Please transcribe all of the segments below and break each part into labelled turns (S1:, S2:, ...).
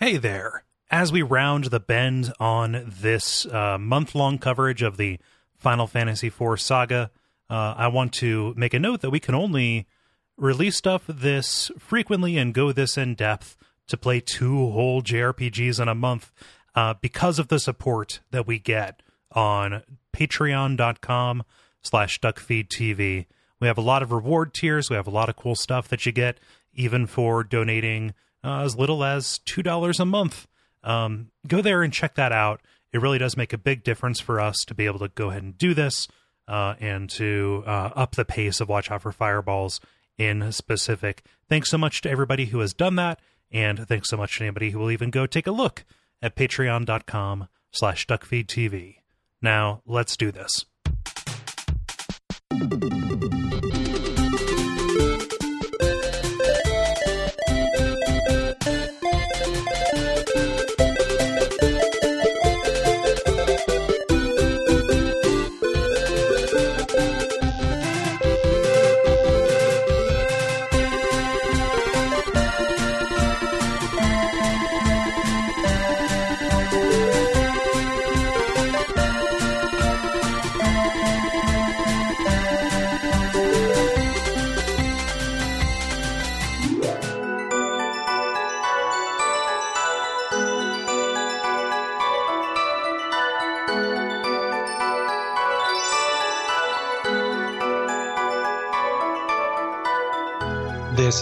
S1: Hey there. As we round the bend on this uh, month long coverage of the Final Fantasy IV saga, uh, I want to make a note that we can only release stuff this frequently and go this in depth to play two whole JRPGs in a month uh, because of the support that we get on patreon.com slash duckfeedtv. We have a lot of reward tiers. We have a lot of cool stuff that you get even for donating uh, as little as $2 a month. Um, go there and check that out. It really does make a big difference for us to be able to go ahead and do this uh, and to uh, up the pace of Watch Out for Fireballs in specific. Thanks so much to everybody who has done that. And thanks so much to anybody who will even go take a look at patreon.com slash duckfeedtv. Now, let's do this.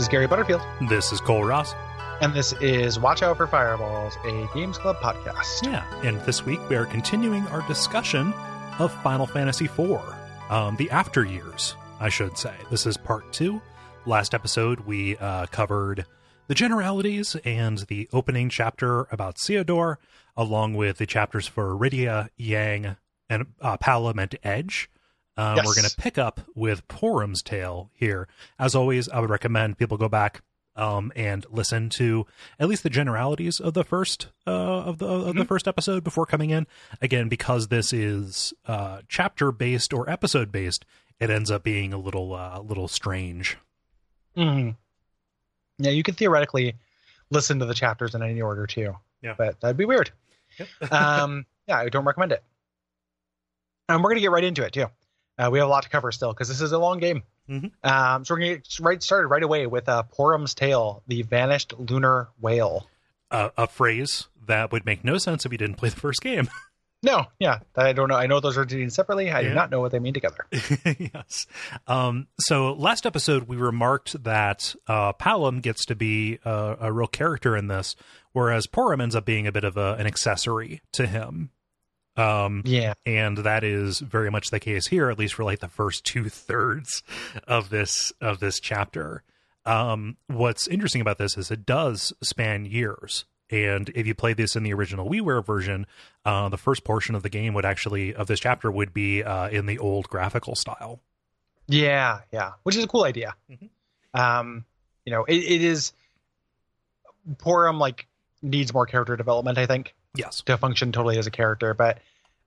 S2: Is Gary Butterfield,
S1: This is Cole Ross.
S2: and this is Watch Out for Fireballs, a Games Club podcast.
S1: Yeah, and this week we are continuing our discussion of Final Fantasy IV, um, the after years, I should say. This is part two. Last episode we uh, covered the generalities and the opening chapter about Theodore, along with the chapters for Rydia, Yang, and uh, Palom and Edge. Um,
S2: Yes.
S1: We're going to pick up with Porom's tale here. As always, I would recommend people go back um, and listen to at least the generalities of the first uh, of the of the first episode before coming in. Again, because this is uh, chapter based or episode based, it ends up being a little uh, little strange.
S2: hmm Yeah, you could theoretically listen to the chapters in any order too.
S1: Yeah.
S2: But that'd be weird. um, yeah, I don't recommend it. And we're going to get right into it too. Uh, we have a lot to cover still because this is a long game.
S1: Mhm.
S2: Um, so we're going to get right started right away with uh, Porom's Tale, the Vanished Lunar Whale.
S1: Uh, a phrase that would make no sense if you didn't play the first game.
S2: No, yeah, I don't know. I know those are seen separately. I
S1: Yeah.
S2: do not know what they mean together.
S1: yes. Um, so last episode we remarked that uh, Palom gets to be a, a real character in this, whereas Porom ends up being a bit of a, an accessory to him. Um,
S2: Yeah.
S1: and that is very much the case here, at least for like the first two thirds of this of this chapter. Um, what's interesting about this is it does span years. And if you play this in the original WiiWare version, uh, the first portion of the game would actually of this chapter would be uh, in the old graphical style.
S2: Yeah, yeah, which is a cool idea.
S1: Mhm.
S2: Um, you know, it, it is Porom like needs more character development, I think,
S1: Yes.
S2: to function totally as a character. But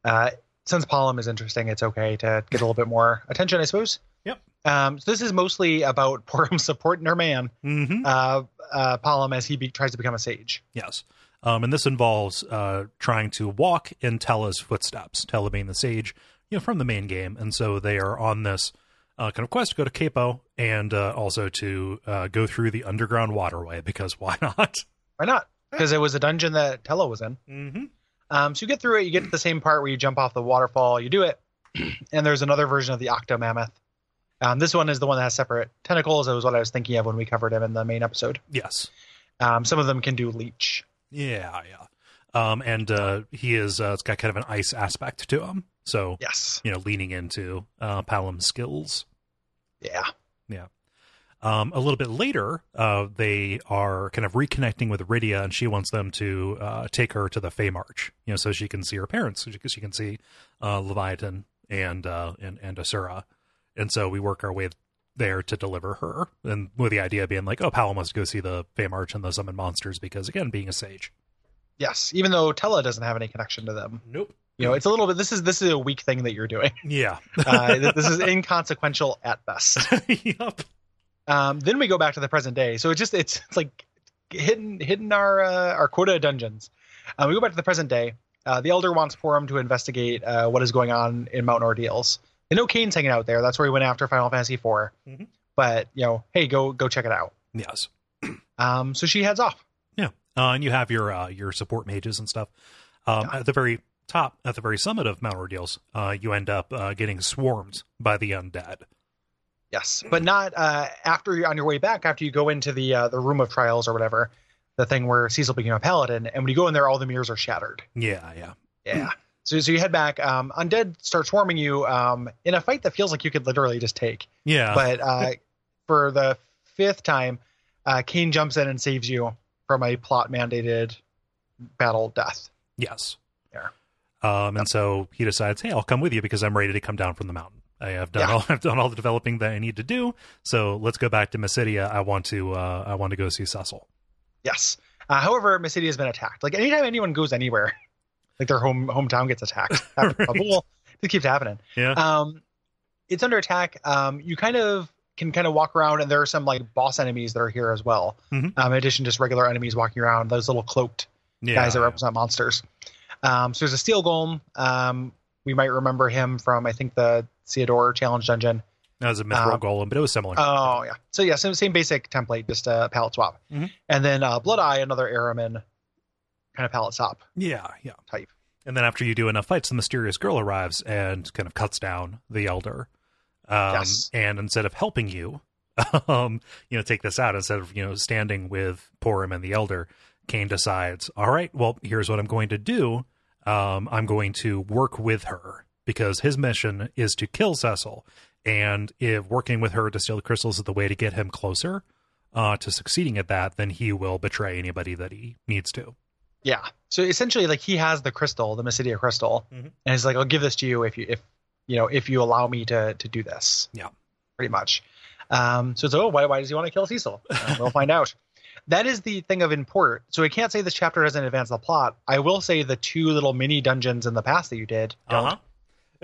S2: uh, since Palom is interesting, it's okay to get a little bit more attention, I suppose.
S1: Yep.
S2: Um, so this is mostly about Porom supporting her man,
S1: Mm-hmm.
S2: uh, uh, Palom, as he be- tries to become a sage.
S1: Yes. Um, and this involves uh, trying to walk in Tellah's footsteps, Tellah being the sage, you know, from the main game. And so they are on this uh, kind of quest to go to Kaipo and uh, also to uh, go through the underground waterway because why not?
S2: Why not? Because it was a dungeon that Tellah was in.
S1: Mm-hmm.
S2: Um, so you get through it, you get to the same part where you jump off the waterfall, you do it, and there's another version of the Octomammoth. Um, this one is the one that has separate tentacles. That was what I was thinking of when we covered him in the main episode.
S1: Yes.
S2: Um, some of them can do leech.
S1: Yeah, yeah. Um, and uh, he is, uh, it's got kind of an ice aspect to him. So,
S2: Yes.
S1: you know, leaning into uh, Palom's skills.
S2: Yeah, yeah.
S1: Um, a little bit later, uh, they are kind of reconnecting with Rydia, and she wants them to uh, take her to the Feymarch, you know, so she can see her parents, so she, she can see uh, Leviathan and uh, and and Asura, and so we work our way there to deliver her, and with the idea being like, oh, Palom must go see the Feymarch and the summon monsters because, again, being a sage.
S2: Yes. Even though Tellah doesn't have any connection to them.
S1: Nope.
S2: You know, it's a little bit. This is this is a weak thing that you're doing.
S1: Yeah.
S2: Uh, this is inconsequential at best.
S1: yep.
S2: Um, then we go back to the present day. So it just it's it's like hidden hidden our uh, our quota of dungeons. Uh, we go back to the present day. Uh, the elder wants Porom to investigate uh, what is going on in Mountain Ordeals. They know Kain's hanging out there. That's where he went after Final Fantasy IV.
S1: Mhm.
S2: But you know, hey, go go check it out.
S1: Yes.
S2: Um, so she heads off.
S1: Yeah, uh, and you have your uh, your support mages and stuff. Um,
S2: Yeah.
S1: At the very top, at the very summit of Mount Ordeals, uh, you end up uh, getting swarmed by the undead.
S2: Yes, but not uh, after you're on your way back. After you go into the uh, the room of trials or whatever, the thing where Cecil became a paladin, and when you go in there, all the mirrors are shattered.
S1: Yeah, yeah,
S2: Yeah. So, so you head back. Um, undead start swarming you um, in a fight that feels like you could literally just take.
S1: yeah.
S2: But uh, for the fifth time, uh, Kain jumps in and saves you from a plot mandated battle death.
S1: yes.
S2: There.
S1: Um, and so he decides, hey, I'll come with you because I'm ready to come down from the mountain. I have done
S2: Yeah.
S1: all I've done all the developing that I need to do. So let's go back to Mysidia. I want to uh, I want to go see Cecil.
S2: Yes. Uh, however, Mysidia has been attacked. Like anytime anyone goes anywhere, like their home hometown gets attacked.
S1: Right.
S2: Well, it keeps happening.
S1: Yeah.
S2: Um, it's under attack. Um, you kind of can kind of walk around, and there are some like boss enemies that are here as well.
S1: Mhm.
S2: Um, in addition, to just regular enemies walking around, those little cloaked
S1: yeah.
S2: guys that represent monsters. Um, so there's a steel golem. Um, we might remember him from I think the Theodore challenge dungeon.
S1: That was a mithril
S2: uh,
S1: golem, but it was similar.
S2: Oh yeah. So yeah, same, same basic template, just a palette swap.
S1: Mhm.
S2: And then uh, Blood Eye, another Ahriman kind of palette swap
S1: yeah, yeah.
S2: type.
S1: And then after you do enough fights, the mysterious girl arrives and kind of cuts down the elder. Um,
S2: Yes.
S1: And instead of helping you, um, you know, take this out instead of you know standing with Porom and the elder, Kain decides, all right, well, here's what I'm going to do. Um, I'm going to work with her because his mission is to kill Cecil, and if working with her to steal the crystals is the way to get him closer uh, to succeeding at that, then he will betray anybody that he needs to.
S2: Yeah. So essentially, like he has the crystal, the Mysidia crystal,
S1: Mhm.
S2: and he's like, "I'll give this to you if you if you know if you allow me to to do this."
S1: Yeah.
S2: Pretty much. Um, so it's oh, why why does he want to kill Cecil? Uh, we'll find out. That is the thing of import. So I can't say this chapter doesn't advance the plot. I will say the two little mini dungeons in the past that you did don't.
S1: Uh-huh.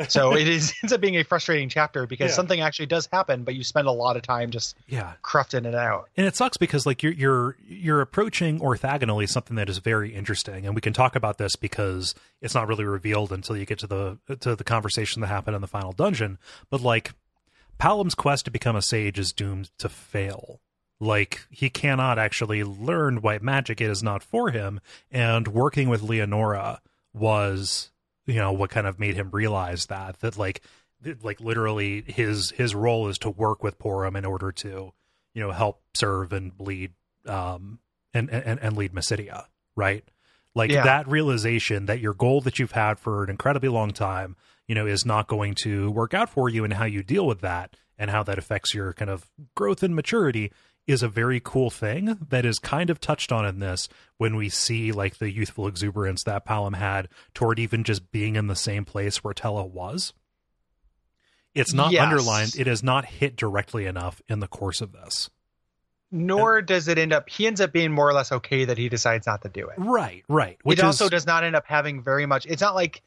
S2: So it is ends up being a frustrating chapter because
S1: Yeah.
S2: something actually does happen, but you spend a lot of time just
S1: Yeah,
S2: crufting it out.
S1: and it sucks because like you're you're you're approaching orthogonally something that is very interesting, and we can talk about this because it's not really revealed until you get to the to the conversation that happened in the final dungeon. But like, Palom's quest to become a sage is doomed to fail. Like he cannot actually learn white magic; it is not for him. And working with Leonora was, you know, what kind of made him realize that that like like literally his his role is to work with Porom in order to you know help serve and lead um and and, and lead Mysidia, right? Like
S2: Yeah.
S1: that realization that your goal that you've had for an incredibly long time, you know, is not going to work out for you and how you deal with that and how that affects your kind of growth and maturity is a very cool thing that is kind of touched on in this when we see like the youthful exuberance that Palom had toward even just being in the same place where Tellah was. It's not
S2: Yes.
S1: underlined. It is not hit directly enough in the course of this.
S2: Nor does it end up. He ends up being more or less okay that he decides not to do it.
S1: Right, right. Which
S2: it also does not end up having very much. It's not like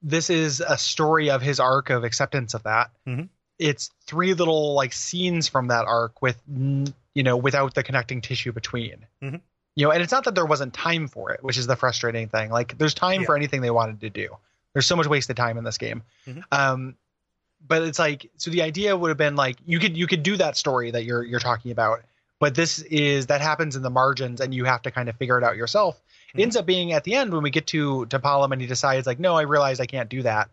S2: this is a story of his arc of acceptance of that.
S1: Mhm.
S2: It's three little like scenes from that arc with mm, you know without the connecting tissue between.
S1: Mhm.
S2: You know, and it's not that there wasn't time for it, which is the frustrating thing. Like there's time
S1: Yeah.
S2: for anything they wanted to do. There's so much wasted time in this game.
S1: Mhm.
S2: Um, but it's like so the idea would have been like you could you could do that story that you're you're talking about but this is that happens in the margins and you have to kind of figure it out yourself it
S1: Mhm.
S2: ends up being at the end when we get to to Palom and he decides like no i realize i can't do that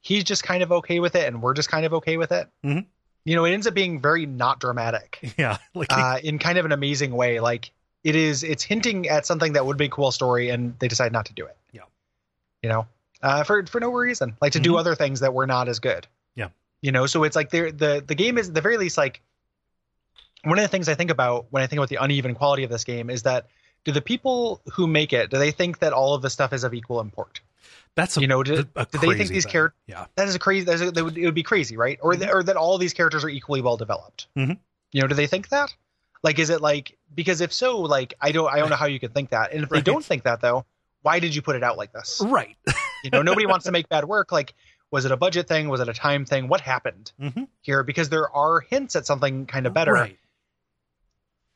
S2: he's just kind of okay with it and we're just kind of okay with it
S1: Mhm.
S2: You know it ends up being very not dramatic.
S1: Yeah, like
S2: uh, in kind of an amazing way. Like it is it's hinting at something that would be a cool story and they decide not to do it.
S1: Yeah.
S2: you know? Uh, for for no reason. Like to do
S1: Mhm.
S2: other things that were not as good.
S1: Yeah.
S2: you know? So it's like there the the game is at the very least like one of the things i think about when i think about the uneven quality of this game is that do the people who make it do they think that all of the stuff is of equal import
S1: that's a,
S2: you know, do- do they think these characters?
S1: Yeah,
S2: that is a crazy that, is a, that would, it would be crazy right or, th- or that all these characters are equally well developed
S1: Mhm.
S2: you know do they think that like is it like because if so like i don't i don't know how you could think that and if
S1: Right.
S2: they don't think that though why did you put it out like this
S1: right.
S2: you know nobody wants to make bad work like was it a budget thing was it a time thing what happened
S1: Mhm.
S2: here because there are hints at something kind of better
S1: Right.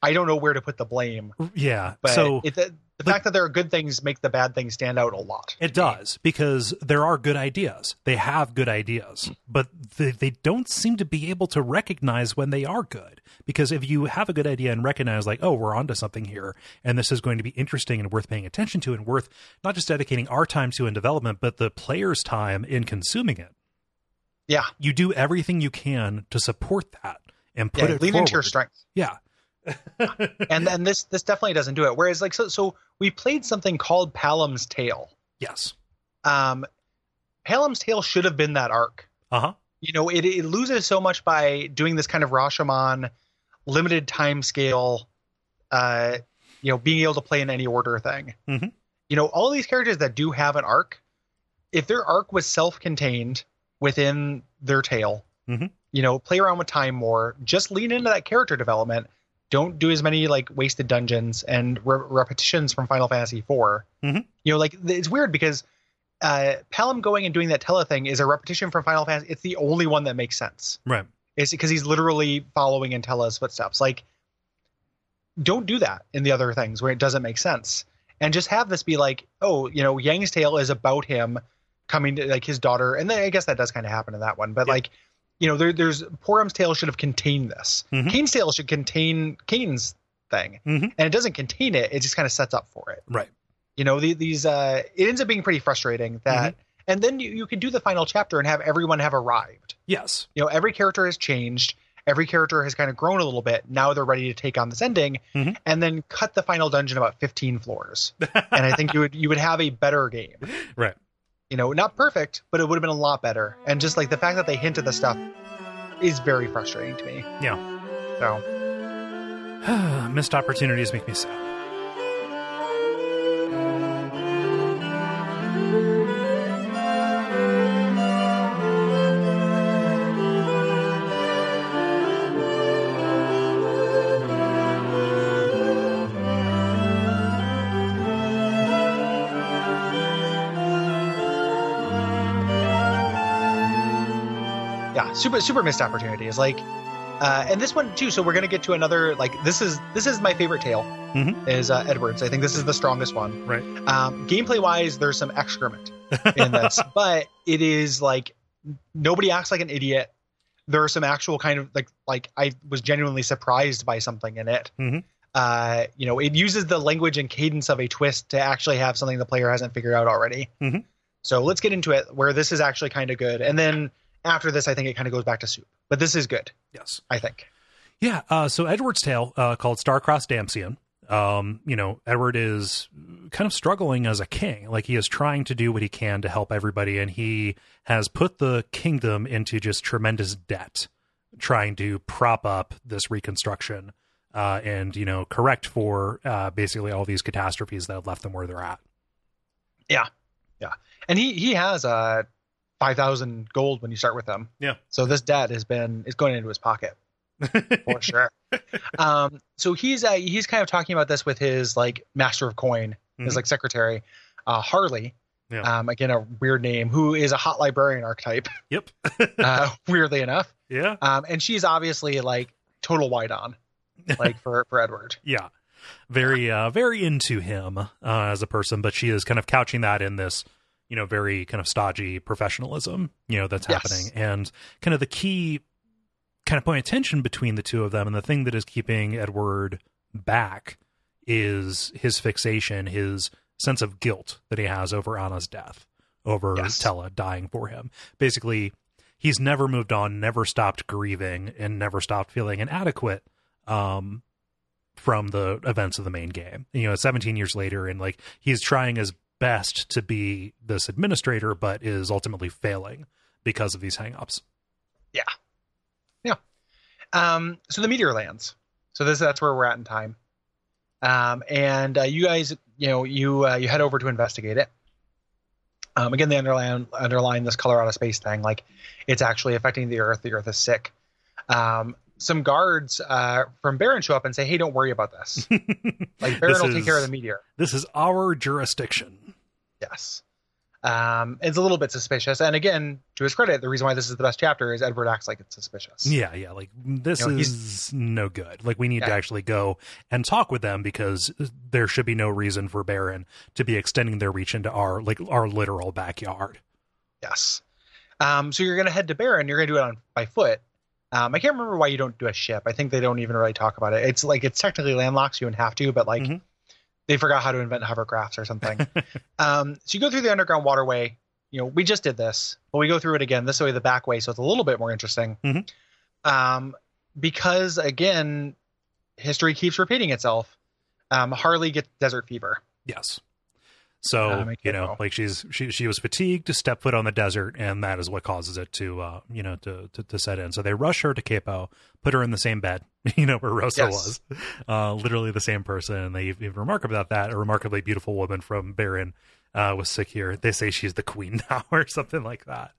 S2: I don't know where to put the blame.
S1: Yeah.
S2: But
S1: so
S2: it, the, the fact that there are good things make the bad things stand out a lot.
S1: It does because there are good ideas. They have good ideas, hmm. but they, they don't seem to be able to recognize when they are good. Because if you have a good idea and recognize, like, oh, we're onto something here, and this is going to be interesting and worth paying attention to, and worth not just dedicating our time to in development, but the player's time in consuming it.
S2: Yeah,
S1: you do everything you can to support that and put
S2: yeah,
S1: it
S2: lean
S1: forward.
S2: into your strengths.
S1: Yeah,
S2: and then this this definitely doesn't do it. Whereas like so so we played something called Palom's Tale.
S1: yes,
S2: Um, Palom's Tale should have been that arc.
S1: uh huh,
S2: You know, it, it loses so much by doing this kind of Rashomon limited time scale. Uh, you know, being able to play in any order thing.
S1: Mhm.
S2: You know, all these characters that do have an arc, if their arc was self-contained within their tale,
S1: Mhm.
S2: you know, play around with time more. Just lean into that character development. Don't do as many like wasted dungeons and re- repetitions from Final Fantasy IV.
S1: Mhm.
S2: You know, like it's weird because uh, Palom going and doing that Tellah thing is a repetition from Final Fantasy. It's the only one that makes sense.
S1: right,
S2: It's because he's literally following in Tellah's footsteps. Like, don't do that in the other things where it doesn't make sense. And just have this be like, oh, you know, Yang's tale is about him coming to like his daughter, and then I guess that does kind of happen in that one. But
S1: Yeah.
S2: like, you know, there, there's Porom's tale should have contained this.
S1: Mhm.
S2: Kain's tale should contain Kain's thing,
S1: Mhm.
S2: and it doesn't contain it. It just kind of sets up for it.
S1: right,
S2: You know, the, these uh, it ends up being pretty frustrating that, and then you, you could do the final chapter and have everyone have arrived
S1: yes,
S2: you know every character has changed every character has kind of grown a little bit now they're ready to take on this ending
S1: Mhm.
S2: and then cut the final dungeon about 15 floors and i think you would you would have a better game
S1: right.
S2: You know not perfect but it would have been a lot better and just like the fact that they hinted the stuff is very frustrating to me
S1: Yeah.
S2: so
S1: Missed opportunities make me sad.
S2: Super super missed opportunities like uh, and this one too so we're gonna get to another like this is this is my favorite tale
S1: Mhm.
S2: is uh, edwards i think this is the strongest one
S1: Right.
S2: um, gameplay wise there's some excrement in this but it is like nobody acts like an idiot there are some actual kind of like like i was genuinely surprised by something in it
S1: Mhm.
S2: uh, you know it uses the language and cadence of a twist to actually have something the player hasn't figured out already
S1: Mhm.
S2: so let's get into it where this is actually kind of good and then after this i think it kind of goes back to soup but this is good
S1: Yes.
S2: i think
S1: Yeah. Uh, so Edward's tale, uh, called Starcross Damcyan. Um, you know, Edward is kind of struggling as a king. Like he is trying to do what he can to help everybody, and he has put the kingdom into just tremendous debt, trying to prop up this reconstruction uh, and you know correct for uh, basically all these catastrophes that have left them where they're at.
S2: Yeah, yeah, and he he has uh 5000 gold when you start with them.
S1: Yeah.
S2: so this debt has been is going into his pocket for sure. Um, so he's uh, he's kind of talking about this with his like master of coin, his
S1: Mhm.
S2: like secretary, uh, Harley.
S1: Yeah.
S2: Um, again, a weird name. Who is a hot librarian archetype?
S1: Yep.
S2: uh, weirdly enough.
S1: yeah.
S2: Um, and she's obviously like total white on, like for for Edward.
S1: Yeah. Very uh very into him uh, as a person, but she is kind of couching that in this, you know, very kind of stodgy professionalism, you know, that's
S2: Yes.
S1: happening. And kind of the key kind of point of tension between the two of them and the thing that is keeping Edward back is his fixation, his sense of guilt that he has over Anna's death, over
S2: Yes.
S1: Tellah dying for him. Basically, he's never moved on, never stopped grieving, and never stopped feeling inadequate um, from the events of the main game. You know, 17 years later, and like he's trying his best to be this administrator, but is ultimately failing because of these hangups. Yeah. Yeah.
S2: Um, so the meteor lands. So this that's where we're at in time. Um, and uh, you guys, you know, you uh, you head over to investigate it. Um, again, they underline underline this Colorado space thing, like it's actually affecting the Earth. The Earth is sick. Um, some guards uh, from Baron show up and say, "Hey, don't worry about this. Like Baron
S1: This
S2: will take care of the meteor."
S1: This is our jurisdiction.
S2: Yes. Um, it's a little bit suspicious. And again, to his credit, the reason why this is the best chapter is Edward acts like it's suspicious.
S1: Yeah, yeah. Like this
S2: You know,
S1: is no good. Like we need to actually go and talk with them because there should be no reason for Baron to be extending their reach into our like our literal backyard.
S2: Yes. Um, so you're going to head to Baron. You're going to do it on by foot. Um, I can't remember why you don't do a ship. I think they don't even really talk about it. It's like it's technically landlocked, so you wouldn't have to, but like
S1: Mhm.
S2: They forgot how to invent hovercrafts or something. um, so you go through the underground waterway. You know, we just did this, but we go through it again this way, the back way, so it's a little bit more interesting.
S1: Mhm.
S2: Um, because again, history keeps repeating itself. Um, Harley gets desert fever.
S1: Yes. So
S2: I
S1: you know,
S2: know.
S1: like she's she she was fatigued to step foot on the desert, and that is what causes it to uh you know to to, to set in. So they rush her to Kaipo, put her in the same bed, you know where Rosa
S2: Yes.
S1: was, uh literally the same person. And they even remark about that. A remarkably beautiful woman from Baron uh was sick here. They say she's the queen now or something like that.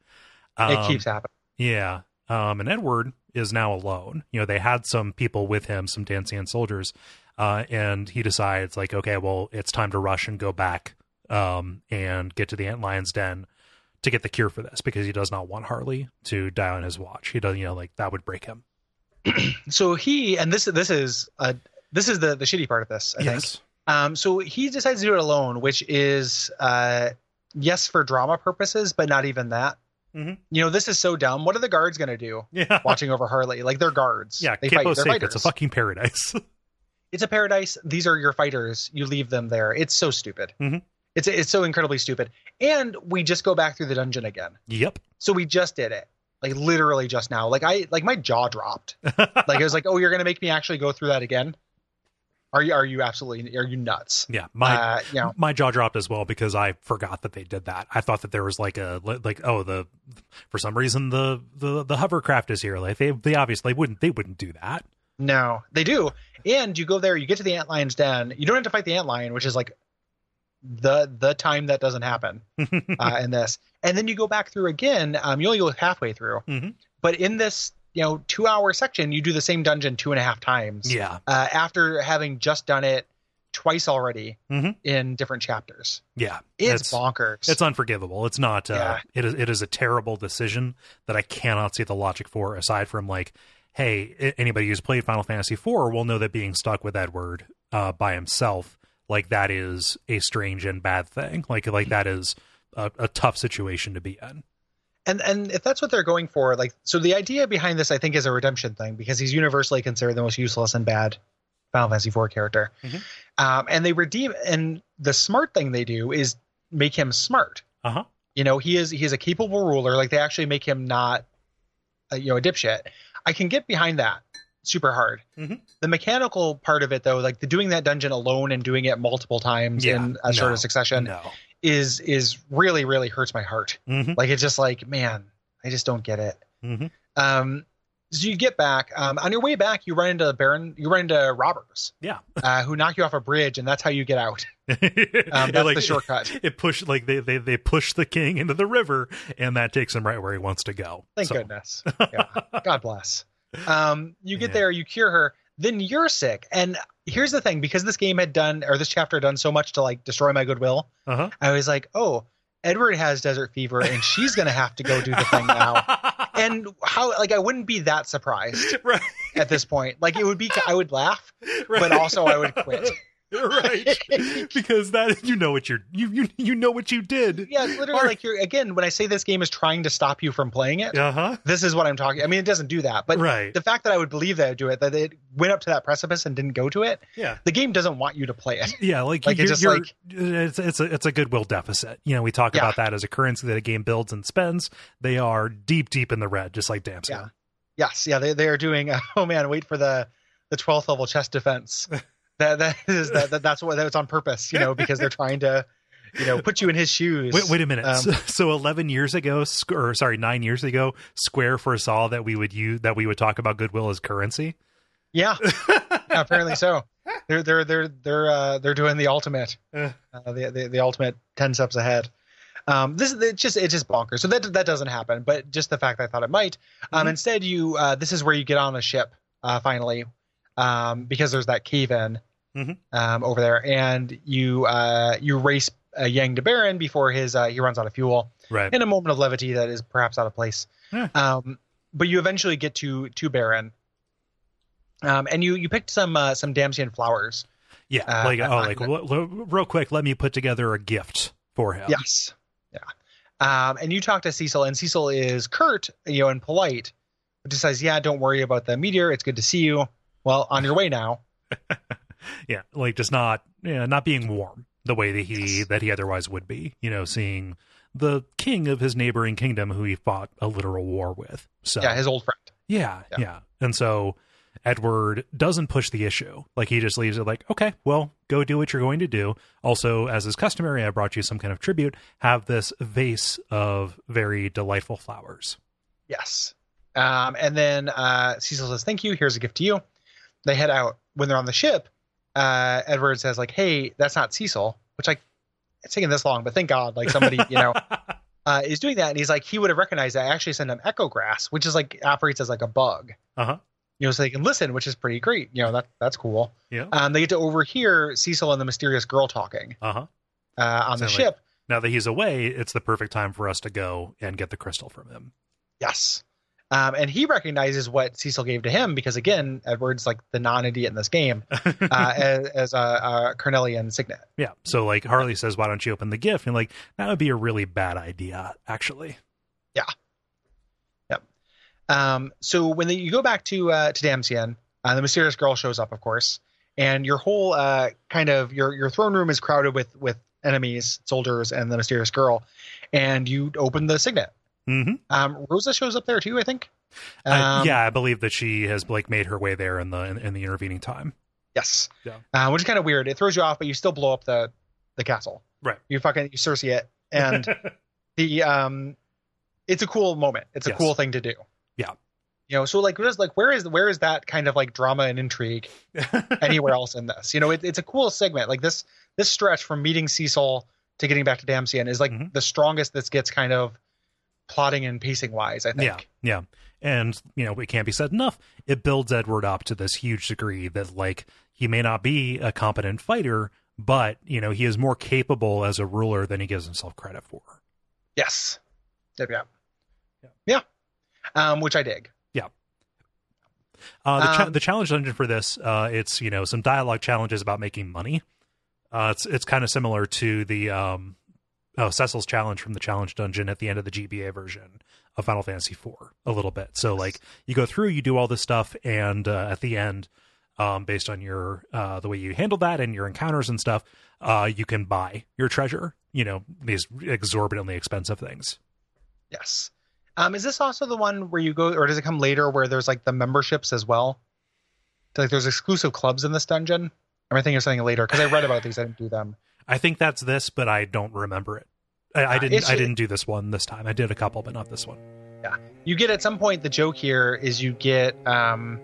S2: it
S1: Um,
S2: keeps happening.
S1: yeah. Um, and Edward is now alone. You know, they had some people with him, some Damcyan soldiers, uh, and he decides, like, okay, well, it's time to rush and go back um, and get to the Ant Lion's Den to get the cure for this because he does not want Harley to die on his watch. He doesn't, you know, like that would break him.
S2: So he and this this is uh this is the the shitty part of this. I think.
S1: yes.
S2: Um, so he decides to do it alone, which is, uh, yes, for drama purposes, but not even that.
S1: Mhm.
S2: You know, this is so dumb. What are the guards going to do
S1: Yeah.
S2: watching over Harley? Like, they're guards.
S1: Yeah.
S2: they fight. They're fighters.
S1: It's a fucking paradise.
S2: It's a paradise. These are your fighters. You leave them there. It's so stupid.
S1: Mhm.
S2: It's it's so incredibly stupid. And we just go back through the dungeon again.
S1: yep.
S2: So we just did it. Like literally just now. Like I like my jaw dropped. Like I was like, oh, you're gonna make me actually go through that again? Are you are you absolutely are you nuts?
S1: Yeah. My
S2: uh, you know,
S1: my jaw dropped as well because I forgot that they did that. I thought that there was like a like oh the for some reason the the the hovercraft is here. Like they they obviously wouldn't they wouldn't do that.
S2: No, they do. And you go there, you get to the antlion's den. You don't have to fight the antlion, which is like the the time that doesn't happen uh, in this. And then you go back through again. Um, you only go halfway through,
S1: Mhm.
S2: but in this you know two hour section, you do the same dungeon two and a half times.
S1: yeah,
S2: Uh, after having just done it twice already
S1: Mhm.
S2: in different chapters,
S1: yeah.
S2: it's, bonkers.
S1: it's unforgivable. It's not. Uh,
S2: Yeah.
S1: It is. It is a terrible decision that I cannot see the logic for. Aside from like, hey, anybody who's played Final Fantasy IV will know that being stuck with Edward uh, by himself, like that, is a strange and bad thing. Like, like that is a, a tough situation to be in.
S2: and and if that's what they're going for, like so, the idea behind this, I think, is a redemption thing because he's universally considered the most useless and bad Final Fantasy IV character.
S1: Mhm.
S2: Um, and they redeem, and the smart thing they do is make him smart.
S1: Uh huh.
S2: You know, he is he is a capable ruler. Like they actually make him not, a, you know, a dipshit. I can get behind that super hard.
S1: Mhm.
S2: The mechanical part of it, though, like the doing that dungeon alone and doing it multiple times
S1: Yeah,
S2: in a
S1: no,
S2: of succession
S1: No.
S2: is is really really hurts my heart.
S1: hmm
S2: Like it's just like, man, I just don't get it.
S1: hmm
S2: Um, so you get back. Um, on your way back, you run into the Baron. You run into robbers
S1: Yeah.
S2: uh, who knock you off a bridge, and that's how you get out. Um, that's
S1: like,
S2: the shortcut.
S1: It push like they, they they push the king into the river, and that takes him right where he wants to go.
S2: Thank
S1: So,
S2: goodness. Yeah. God bless. Um, you get
S1: Yeah.
S2: there, you cure her, then you're sick. And here's the thing: because this game had done, or this chapter had done so much to like destroy my goodwill,
S1: Uh-huh.
S2: I was like, oh, Edward has desert fever, and she's gonna have to go do the thing now. And how? Like, I wouldn't be that surprised
S1: right,
S2: at this point. Like, it would be, I would laugh,
S1: right.
S2: but also I would quit.
S1: right because that you know what you're you you you know what you did.
S2: Yeah, it's literally like you're again. When I say this game is trying to stop you from playing it,
S1: Uh huh.
S2: this is what I'm talking. I mean, it doesn't do that, but
S1: Right.
S2: the fact that I would believe that would do it, that it went up to that precipice and didn't go to it,
S1: Yeah.
S2: the game doesn't want you to play it.
S1: Yeah, like,
S2: Like,
S1: you're,
S2: just,
S1: you're-
S2: like-
S1: it's it's a it's a goodwill deficit. You know, we talk
S2: Yeah.
S1: about that as a currency that a game builds and spends. They are deep, deep in the red, just like Damcyan.
S2: Yeah. Yes, yeah, they they are doing. oh man, wait for the the 12th level chest defense. That that is that, that that's what that's on purpose, you know, because they're trying to, you know, put you in his shoes.
S1: Wait, wait a minute.
S2: Um,
S1: so, so 11 years ago, or sorry, nine years ago, Square foresaw that we would use that we would talk about goodwill as currency.
S2: Yeah, yeah, apparently so. They're they're they're they're uh, they're doing the ultimate,
S1: Uh.
S2: uh, the, the the ultimate ten steps ahead. Um, this is it's just it's just bonkers. So that that doesn't happen, but just the fact that I thought it might. Um,
S1: Mhm.
S2: instead, you uh, this is where you get on a ship uh, finally, um, because there's that cave in
S1: Mhm.
S2: um, over there, and you uh, you race uh, Yang de Baron before his uh, he runs out of fuel
S1: Right.
S2: in a moment of levity that is perhaps out of place.
S1: Yeah.
S2: Um, but you eventually get to to Baron, um, and you you picked some uh, some Damcyan flowers.
S1: Yeah.
S2: Uh,
S1: like, oh, like, l- l- real quick, let me put together a gift for him.
S2: Yes, yeah. Um, and you talk to Cecil, and Cecil is curt, you know, and polite, but just says, "Yeah, don't worry about the meteor. It's good to see you. Well, on your way now."
S1: Yeah. Like, just not, yeah, not being warm the way that he,
S2: Yes.
S1: that he otherwise would be, you know, seeing the king of his neighboring kingdom who he fought a literal war with. So,
S2: Yeah, his old friend.
S1: Yeah,
S2: Yeah.
S1: yeah. And so Edward doesn't push the issue. Like he just leaves it like, okay, well, go do what you're going to do. Also, as is customary, I brought you some kind of tribute. Have this vase of very delightful flowers.
S2: Yes. Um, and then uh, Cecil says, "Thank you. Here's a gift to you." They head out. When they're on the ship, uh, Edward says, "Like, hey, that's not Cecil." Which like, it's taking this long, but thank God, like somebody you know uh, is doing that. And he's like, he would have recognized that. I actually sent him Echo Grass, which is like operates as like a bug.
S1: Uh-huh.
S2: You know, so they can listen, which is pretty great. You know, that that's cool.
S1: Yeah.
S2: Um, they get to overhear Cecil and the mysterious girl talking
S1: Uh huh.
S2: uh, on the
S1: like-
S2: ship.
S1: Now that he's away, it's the perfect time for us to go and get the crystal from him.
S2: Yes. Um, and he recognizes what Cecil gave to him because, again, Edward's like the non idiot in this game uh, as, as a, a Carnelian signet.
S1: yeah. So like Harley says, why don't you open the gift? And like that would be a really bad idea, actually. Yeah. Yep.
S2: Um, so when they, you go back to uh, to Damcyan, uh, the mysterious girl shows up, of course, and your whole uh, kind of your your throne room is crowded with with enemies, soldiers, and the mysterious girl. And you open the signet.
S1: Mm-hmm.
S2: Um, Rosa shows up there too, I think.
S1: Uh,
S2: Um,
S1: yeah, I believe that she has like made her way there in the in, in the intervening time.
S2: Yes.
S1: Yeah.
S2: Uh, which is kind of weird. It throws you off, but you still blow up the the castle.
S1: Right.
S2: You fucking you Cersei it, and the um, it's a cool moment. It's a
S1: Yes.
S2: cool thing to do.
S1: Yeah.
S2: You know, so like, like where is where is that kind of like drama and intrigue anywhere else in this? You know, it, it's a cool segment. Like this this stretch from meeting Cecil to getting back to Damcyan is like
S1: Mhm.
S2: the strongest this gets kind of plotting and pacing wise. I think.
S1: Yeah, yeah. And, you know, it can't be said enough. It builds Edward up to this huge degree that, like, he may not be a competent fighter, but, you know, he is more capable as a ruler than he gives himself credit for.
S2: Yes. Yep. Yeah.
S1: Yeah.
S2: Yeah. Um, which I dig. Yeah.
S1: Uh, the, cha-
S2: Um,
S1: the challenge dungeon for this, uh, it's, you know, some dialogue challenges about making money. Uh, it's it's kind of similar to the um, oh, Cecil's challenge from the challenge dungeon at the end of the GBA version of Final Fantasy IV a little bit. So like you go through, you do all this stuff, and uh, at the end, um, based on your uh, the way you handle that and your encounters and stuff, uh, you can buy your treasure. You know these exorbitantly expensive things.
S2: Yes. Um, is this also the one where you go, or does it come later where there's like the memberships as well? Like there's exclusive clubs in this dungeon. Am I thinking of something later? Because I read about these, I didn't do them.
S1: I think that's this, but I don't remember it. I, I
S2: Uh,
S1: didn't. I didn't do this one this time. I did a couple, but not this one.
S2: Yeah, you get at some point the joke here is you get um,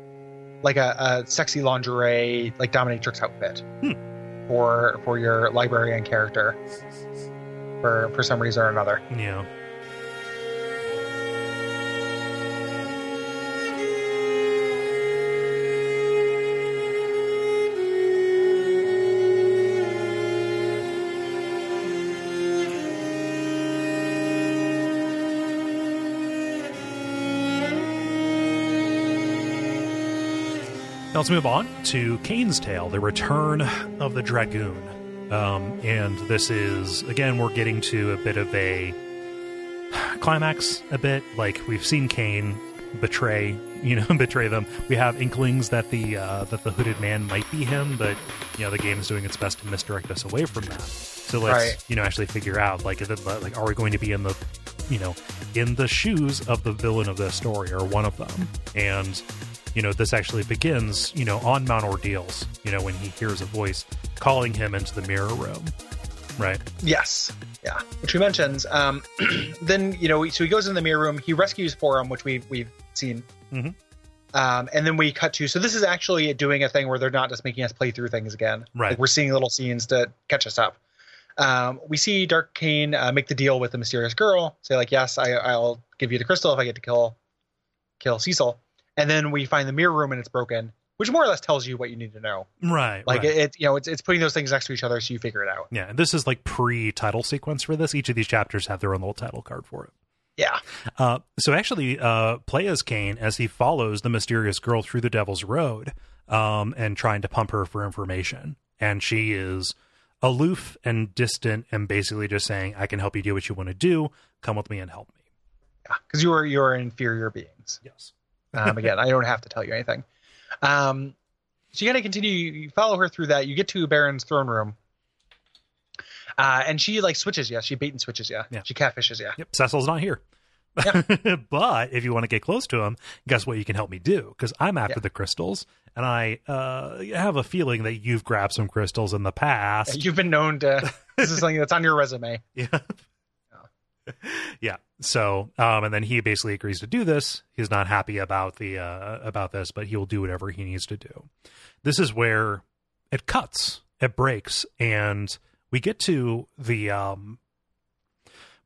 S2: like a, a sexy lingerie like dominatrix outfit
S1: Hmm.
S2: for for your librarian character for for some reason or another.
S1: Yeah. Now let's move on to Kain's Tale, the return of the Dragoon. Um, and this is, again, we're getting to a bit of a climax, a bit. Like we've seen Kain betray, you know, betray them. We have inklings that the uh, that the hooded man might be him, but you know, the game is doing its best to misdirect us away from that. So let's,
S2: Right.
S1: you know, actually figure out like, is it, like, are we going to be in the, you know, in the shoes of the villain of the story or one of them? And you know, this actually begins, you know, on Mount Ordeals, you know, when he hears a voice calling him into the mirror room. Right.
S2: Yes. Yeah. Which we mentioned. Um, then you know, so he goes in the mirror room. He rescues Porom, which we've we've seen.
S1: Mhm.
S2: Um, and then we cut to. So this is actually doing a thing where they're not just making us play through things again.
S1: Right.
S2: Like we're seeing little scenes to catch us up. Um, we see Dark Kain uh, make the deal with the mysterious girl. Say like, yes, I, I'll give you the crystal if I get to kill kill Cecil. And then we find the mirror room and it's broken. which more or less tells you what you need to know.
S1: Right.
S2: Like
S1: right.
S2: it, it, you know, it's it's putting those things next to each other so you figure it out.
S1: yeah, and this is like pre-title sequence for this. Each of these chapters have their own little title card for it.
S2: Yeah.
S1: Uh, so actually, uh, play as Kain as he follows the mysterious girl through the Devil's Road, um, and trying to pump her for information. And she is aloof and distant, and basically just saying, "I can help you do what you want to do. Come with me and help me."
S2: Yeah. Because you are you are inferior beings.
S1: Yes.
S2: Um, again, I don't have to tell you anything. Um, so you got to continue. You follow her through that. You get to Baron's throne room, uh, and she like switches you. She bait and switches you.
S1: Yeah.
S2: She catfishes you.
S1: Yep. Cecil's not here. but if you want to get close to him, guess what you can help me do? Because I'm after
S2: Yeah.
S1: the crystals, and I uh, have a feeling that you've grabbed some crystals in the past.
S2: You've been known to. this is something that's on your resume.
S1: Yeah. yeah. So, um, and then he basically agrees to do this. He's not happy about the uh, about this, but he will do whatever he needs to do. This is where it cuts, it breaks, and we get to the um,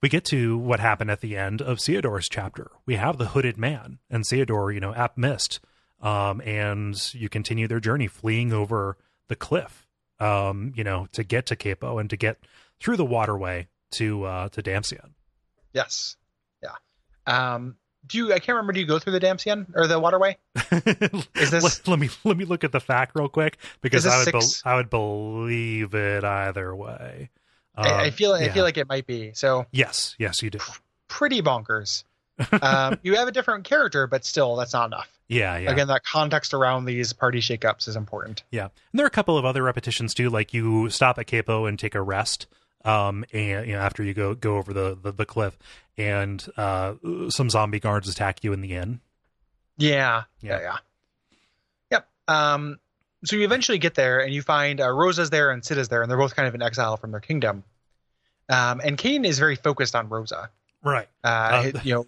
S1: we get to what happened at the end of Theodore's chapter. We have the hooded man and Theodore, you know, at Mist, um, and you continue their journey, fleeing over the cliff, um, you know, to get to Kaipo and to get through the waterway to uh, to Damcyan.
S2: Yes. Yeah. Um, do you? I can't remember. Do you go through the Damcyan or the waterway? Is this-
S1: let, let me let me look at the fact real quick because I would
S2: six?
S1: I would believe it either way.
S2: I, I
S1: Um,
S2: feel. I feel like it might be. So
S1: yes, yes, you do.
S2: pretty bonkers. um, you have a different character, but still, that's not enough.
S1: Yeah, yeah.
S2: Again, that context around these party shakeups is important.
S1: Yeah, and there are a couple of other repetitions too. Like you stop at Kaipo and take a rest, um, and you know after you go go over the the, the cliff, and uh, some zombie guards attack you in the inn.
S2: Yeah,
S1: Yeah.
S2: yeah, yeah. Yep. Um, so you eventually get there, and you find uh, Rosa's there and Cid is there, and they're both kind of in exile from their kingdom. Um, and Kain is very focused on Rosa.
S1: Right.
S2: Uh,
S1: Um,
S2: you know,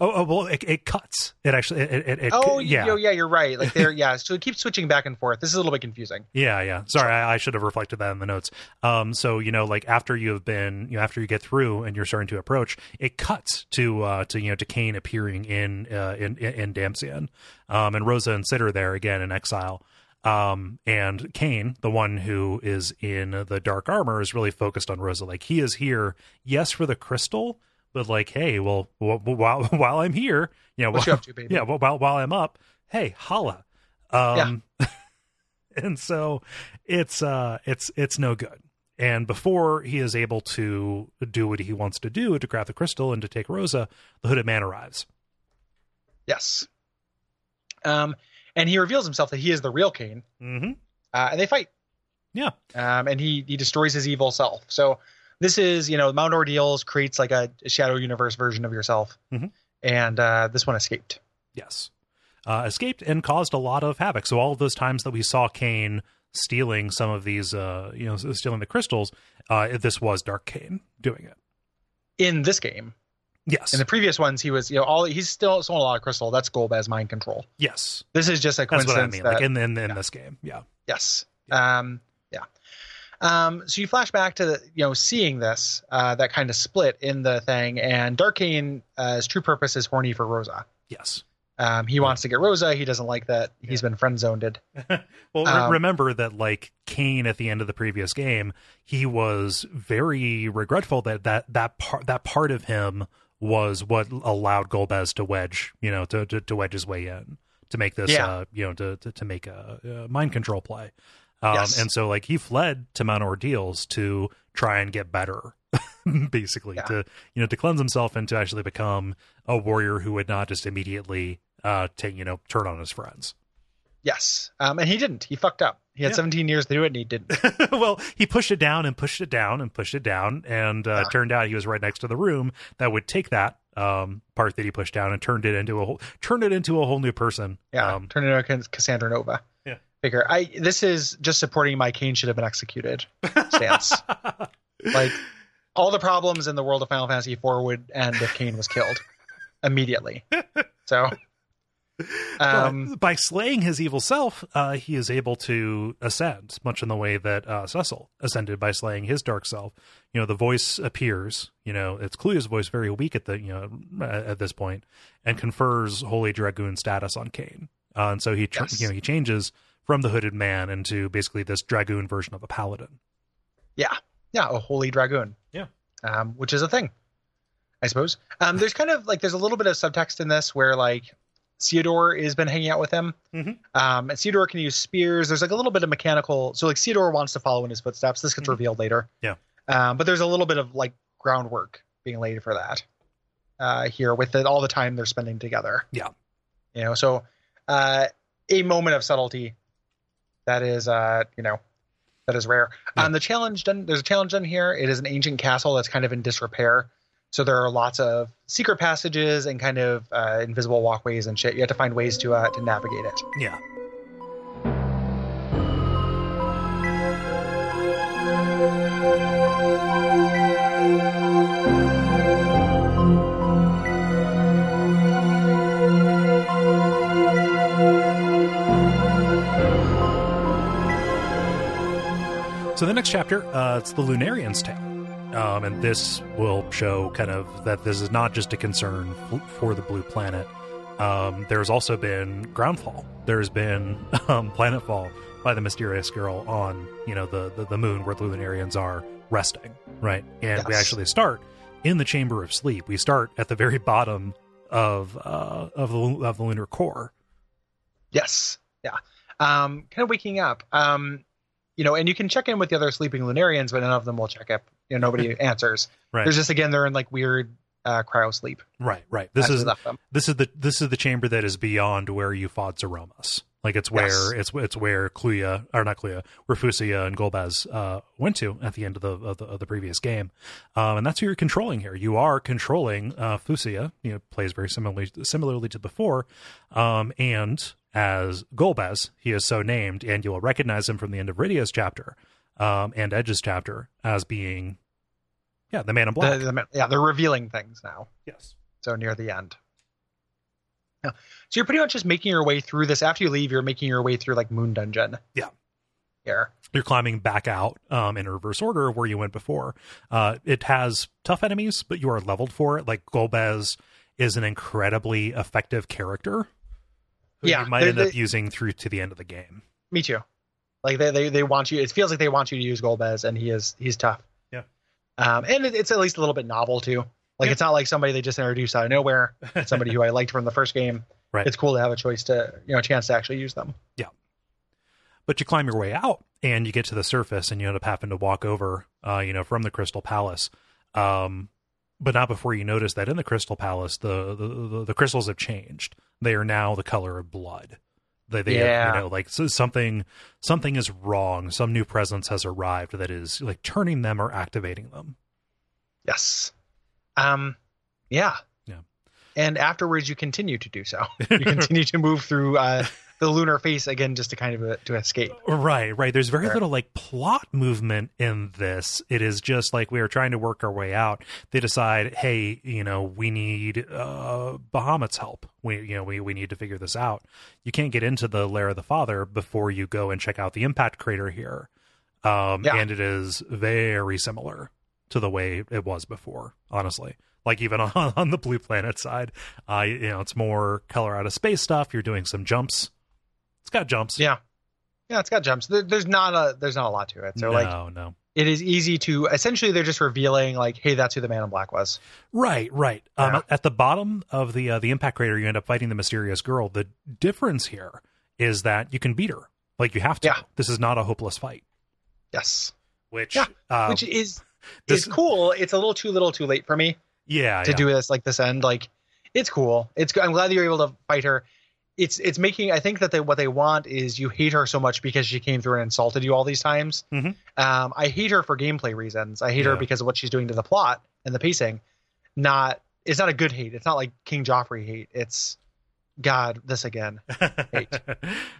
S1: Oh, oh well, it, it cuts. It actually. It, it, it,
S2: oh,
S1: yeah.
S2: yeah. yeah, you're right. Like they're yeah. So it keeps switching back and forth. This is a little bit confusing.
S1: Yeah, yeah. Sorry, I, I should have reflected that in the notes. Um, so you know, like after you have been, you know, after you get through and you're starting to approach, it cuts to uh to you know to Kain appearing in uh in in, in Damcyan, um, and Rosa and Cid are there again in exile. Um, and Kain, the one who is in the dark armor, is really focused on Rosa. Like he is here, yes, for the crystal, but like, hey, well, wh- wh- while while I'm here, you know,
S2: What
S1: while,
S2: you up to, baby?
S1: yeah, while while while I'm up, hey, holla. Um, and so it's uh it's it's no good. And before he is able to do what he wants to do to grab the crystal and to take Rosa, the hooded man arrives.
S2: Yes. Um, and he reveals himself that he is the real Kain,
S1: Mm-hmm.
S2: uh, and they fight.
S1: Yeah.
S2: Um, and he he destroys his evil self. So this is you know Mount Ordeals creates like a, a shadow universe version of yourself,
S1: Mhm.
S2: and uh, this one escaped.
S1: Yes. Uh, escaped and caused a lot of havoc. So all of those times that we saw Kain stealing some of these, uh, you know, stealing the crystals, uh, this was Dark Kain doing it.
S2: In this game,
S1: Yes.
S2: in the previous ones, he was you know all he's still stolen a lot of crystal. That's Golbez mind control.
S1: yes.
S2: This is just a coincidence.
S1: That's what I mean.
S2: that
S1: like in in, in
S2: yeah.
S1: this game. Yeah.
S2: Yes. Yeah. Um, so you flash back to you know seeing this uh, that kind of split in the thing, and Dark Kain, uh, his true purpose is horny for Rosa.
S1: Yes.
S2: Um, he wants to get Rosa. He doesn't like that he's been friend zoned.
S1: Well,
S2: Um,
S1: remember that like Kain at the end of the previous game, he was very regretful that that that part that part of him was what allowed Golbez to wedge, you know, to to, to wedge his way in to make this,
S2: Yeah.
S1: uh, you know, to to, to make a, uh mind control play. Um,
S2: Yes.
S1: And so, like, he fled to Mount Ordeals to try and get better, basically,
S2: Yeah.
S1: to you know, to cleanse himself and to actually become a warrior who would not just immediately uh take you know turn on his friends.
S2: Yes. Um, and he didn't. He fucked up. He had
S1: Yeah.
S2: 17 years to do it, and he didn't.
S1: well, he pushed it down and pushed it down and pushed it down, and uh,
S2: Yeah.
S1: turned out he was right next to the room that would take that um, part that he pushed down and turned it into a whole turned it into a whole new person.
S2: Yeah.
S1: Um,
S2: Turn into Cassandra Nova.
S1: Yeah.
S2: Figure. I. This is just supporting my Kain should have been executed stance. like all the problems in the world of Final Fantasy IV would end if Kain was killed immediately. So. Um,
S1: by slaying his evil self, uh, he is able to ascend, much in the way that uh, Cecil ascended by slaying his dark self. You know, the voice appears. You know, it's Kluya's voice, very weak at the you know at, at this point, and confers Holy Dragoon status on Kain. uh, and so he tr-
S2: Yes.
S1: you know he changes from the hooded man into basically this dragoon version of a paladin.
S2: Yeah, yeah, a holy dragoon.
S1: Yeah.
S2: um, which is a thing, I suppose. Um, there's kind of like there's a little bit of subtext in this where like Theodore has been hanging out with him,
S1: Mhm.
S2: um, and Theodore can use spears. There's like a little bit of mechanical. So like Theodore wants to follow in his footsteps. This gets
S1: Mhm.
S2: revealed later.
S1: Yeah.
S2: um, but there's a little bit of like groundwork being laid for that uh, here with it, all the time they're spending together.
S1: Yeah.
S2: you know, so uh, a moment of subtlety that is uh, you know that is rare.
S1: Yeah.
S2: Um, the challenge done. There's a challenge done here. It is an ancient castle that's kind of in disrepair. So there are lots of secret passages and kind of uh, invisible walkways and shit. You have to find ways to uh, to navigate it.
S1: Yeah. So the next chapter, uh, it's the Lunarian's Tale. Um, and this will show kind of that this is not just a concern for the blue planet. Um, there's also been groundfall. There's been um, planetfall by the mysterious girl on you know the, the the moon where the Lunarians are resting, right? And we actually start in the chamber of sleep. We start at the very bottom of uh, of the of the lunar core.
S2: Yes. Yeah. Um, kind of waking up. Um, you know, and you can check in with the other sleeping Lunarians, but none of them will check up. You know, nobody answers.
S1: Right.
S2: There's just again they're in like weird uh, cryo sleep.
S1: Right, right. This
S2: we
S1: is this is the this is the chamber that is beyond where you fought Zeromus. Like it's where
S2: Yes.
S1: it's it's where Kluya or not Kluya, where Fusoya and Golbez uh, went to at the end of the of the, of the previous game, um, and that's who you're controlling here. You are controlling uh, Fusoya. You know, plays very similarly similarly to before, um, and as Golbez, he is so named, and you will recognize him from the end of Rydia's chapter um, and Edge's chapter as being, yeah, the man in black.
S2: The- the- yeah, they're revealing things now.
S1: yes.
S2: so near the end. Yeah. So you're pretty much just making your way through this. After you leave, you're making your way through like Moon Dungeon.
S1: Yeah.
S2: Here.
S1: you're climbing back out um, in reverse order of where you went before. Uh, it has tough enemies, but you are leveled for it. Like Golbez is an incredibly effective character. Who
S2: Yeah,
S1: you might end up
S2: they-
S1: using through to the end of the game.
S2: Me too. Like they, they, they want you. It feels like they want you to use Golbez, and he is he's tough.
S1: Yeah.
S2: Um, and it, it's at least a little bit novel too. Like
S1: Yeah.
S2: it's not like somebody they just introduced out of nowhere. It's somebody who I liked from the first game.
S1: Right.
S2: It's cool to have a choice to you know a chance to actually use them. Yeah.
S1: But you climb your way out and you get to the surface, and you end up having to walk over, uh, you know, from the Crystal Palace. Um, but not before you notice that in the Crystal Palace, the the, the, the crystals have changed. They are now the color of blood. They, they have,
S2: Yeah.
S1: you know, like so something something is wrong. Some new presence has arrived that is like turning them or activating them.
S2: Yes. Um. Yeah. And afterwards, you continue to do so. You continue to move through uh, the lunar face again, just to kind of uh, to escape.
S1: Right, right. There's very little like plot movement in this. It is just like we are trying to work our way out. They decide, hey, you know, we need uh Bahamut's help. We you know, we, we need to figure this out. You can't get into the lair of the father before you go and check out the impact crater here. Um
S2: Yeah.
S1: and it is very similar to the way it was before, honestly. Like even on, on the blue planet side. Uh you know, it's more color out of space stuff. You're doing some jumps. It's got jumps.
S2: Yeah. Yeah, it's got jumps. There, there's not a there's not a lot to it. So
S1: no,
S2: like
S1: no.
S2: it is easy to essentially they're just revealing like, hey, that's who the man in black was.
S1: Right, right. Um,
S2: Yeah.
S1: at- At the bottom of the uh, the impact crater, you end up fighting the mysterious girl. The difference here is that you can beat her, like you have to.
S2: Yeah.
S1: This is not a hopeless fight.
S2: Yes.
S1: Which,
S2: Yeah,
S1: uh,
S2: Which is
S1: this-
S2: is cool. It's a little too little too late for me
S1: yeah,
S2: to
S1: yeah.
S2: do this like this end. Like it's cool. It's I'm glad that you're able to fight her. It's it's making I think that they what they want is you hate her so much because she came through and insulted you all these times.
S1: Mhm.
S2: Um, I hate her for gameplay reasons. I hate her because of what she's doing to the plot and the pacing. Not it's not a good hate. It's not like King Joffrey hate. It's God this again. Hate.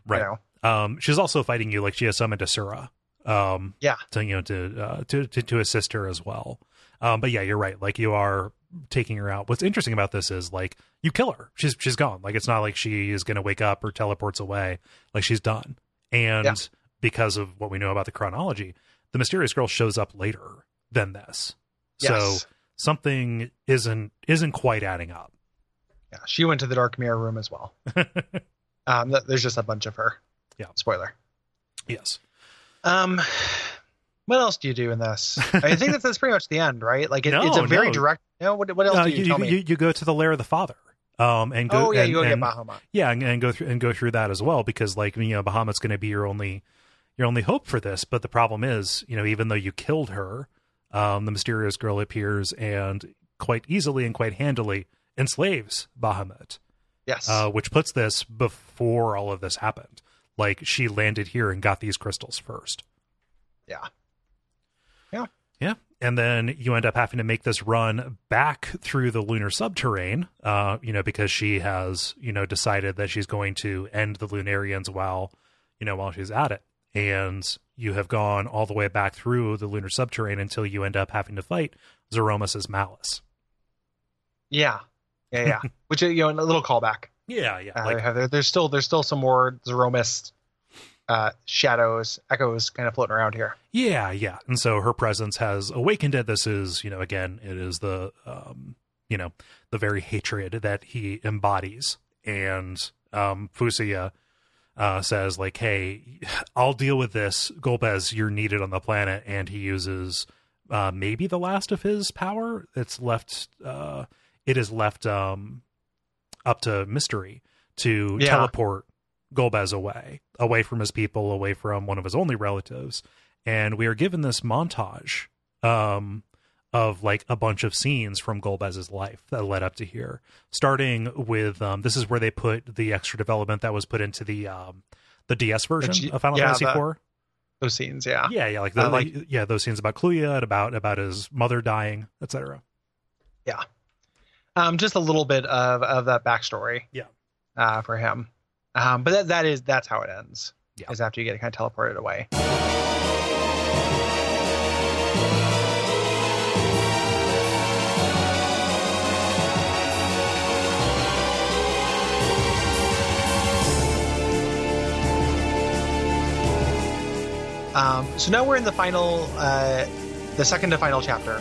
S1: Right.
S2: You know?
S1: Um, she's also fighting you like she has summoned Asura. Um,
S2: Yeah.
S1: to you know to uh, to, to to assist her as well. Um, but yeah, you're right. Like you are taking her out. What's interesting about this is like you kill her. She's she's gone. Like it's not like she is going to wake up or teleports away. Like she's done. And
S2: Yeah.
S1: because of what we know about the chronology, the mysterious girl shows up later than this.
S2: Yes.
S1: So something isn't isn't quite adding up.
S2: Yeah, she went to the dark mirror room as well. Um, th- there's just a bunch of her.
S1: Yeah.
S2: Spoiler.
S1: Yes.
S2: Um, what else do you do in this? I think that that's pretty much the end, right? Like it,
S1: No,
S2: it's a very
S1: no.
S2: direct. You know, what, what else
S1: Uh,
S2: do you,
S1: you,
S2: tell
S1: you,
S2: me?
S1: you go to the lair of the father. Um, and go
S2: oh yeah,
S1: and,
S2: you go get
S1: and-
S2: Bahamut.
S1: yeah, and, and go through and go through that as well because like you know Bahamut's going to be your only your only hope for this. But the problem is, you know, even though you killed her, um, the mysterious girl appears and quite easily and quite handily enslaves Bahamut,
S2: Yes.
S1: uh, which puts this before all of this happened. Like she landed here and got these crystals first.
S2: yeah.
S1: Yeah. And then you end up having to make this run back through the lunar subterrane, uh, you know, because she has, you know, decided that she's going to end the Lunarians while, you know, while she's at it. And you have gone all the way back through the lunar subterrane until you end up having to fight Zeromus's malice.
S2: Yeah. Yeah. Yeah. Which you know, a little callback.
S1: Yeah, yeah.
S2: Uh,
S1: like,
S2: have- there- there's still there's still some more Zeromus uh, shadows, echoes, kind of floating around here.
S1: Yeah, yeah. And so her presence has awakened it. This is, you know, again, it is the um, you know, the very hatred that he embodies. And um Fusoya uh says like, Hey, I'll deal with this, Golbez, you're needed on the planet, and he uses uh maybe the last of his power. It's left uh it is left um up to mystery to
S2: Yeah.
S1: teleport Golbez away, away from his people, away from one of his only relatives. And we are given this montage um, of like a bunch of scenes from Golbez's life that led up to here. Starting with um, this is where they put the extra development that was put into the um, the DS version
S2: G-
S1: of Final
S2: yeah,
S1: Fantasy
S2: the-
S1: IV.
S2: Those scenes, yeah.
S1: Yeah, yeah, like the,
S2: Uh, like-
S1: yeah those scenes about Kluya and about about his mother dying, etc.
S2: Yeah, um, just a little bit of of that backstory.
S1: Yeah.
S2: Uh, for him. Um, but that that is that's how it ends.
S1: Yeah.
S2: Is after you get kind of teleported away. Um, so now we're in the final, uh, the second to final chapter,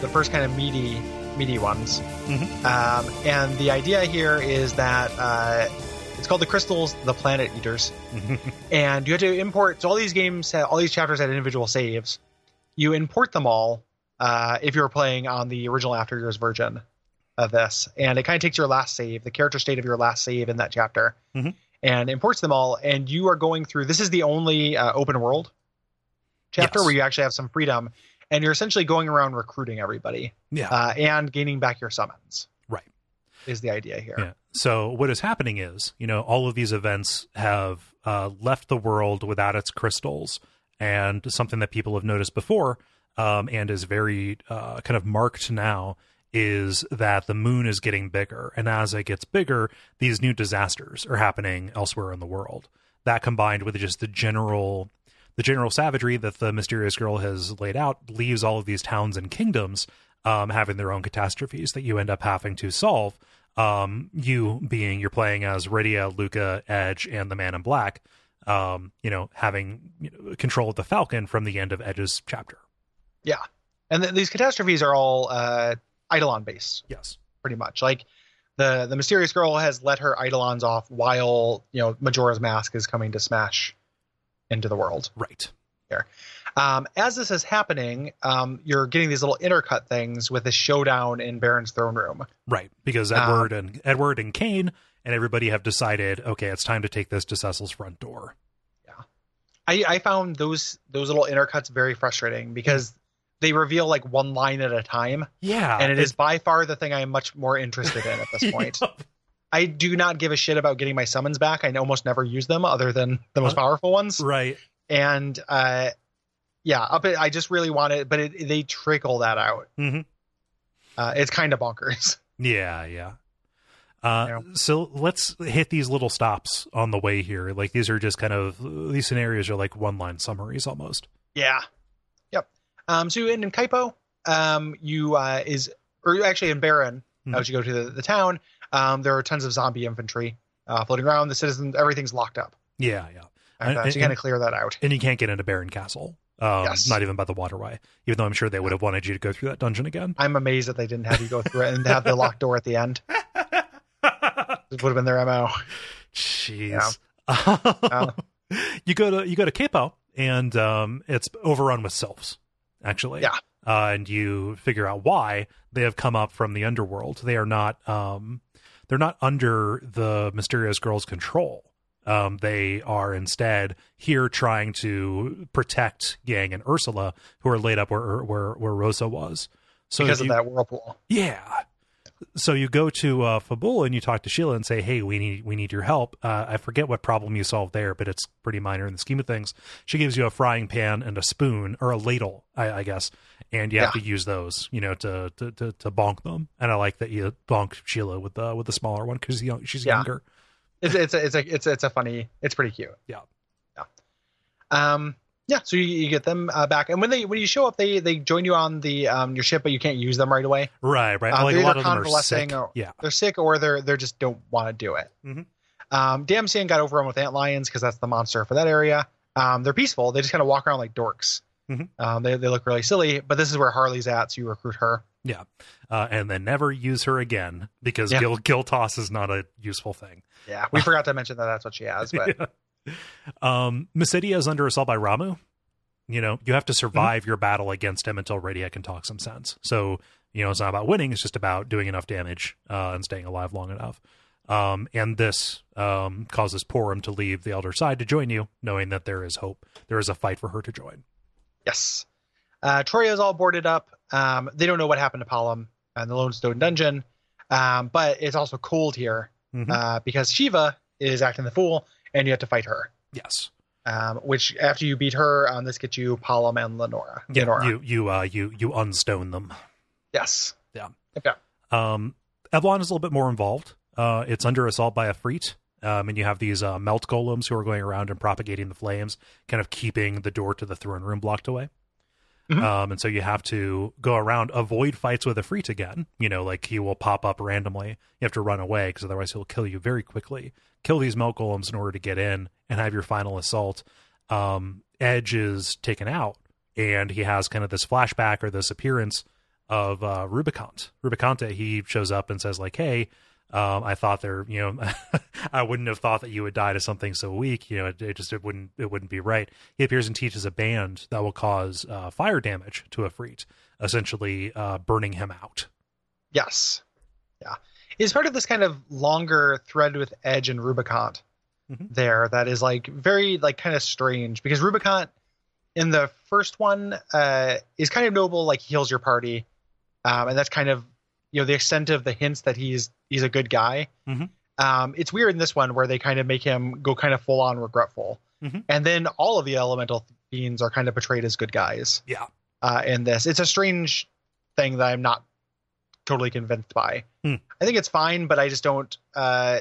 S2: the first kind of meaty, meaty ones.
S1: Mhm.
S2: Um, and the idea here is that uh, it's called the Crystals, the Planet Eaters, and you have to import. So all these games, have, all these chapters had individual saves. You import them all uh, if you're playing on the original After Years version of this, and it kind of takes your last save, the character state of your last save in that chapter,
S1: Mhm.
S2: and imports them all. And you are going through. This is the only uh, open world chapter
S1: Yes.
S2: where you actually have some freedom, and you're essentially going around recruiting everybody
S1: yeah,
S2: uh, and gaining back your summons. Is the idea here.
S1: Yeah. So what is happening is, you know, all of these events have uh, left the world without its crystals, and something that people have noticed before, um, and is very uh, kind of marked now, is that the moon is getting bigger, and as it gets bigger, these new disasters are happening elsewhere in the world. That combined with just the general, the general savagery that the mysterious girl has laid out, leaves all of these towns and kingdoms um, having their own catastrophes that you end up having to solve um, you being you're playing as Rydia, Luca, Edge, and the Man in Black, um, you know, having you know, control of the Falcon from the end of Edge's chapter.
S2: Yeah. And th- these catastrophes are all uh, Eidolon based,
S1: Yes.
S2: pretty much. Like the the mysterious girl has let her Eidolons off while you know Majora's Mask is coming to smash into the world.
S1: Right.
S2: Um, as this is happening, um, you're getting these little intercut things with the showdown in Baron's throne room.
S1: Right. Because
S2: Uh,
S1: Edward and Edward and Kain and everybody have decided, okay, it's time to take this to Cecil's front door.
S2: Yeah, I, I found those those little intercuts very frustrating because they reveal like one line at a time,
S1: Yeah.
S2: and it is by far the thing I am much more interested in at this point. I do not give a shit about getting my summons back. I almost never use them other than the most
S1: Uh,
S2: powerful ones.
S1: right.
S2: And uh, yeah, up it, I just really want it, but it, they trickle that out.
S1: Mhm.
S2: Uh, it's kind of bonkers.
S1: Yeah, yeah. Uh. So let's hit these little stops on the way here. Like these are just kind of these scenarios are like one line summaries almost.
S2: Yeah. Yep. Um, so in, in Kaipo, um, you uh, is or you actually in Baron,
S1: Mhm.
S2: as you go to the, the town, um, there are tons of zombie infantry uh, floating around. The citizens, everything's locked up.
S1: Yeah, yeah.
S2: And, uh,
S1: And-
S2: so you kind of clear that out.
S1: And you can't get into Baron Castle. Um,
S2: Yes.
S1: Not even by the waterway. Even though I'm sure they would have wanted you to go through that dungeon again.
S2: I'm amazed that they didn't have you go through it and have the locked door at the end. It would have been their mo.
S1: Jeez. Yeah. you go to you go to Kaipo and um, it's overrun with sylphs. Actually,
S2: yeah.
S1: Uh, and you figure out why they have come up from the underworld. They are not um, they're not under the mysterious girl's control. Um, they are instead here trying to protect Yang and Ursula, who are laid up where where where Rosa was.
S2: So because you, of that whirlpool.
S1: Yeah. So you go to uh, Fabul and you talk to Sheila and say, "Hey, we need we need your help." Uh, I forget what problem you solved there, but it's pretty minor in the scheme of things. She gives you a frying pan and a spoon or a ladle, I, I guess, and you have yeah. to use those, you know, to, to to to bonk them. And I like that you bonk Sheila with the with the smaller one because she's yeah. younger.
S2: It's it's a, it's a it's a, it's a funny. It's pretty cute.
S1: Yeah.
S2: Yeah. Um yeah, so you, you get them uh, back, and when they when you show up, they they join you on the um your ship, but you can't use them right away.
S1: Right, right. Uh, like
S2: they're
S1: a lot
S2: of
S1: them are sick.
S2: Or,
S1: yeah,
S2: they're sick, or they're they're just don't want to do it.
S1: Mm-hmm.
S2: Um, Damcyan got overrun with ant lions because that's the monster for that area. Um, they're peaceful. They just kind of walk around like dorks.
S1: Mm-hmm.
S2: Um, they they look really silly, but this is where Harley's at, so you recruit her.
S1: Yeah, uh, and then never use her again because yeah. Gil Gil toss is not a useful thing.
S2: Yeah, we forgot to mention that that's what she has. But
S1: yeah. um, Mysidia is under assault by Ramuh. you know, you have to survive mm-hmm. your battle against him until Radiant can talk some sense. So, you know, it's not about winning; it's just about doing enough damage uh, and staying alive long enough. Um, and this um, causes Porom to leave the Elder side to join you, knowing that there is hope. There is a fight for her to join.
S2: Yes. Uh, Troia is all boarded up. Um, they don't know what happened to Palom and the Lone Stone Dungeon, um, but it's also cold here
S1: mm-hmm.
S2: uh, because Shiva is acting the fool, and you have to fight her.
S1: Yes
S2: um, which after you beat her, um, this gets you Palom and Leonora.
S1: Yeah,
S2: Leonora.
S1: you you uh, you you unstone them.
S2: Yes.
S1: Yeah.
S2: Okay.
S1: Um, Eblan is a little bit more involved. Uh, it's under assault by Efreet. Um, and you have these uh, melt golems who are going around and propagating the flames, kind of keeping the door to the throne room blocked away. Mm-hmm. Um, and so you have to go around, avoid fights with Efreet again. You know, like he will pop up randomly. You have to run away because otherwise he'll kill you very quickly. Kill these melt golems in order to get in and have your final assault. Um, Edge is taken out, and he has kind of this flashback or this appearance of uh, Rubicant. Rubicante, he shows up and says like, "Hey, um, I thought there, you know, I wouldn't have thought that you would die to something so weak. You know, it, it, just it wouldn't it wouldn't be right. He appears and teaches a band that will cause uh, fire damage to Efreet, essentially uh, burning him out.
S2: Yes, yeah, he's part of this kind of longer thread with Edge and Rubicant mm-hmm. there that is like very like kind of strange because Rubicant in the first one uh, is kind of noble, like he heals your party, um, and that's kind of you know the extent of the hints that he's he's a good guy.
S1: Mm-hmm.
S2: Um, it's weird in this one where they kind of make him go kind of full on regretful,
S1: mm-hmm.
S2: and then all of the elemental beings are kind of portrayed as good guys.
S1: Yeah.
S2: Uh, in this, it's a strange thing that I'm not totally convinced by.
S1: Hmm.
S2: I think it's fine, but I just don't. Uh,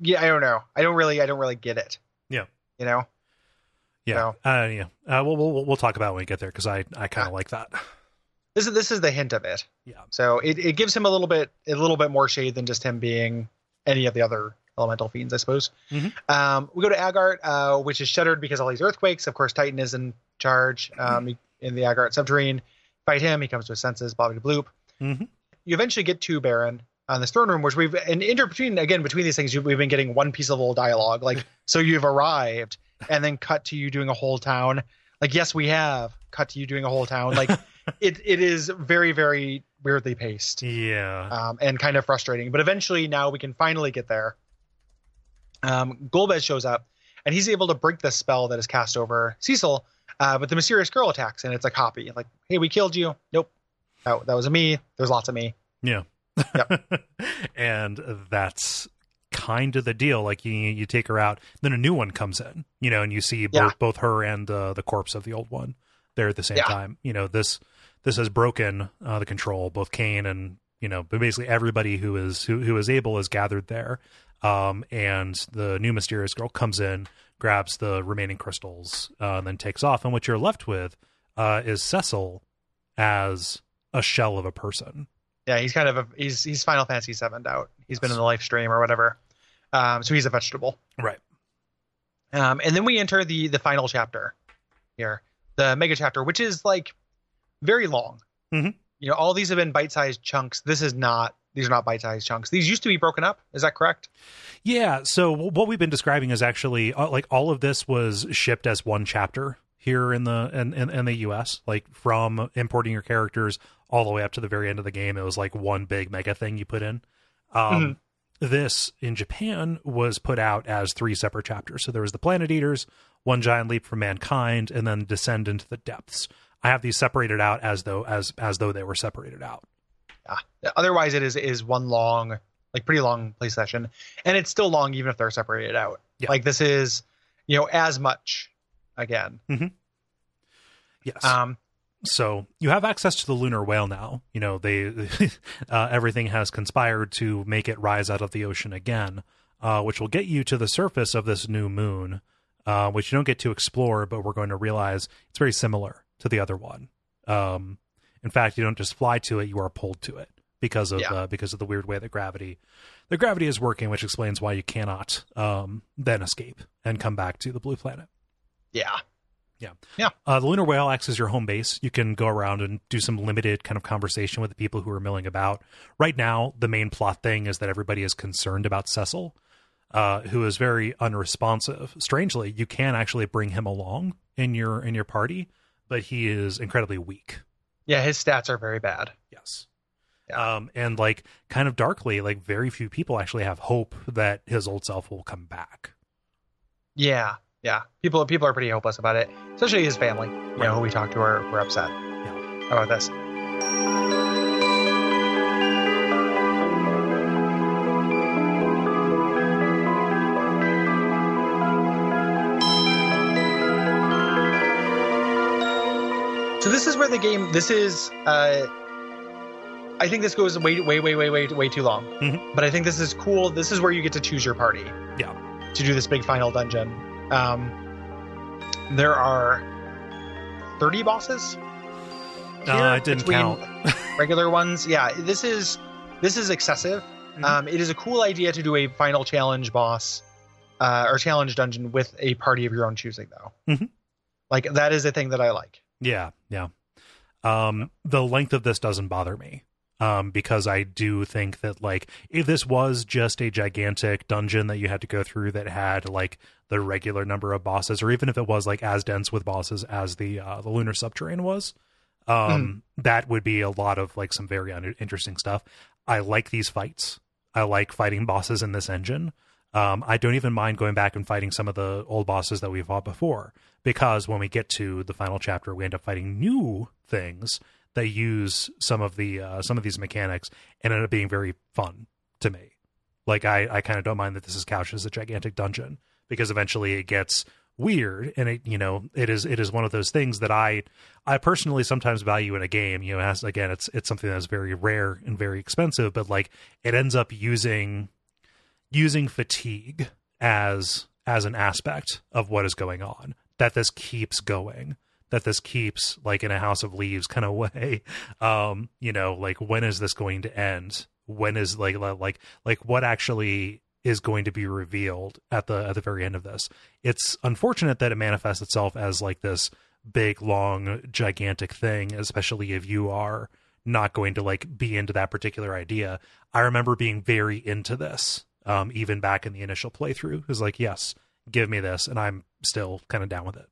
S2: yeah, I don't know. I don't really, I don't really get it.
S1: Yeah.
S2: You know.
S1: Yeah. So, uh, yeah. Uh, we'll, we'll we'll talk about when we get there because I I kind of like that
S2: this is this is the hint of it.
S1: Yeah.
S2: So it, it gives him a little bit a little bit more shade than just him being any of the other elemental fiends, I suppose.
S1: Mm-hmm.
S2: Um, we go to Agart, uh, which is shuttered because all these earthquakes. Of course, Titan is in charge um, mm-hmm. in the Agart subterrane. Fight him. He comes to his senses. Bobby Bloop.
S1: Mm-hmm.
S2: You eventually get to Baron on this throne room, which we've and inter between again between these things, we've been getting one piece of little dialogue, like so you've arrived, and then cut to you doing a whole town. Like yes, we have. Cut to you doing a whole town. Like it it is very very weirdly paced.
S1: Yeah.
S2: Um, and kind of frustrating. But eventually now we can finally get there. Um, Golbez shows up and he's able to break the spell that is cast over Cecil. Uh, but the mysterious girl attacks and it's a copy. Like, hey, we killed you. Nope. That, that was a me. There's lots of me.
S1: Yeah.
S2: Yep.
S1: and that's kind of the deal. Like you, you take her out, then a new one comes in, you know, and you see both,
S2: Yeah.
S1: both her and uh, the corpse of the old one there at the same
S2: Yeah.
S1: time. You know, this this has broken uh, the control. Both Kain and you know, but basically everybody who is who who is able is gathered there. Um, and the new mysterious girl comes in, grabs the remaining crystals, uh, and then takes off. And what you're left with uh, is Cecil as a shell of a person.
S2: Yeah, he's kind of a he's he's Final Fantasy seven out. He's been in the live stream or whatever. Um, so he's a vegetable.
S1: Right.
S2: Um, and then we enter the the final chapter here, the mega chapter, which is like very long.
S1: Mhm.
S2: You know, all these have been bite sized chunks. This is not these are not bite-sized chunks. These used to be broken up. Is that correct?
S1: Yeah. So what we've been describing is actually uh, like all of this was shipped as one chapter here in the in, in, in the US. Like from importing your characters all the way up to the very end of the game, it was like one big mega thing you put in. Um, mm-hmm. This in Japan was put out as three separate chapters. So there was the Planet Eaters, One Giant Leap for Mankind, and then Descend into the Depths. I have these separated out as though as as though they were separated out.
S2: Yeah. Otherwise, it is is one long, like pretty long play session, and it's still long even if they're separated out. Yeah. Like this is, you know, as much again.
S1: Mm-hmm. Yes. Um. So you have access to the lunar whale now. You know they, uh, everything has conspired to make it rise out of the ocean again, uh, which will get you to the surface of this new moon, uh, which you don't get to explore, but we're going to realize it's very similar to the other one. Um, in fact, you don't just fly to it; you are pulled to it because of yeah. uh, because of the weird way that gravity the gravity is working, which explains why you cannot um, then escape and come back to the blue planet.
S2: Yeah.
S1: Yeah.
S2: Yeah.
S1: Uh, the Lunar Whale acts as your home base. You can go around and do some limited kind of conversation with the people who are milling about. Right now, the main plot thing is that everybody is concerned about Cecil, uh, who is very unresponsive. Strangely, you can actually bring him along in your in your party, but he is incredibly weak.
S2: Yeah, his stats are very bad.
S1: Yes. Yeah. Um, and like kind of darkly, like very few people actually have hope that his old self will come back.
S2: Yeah, yeah. People people are pretty hopeless about it, especially his family. You right. know, who we talked to are were upset yeah. about this. This is where the game. This is. Uh, I think this goes way, way, way, way, way, way too long. Mm-hmm. But I think this is cool. This is where you get to choose your party.
S1: Yeah.
S2: To do this big final dungeon. Um, there are 30 bosses.
S1: No, uh, I didn't count.
S2: regular ones. Yeah, this is this is excessive. Mm-hmm. Um, it is a cool idea to do a final challenge boss uh, or challenge dungeon with a party of your own choosing, though.
S1: Mm-hmm.
S2: Like that is a thing that I like.
S1: Yeah, yeah. Um, the length of this doesn't bother me. Um, because I do think that like if this was just a gigantic dungeon that you had to go through that had like the regular number of bosses, or even if it was like as dense with bosses as the uh, the lunar subterrane was, um, mm. that would be a lot of like some very un- interesting stuff. I like these fights. I like fighting bosses in this engine. Um, I don't even mind going back and fighting some of the old bosses that we fought before because when we get to the final chapter, we end up fighting new things. That use some of the uh, some of these mechanics and end up being very fun to me. Like I, I kind of don't mind that this is couched as a gigantic dungeon because eventually it gets weird and it you know it is it is one of those things that I I personally sometimes value in a game. You know as again it's it's something that's very rare and very expensive but like it ends up using using fatigue as as an aspect of what is going on that this keeps going that this keeps like in a house of leaves kind of way. Um you know like when is this going to end? When is like like like what actually is going to be revealed at the at the very end of this? It's unfortunate that it manifests itself as like this big long gigantic thing especially if you are not going to like be into that particular idea. I remember being very into this um, even back in the initial playthrough. Is like yes give me this and i'm still kind of down with it.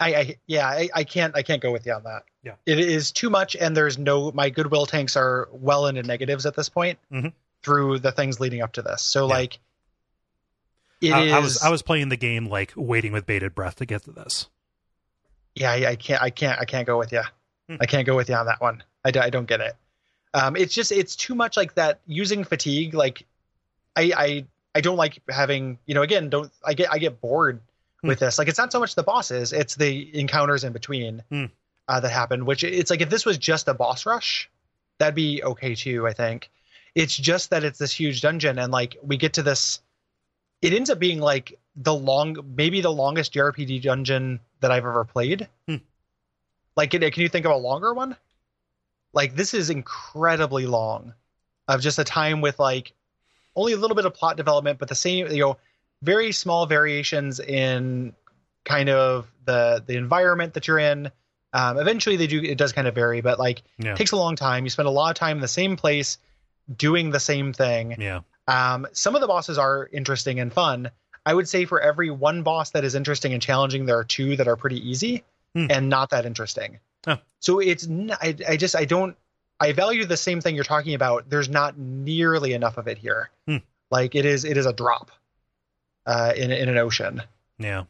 S2: I, I yeah I, I, can't i can't go with you on that.
S1: Yeah.
S2: It is too much and there's no my goodwill tanks are well into negatives at this point
S1: mm-hmm.
S2: through the things leading up to this. So yeah. like
S1: it I, is, I, was i was playing the game like waiting with bated breath to get to this.
S2: Yeah i, I can't i can't i can't go with you hmm. i can't go with you on that one. I, I don't get it. Um it's just it's too much like that using fatigue like I, I I don't like having you know again don't I get I get bored hmm. with this like it's not so much the bosses it's the encounters in between
S1: hmm.
S2: uh, that happen which it's like if this was just a boss rush that'd be okay too I think it's just that it's this huge dungeon and like we get to this it ends up being like the long maybe the longest JRPG dungeon that I've ever played
S1: hmm.
S2: like can, can you think of a longer one like this is incredibly long of just a time with like only a little bit of plot development, but the same, you know, very small variations in kind of the the environment that you're in. Um, eventually, they do it does kind of vary, but like yeah. takes a long time. You spend a lot of time in the same place, doing the same thing.
S1: Yeah.
S2: Um, some of the bosses are interesting and fun. I would say for every one boss that is interesting and challenging, there are two that are pretty easy
S1: Hmm.
S2: and not that interesting.
S1: Oh.
S2: So it's n- I, I just I don't I value the same thing you're talking about. There's not nearly enough of it here.
S1: Hmm.
S2: Like it is it is a drop uh, in in an ocean.
S1: Yeah.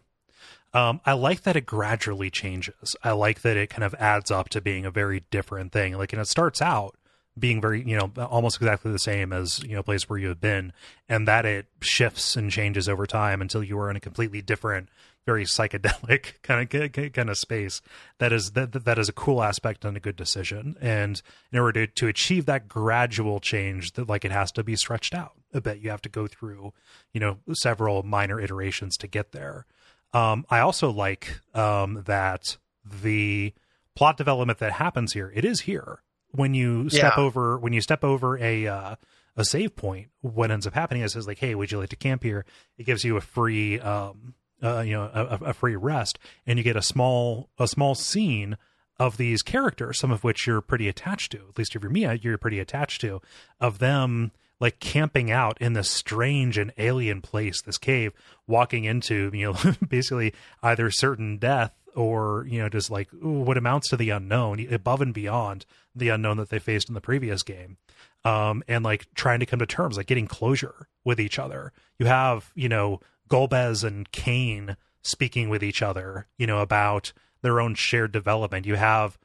S1: Um, I like that it gradually changes. I like that it kind of adds up to being a very different thing. Like, and it starts out being very, you know, almost exactly the same as, you know, place where you have been, and that it shifts and changes over time until you are in a completely different, very psychedelic kind of kind of space. That is that that is a cool aspect and a good decision. And in order to, to achieve that gradual change, that like it has to be stretched out a bit. You have to go through, you know, several minor iterations to get there. Um, I also like um, that the plot development that happens here. It is here when you step
S2: Yeah.
S1: over when you step over a uh, a save point. What ends up happening is, is like, hey, would you like to camp here? It gives you a free, um, uh, you know, a, a free rest, and you get a small a small scene of these characters, some of which you're pretty attached to. At least if you're Mia, you're pretty attached to, of them like camping out in this strange and alien place, this cave, walking into, you know, basically either certain death or, you know, just like ooh, what amounts to the unknown, above and beyond the unknown that they faced in the previous game. Um, and like trying to come to terms, like getting closure with each other. You have, you know, Golbez and Kain speaking with each other, you know, about their own shared development. You have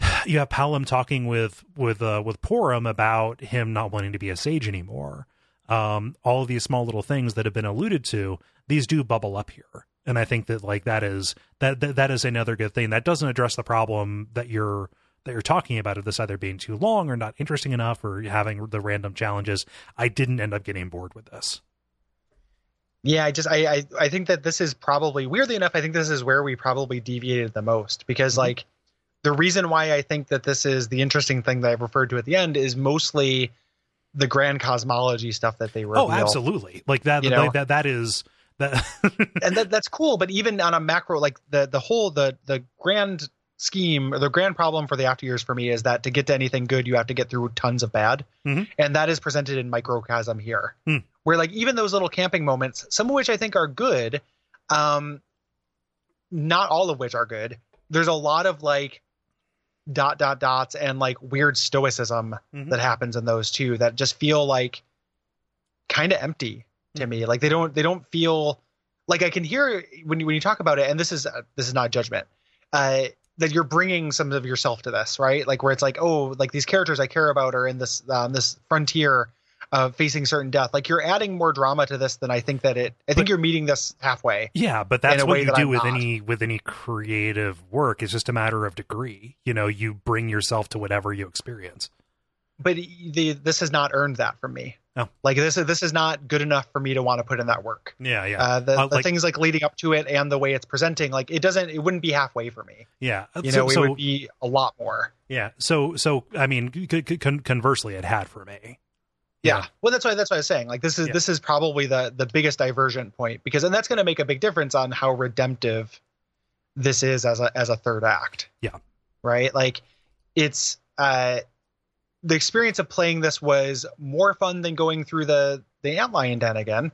S1: you have Palom talking with with uh, with Porom about him not wanting to be a sage anymore. Um, all these small little things that have been alluded to, these do bubble up here, and I think that like that is that that, that is another good thing. That doesn't address the problem that you're that you're talking about of this either being too long or not interesting enough or having the random challenges. I didn't end up getting bored with this.
S2: Yeah, I just I, I I think that this is probably weirdly enough. I think this is where we probably deviated the most because
S1: Mhm.
S2: like the reason why I think that this is the interesting thing that I've referred to at the end is mostly the grand cosmology stuff that they reveal.
S1: Oh, absolutely! Like that.
S2: You know?
S1: like that. That is that.
S2: and that that's cool. But even on a macro, like the the whole the the grand scheme or the grand problem for the after years for me is that to get to anything good, you have to get through tons of bad,
S1: Mhm.
S2: and that is presented in microcosm here,
S1: Hmm.
S2: Where like even those little camping moments, some of which I think are good, um, not all of which are good. There's a lot of like dot dot dots and like weird stoicism
S1: Mhm.
S2: that happens in those too that just feel like kind of empty to
S1: Hmm.
S2: me like they don't they don't feel like i can hear when you when you talk about it and this is uh, this is not judgment uh that you're bringing some of yourself to this right like where it's like oh like these characters i care about are in this um, this frontier of facing certain death like you're adding more drama to this than i think that it i think
S1: But-
S2: you're meeting this halfway
S1: Yeah, but that's what you do
S2: I'm
S1: with
S2: not.
S1: any with any creative work. It's just a matter of degree. You know, you bring yourself to whatever you experience.
S2: but the this has not earned that from me
S1: No.
S2: like this is this is not good enough for me to want to put in that work
S1: Yeah, yeah,
S2: uh, the,
S1: Uh,
S2: the
S1: like-
S2: things like leading up to it and the way it's presenting like it doesn't it wouldn't be halfway for me
S1: yeah.
S2: you
S1: so,
S2: know
S1: so
S2: it would be a lot more
S1: yeah, so so I mean, c- c- con- conversely, it had for me.
S2: Yeah. well that's why that's what i was saying like this is
S1: Yeah.
S2: this is probably the the biggest divergent point because and that's going to make a big difference on how redemptive this is as a as a third act
S1: Yeah.
S2: right like it's uh the experience of playing this was more fun than going through the the antlion den again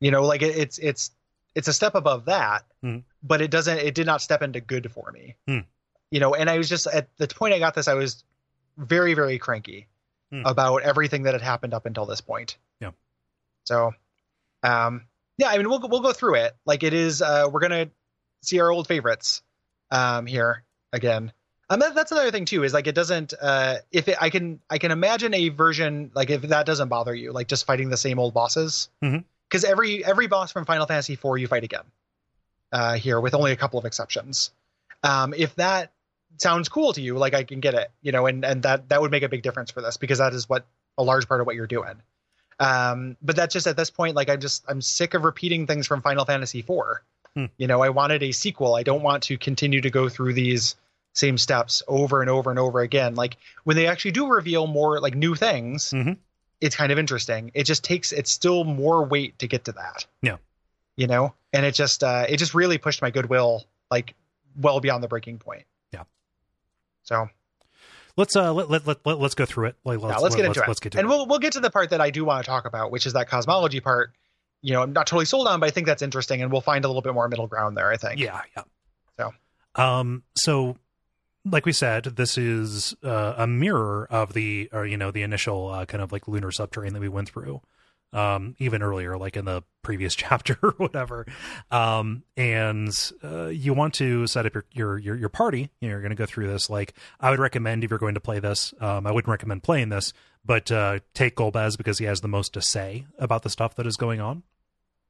S2: you know like it, it's it's it's a step above that
S1: Mhm.
S2: but it doesn't it did not step into good for me
S1: Hmm.
S2: you know and i was just at the point i got this i was very very cranky
S1: Hmm.
S2: about everything that had happened up until this point.
S1: Yeah.
S2: so um yeah i mean we'll we'll go through it. Like it is uh we're gonna see our old favorites um here again. Um that, that's another thing too is like it doesn't uh if it i can i can imagine a version like if that doesn't bother you like just fighting the same old bosses. Because every every boss from final fantasy 4 you fight again uh here with only a couple of exceptions. Um if that sounds cool to you like i can get it you know and and that that would make a big difference for this because that is what a large part of what you're doing um but that's just at this point like i'm just i'm sick of repeating things from final fantasy 4
S1: Hmm.
S2: you know i wanted a sequel i don't want to continue to go through these same steps over and over and over again like when they actually do reveal more like new things
S1: Mhm.
S2: it's kind of interesting it just takes it's still more weight to get to that
S1: Yeah.
S2: you know and it just uh it just really pushed my goodwill like well beyond the breaking point. So
S1: let's uh let let, let, let us go through it. Like,
S2: let's, yeah, let's get into
S1: let's,
S2: it.
S1: Let's get to
S2: and
S1: it.
S2: we'll we'll get to the part that I do want to talk about, which is that cosmology part. You know, I'm not totally sold on, but I think that's interesting, and we'll find a little bit more middle ground there. I think.
S1: Yeah, yeah.
S2: So,
S1: um, so like we said, this is uh, a mirror of the, or you know, the initial uh, kind of like lunar subterrane that we went through, um, even earlier, like in the previous chapter or whatever. Um, and uh, you want to set up your your your, your party. You know, you're going to go through this. Like, I would recommend if you're going to play this, um, I wouldn't recommend playing this, but uh, take Golbez because he has the most to say about the stuff that is going on.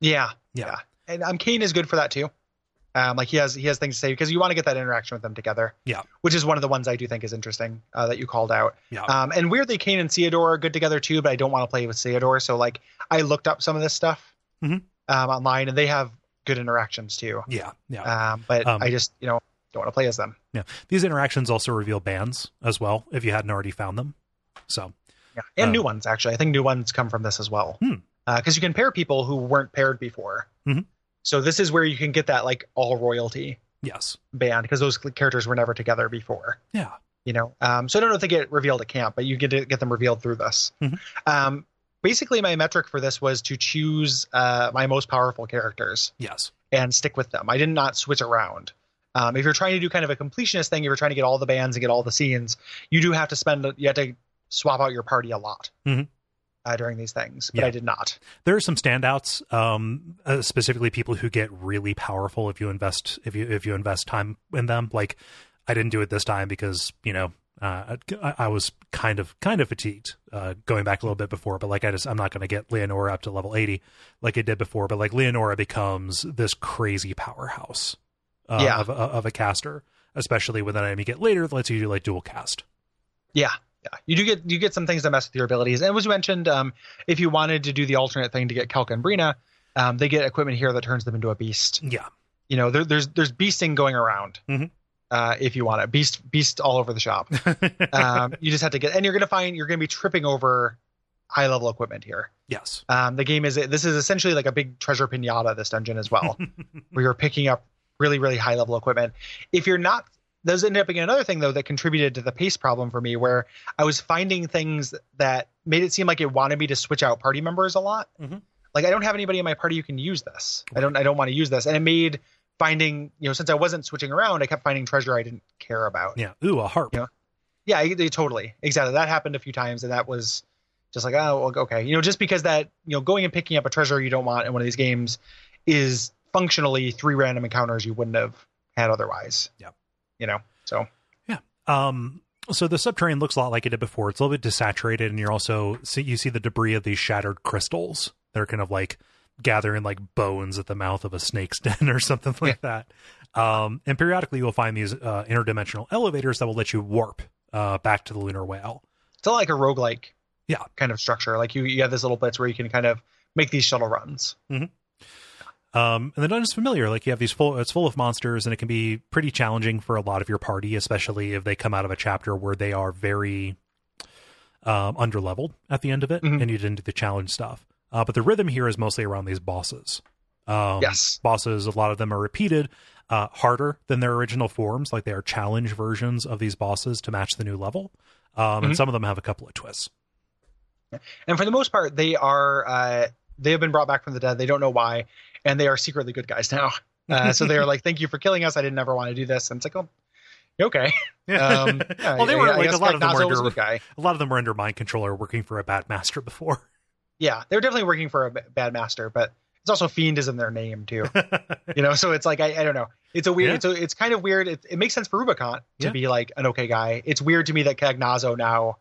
S2: Yeah,
S1: yeah,
S2: yeah. and um, Kain is good for that too. Um, like he has he has things to say because you want to get that interaction with them together.
S1: Yeah.
S2: Which is one of the ones I do think is interesting uh, that you called out.
S1: Yeah.
S2: Um, and weirdly, Kain and Ceodor are good together too, but I don't want to play with Ceodor. So like I looked up some of this stuff
S1: Mhm.
S2: um, online, and they have good interactions too.
S1: Yeah. Yeah.
S2: Um, but
S1: Um,
S2: I just you know don't want to play as them.
S1: yeah. These interactions also reveal bands as well if you hadn't already found them. So
S2: Yeah. And
S1: Um,
S2: new ones actually. I think new ones come from this as well.
S1: Hmm.
S2: Because you can pair people who weren't paired before.
S1: Mhm.
S2: So this is where you can get that like all royalty
S1: yes.
S2: band because those characters were never together before.
S1: Yeah.
S2: you know um, so i don't know if they get revealed at camp but you get to get them revealed through this
S1: Mhm.
S2: um, basically my metric for this was to choose uh, my most powerful characters
S1: Yes.
S2: and stick with them i did not switch around um, if you're trying to do kind of a completionist thing if you're trying to get all the bands and get all the scenes you do have to spend you have to swap out your party a lot
S1: Mhm.
S2: Uh, during these things but
S1: Yeah.
S2: i did not
S1: there are some standouts um uh, specifically people who get really powerful if you invest if you if you invest time in them like i didn't do it this time because you know uh, I, I was kind of kind of fatigued uh, going back a little bit before, but like I just I'm not going to get Leonora up to level 80 like I did before. But like Leonora becomes this crazy powerhouse uh,
S2: Yeah.
S1: of, of a caster, especially with an enemy get later that lets you do like dual cast.
S2: Yeah, yeah. You do get you get some things that mess with your abilities. And it was mentioned um, if you wanted to do the alternate thing to get Calca and Brina, um, they get equipment here that turns them into a beast.
S1: Yeah,
S2: You know, there, there's there's beasting going around.
S1: Mhm.
S2: Uh, if you want it, beast beast all over the shop. um, you just have to get, and you're gonna find you're gonna be tripping over high level equipment here.
S1: yes,
S2: Um, the game is this is essentially like a big treasure pinata. This dungeon as well, where you're picking up really really high level equipment. If you're not, those ended up being another thing though that contributed to the pace problem for me, where I was finding things that made it seem like it wanted me to switch out party members a lot.
S1: Mhm.
S2: Like I don't have anybody in my party who can use this. I don't I don't want to use this, and it made finding you know since I wasn't switching around, I kept finding treasure I didn't care about.
S1: yeah. Ooh, a harp.
S2: Yeah. Yeah, I- they, totally, exactly. That happened a few times, and that was just like, oh, okay, you know, just because that you know, going and picking up a treasure you don't want in one of these games is functionally three random encounters you wouldn't have had otherwise.
S1: Yeah.
S2: You know, so yeah.
S1: Um, so the subterranean looks a lot like it did before. It's a little bit desaturated, and you're also see you see the debris of these shattered crystals. They're kind of like gathering like bones at the mouth of a snake's den or something like that. Um, and periodically you'll find these uh, interdimensional elevators that will let you warp uh, back to the lunar whale.
S2: it's like a roguelike
S1: Yeah.
S2: kind of structure. Like you, you have this little bits where you can kind of make these shuttle runs.
S1: Um, and the dungeon's familiar. Like you have these full, it's full of monsters, and it can be pretty challenging for a lot of your party, especially if they come out of a chapter where they are very um, underleveled at the end of it,
S2: Mhm.
S1: and you didn't do the challenge stuff. Uh, but the rhythm here is mostly around these bosses. Um,
S2: Yes.
S1: bosses. A lot of them are repeated, uh, harder than their original forms. Like they are challenge versions of these bosses to match the new level. Um, and
S2: Mhm.
S1: some of them have a couple of twists.
S2: And for the most part, they are uh, they have been brought back from the dead. They don't know why, and they are secretly good guys now. Uh, so they are like, "Thank you for killing us. I didn't ever want to do this." And it's like, "Oh, okay." Um, yeah,
S1: well, they were
S2: I
S1: like a lot of them were under
S2: guy.
S1: a lot of them were under mind control or working for a bad master before.
S2: Yeah, they were definitely working for a bad master, but it's also fiend is in their name too. you know, so it's like I, I don't know. It's a weird.
S1: Yeah.
S2: It's a, it's kind of weird. It, it makes sense for Rubicon to
S1: Yeah.
S2: be like an okay guy. It's weird to me that Cagnazzo now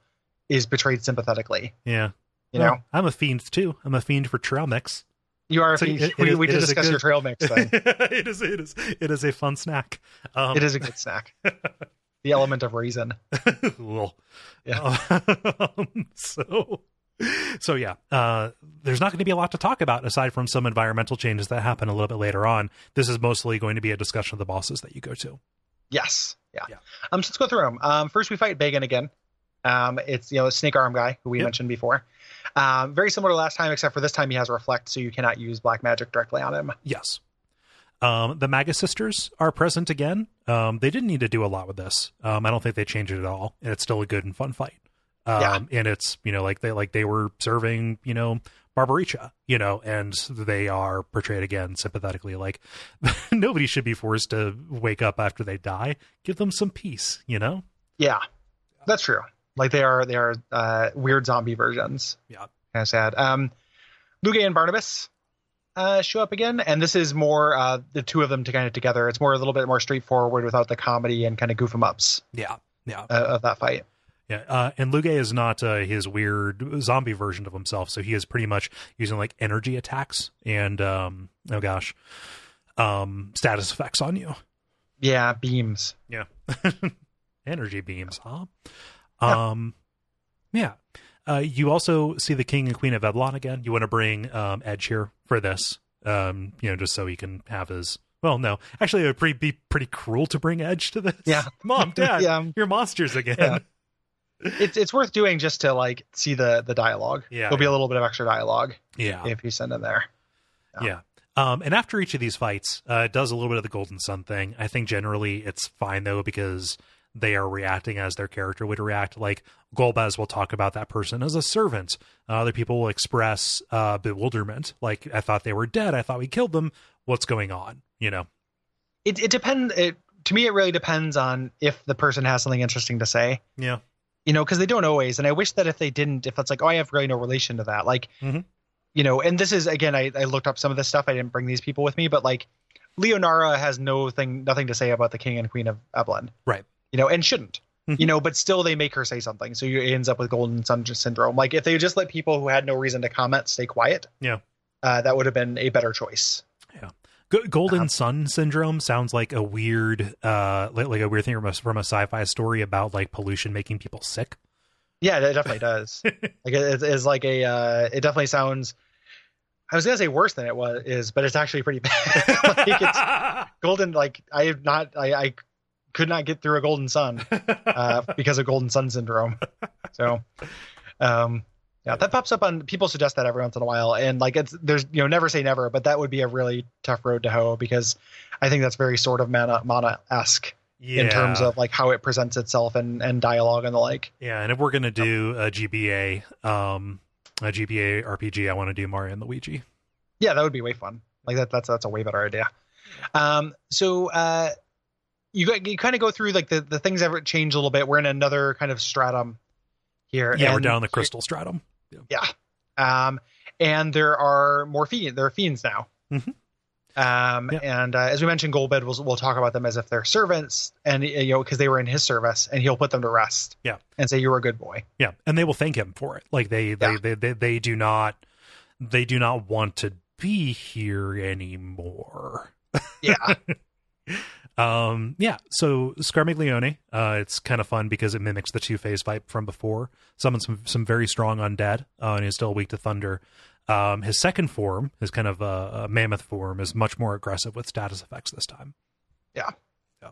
S2: is betrayed sympathetically.
S1: yeah.
S2: You
S1: Well,
S2: know,
S1: I'm a fiend too. I'm a fiend for trail mix.
S2: you are. A
S1: so
S2: fiend.
S1: it- it
S2: we
S1: is-
S2: we did discuss
S1: good-
S2: your trail mix thing.
S1: it is it is it is a fun snack. Um,
S2: it is a good snack. the element of reason.
S1: cool.
S2: Yeah.
S1: Um, so so yeah, uh, there's not going to be a lot to talk about aside from some environmental changes that happen a little bit later on. This is mostly going to be a discussion of the bosses that you go to.
S2: Yes. Yeah.
S1: Yeah.
S2: Um. So let's go through them. Um. First, we fight Baigan again. Um. It's you know a snake arm guy who we
S1: Yep.
S2: mentioned before. Um. Very similar to last time, except for this time he has reflect, so you cannot use black magic directly on him.
S1: Yes. Um, the Magus sisters are present again. Um, they didn't need to do a lot with this. Um, I don't think they changed it at all, and it's still a good and fun fight. Um,
S2: Yeah.
S1: and it's you know like they like they were serving you know Barbariccia, you know, and they are portrayed again sympathetically. Like nobody should be forced to wake up after they die. Give them some peace, you know.
S2: Yeah, that's true. Like they are they are uh, weird zombie versions.
S1: Yeah.
S2: kind of sad. Um, Lugae and Barnabas uh, show up again, and this is more uh, the two of them to kind of together. It's more a little bit more straightforward without the comedy and kind of goof 'em ups
S1: Yeah, yeah.
S2: uh, of that fight.
S1: Yeah, uh, and Lugae is not uh, his weird zombie version of himself, so he is pretty much using like energy attacks and um, oh gosh, um, status effects on you.
S2: Yeah, beams.
S1: Yeah, energy beams, huh?
S2: Yeah.
S1: Um, yeah. Uh, you also see the king and queen of Eblan again. You want to bring um, Edge here for this, um, you know, just so he can have his. Well, no, actually, it would pretty, be pretty cruel to bring Edge to this.
S2: Yeah.
S1: mom, dad,
S2: Yeah.
S1: you're monsters again.
S2: Yeah. It's it's worth doing just to like see the the dialogue.
S1: Yeah,
S2: there'll be a little bit of extra dialogue
S1: yeah.
S2: if you send in there.
S1: Yeah. Um, and after each of these fights, uh, it does a little bit of the Golden Sun thing. I think generally it's fine though because they are reacting as their character would react. Like Golbez will talk about that person as a servant. Uh, other people will express uh, bewilderment, like I thought they were dead. I thought we killed them. What's going on? You know?
S2: It it depends. It to me, it really depends on if the person has something interesting to say.
S1: Yeah.
S2: you know, because they don't always. And I wish that if they didn't, if it's like, oh, I have really no relation to that, like,
S1: Mhm.
S2: you know, and this is again, I, I looked up some of this stuff. I didn't bring these people with me, but like, Leonora has no thing, nothing to say about the king and queen of Eblan,
S1: Right.
S2: You know, and shouldn't,
S1: Mhm.
S2: you know, but still they make her say something, so you it ends up with golden sun syndrome. Like if they just let people who had no reason to comment stay quiet,
S1: Yeah.
S2: uh, that would have been a better choice.
S1: Go- Golden
S2: Uh-huh.
S1: Sun syndrome sounds like a weird, uh, like, like a weird thing from a, from a sci-fi story about like pollution making people sick.
S2: Yeah, it definitely does. like it's like a, uh, it definitely sounds. I was gonna say worse than it was is, but it's actually pretty bad. like it's, golden like i have not i i could not get through a golden sun uh because of golden sun syndrome. So um yeah that pops up on people suggest that every once in a while. And like it's there's you know never say never but that would be a really tough road to hoe because i think that's very sort of mana mana-esque
S1: yeah.
S2: in terms of like how it presents itself and and dialogue and the like.
S1: Yeah, and if we're gonna do a GBA, um, a GBA RPG, I want to do Mario and Luigi.
S2: yeah that would be way fun. Like that that's that's a way better idea. Um so uh you got you kind of go through like the the things ever change a little bit we're in another kind of stratum here
S1: Yeah, we're
S2: and-
S1: down the crystal stratum.
S2: Yeah. Um, and there are more fiends. There are fiends now.
S1: Mhm.
S2: Um,
S1: Yeah.
S2: and uh, as we mentioned, Golbez will we'll talk about them as if they're servants, and uh, you know because they were in his service, and he'll put them to rest.
S1: Yeah.
S2: and say you were a good boy.
S1: Yeah, and they will thank him for it. Like they, they,
S2: Yeah.
S1: they, they, they do not, they do not want to be here anymore.
S2: Yeah,
S1: Um, yeah. So Scarmiglione, uh, it's kind of fun because it mimics the two phase fight from before. Summons some some very strong undead, uh, and he's still weak to thunder. Um, his second form, his kind of uh, mammoth form, is much more aggressive with status effects this time. Yeah. Yeah.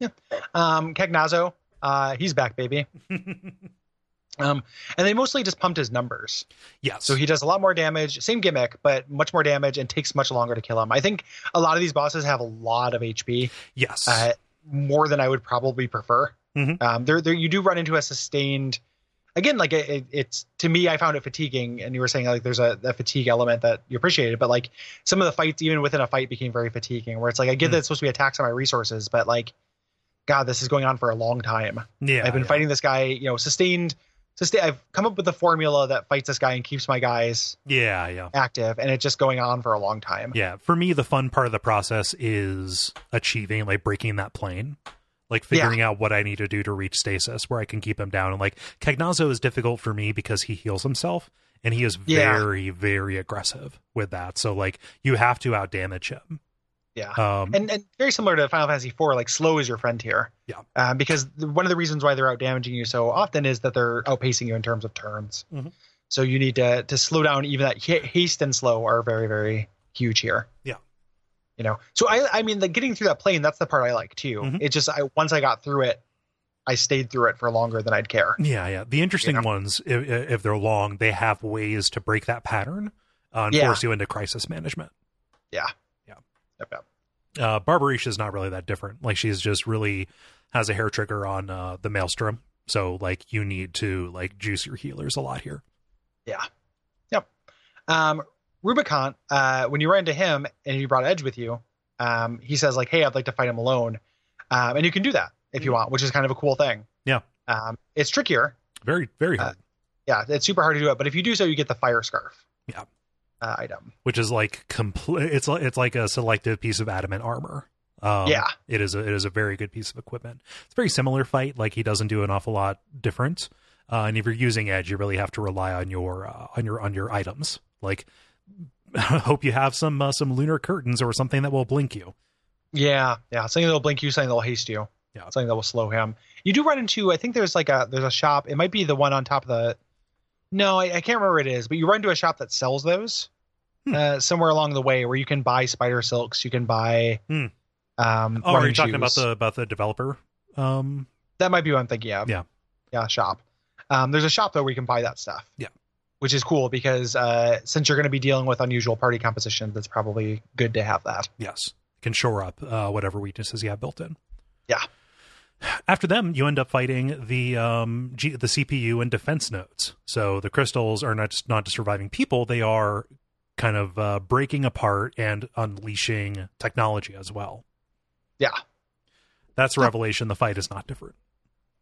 S1: Yeah.
S2: um, Cagnazzo, uh, he's back, baby. Um, and they mostly just pumped his numbers,
S1: yes.
S2: so he does a lot more damage. Same gimmick, but much more damage and takes much longer to kill him. I think a lot of these bosses have a lot of HP.
S1: yes.
S2: uh, more than I would probably prefer.
S1: Mhm.
S2: Um, there, there, you do run into a sustained. Again, like it, it- it's to me, I found it fatiguing, and you were saying like there's a, a fatigue element that you appreciated, but like some of the fights, even within a fight, became very fatiguing. Where it's like I get
S1: Mm.
S2: that it's supposed to be a tax on my resources, but like, God, this is going on for a long time.
S1: yeah.
S2: I've been
S1: yeah.
S2: fighting this guy, you know, sustained. Sustain, I've come up with a formula that fights this guy and keeps my guys
S1: Yeah, yeah.
S2: active, and it's just going on for a long time.
S1: Yeah, for me, the fun part of the process is achieving, like breaking that plane, like figuring out what I need to do to reach stasis where I can keep him down. And like Cagnazzo is difficult for me because he heals himself and he is
S2: Yeah.
S1: very, very aggressive with that. So like you have to outdamage him.
S2: Yeah.
S1: Um,
S2: and, and very similar to Final Fantasy IV, like slow is your friend here.
S1: Yeah.
S2: Uh, because the, one of the reasons why they're out damaging you so often is that they're outpacing you in terms of turns.
S1: Mhm.
S2: So you need to to slow down. Even that ha- haste and slow are very very huge here.
S1: Yeah.
S2: You know. So I I mean, the getting through that plane that's the part I like too.
S1: Mhm.
S2: It just I once I got through it, I stayed through it for longer than I'd care.
S1: yeah, yeah. The interesting
S2: Yeah.
S1: ones, if, if they're long, they have ways to break that pattern uh, and
S2: Yeah.
S1: force you into crisis management.
S2: Yep, yep.
S1: Uh, Barbariccia is not really that different. Like she's just really has a hair trigger on uh, the Maelstrom. So like you need to like juice your healers a lot here. Yeah. Yep.
S2: Um, Rubicon, uh, when you run into him and you brought Edge with you, um, he says like, "Hey, I'd like to fight him alone," um, and you can do that if you want, which is kind of a cool thing.
S1: Yeah.
S2: Um, it's trickier.
S1: Very very
S2: Uh,
S1: hard.
S2: Yeah, it's super hard to do it, but if you do so, you get the fire scarf.
S1: Yeah.
S2: Uh, item.
S1: which is like complete. It's li- it's like a selective piece of adamant armor. Um,
S2: Yeah.
S1: it is a it is a very good piece of equipment. It's a very similar fight. Like he doesn't do an awful lot different. Uh, and if you're using edge, you really have to rely on your uh, on your on your items. Like, hope you have some uh, some lunar curtains or something that will blink you.
S2: Yeah, yeah. Something that will blink you, something that will haste you.
S1: Yeah.
S2: Something that will slow him. You do run into. I think there's like a there's a shop. It might be the one on top of the. No, I, I can't remember what it is, but you run into a shop that sells those.
S1: Hmm.
S2: Uh, somewhere along the way, where you can buy spider silks, you can buy.
S1: Hmm.
S2: Um,
S1: Oh, are you talking about the about the developer? Um,
S2: That might be what I'm thinking of.
S1: Yeah.
S2: Yeah, shop. Um, there's a shop though where you can buy that stuff.
S1: Yeah.
S2: Which is cool because uh, since you're going to be dealing with unusual party compositions, that's probably good to have that.
S1: yes, can shore up uh, whatever weaknesses you have built in.
S2: Yeah.
S1: After them, you end up fighting the um, G- the CPU and defense nodes. So the crystals are not just not just surviving people; they are kind of uh, breaking apart and unleashing technology as well.
S2: Yeah.
S1: That's a revelation. The fight is not different.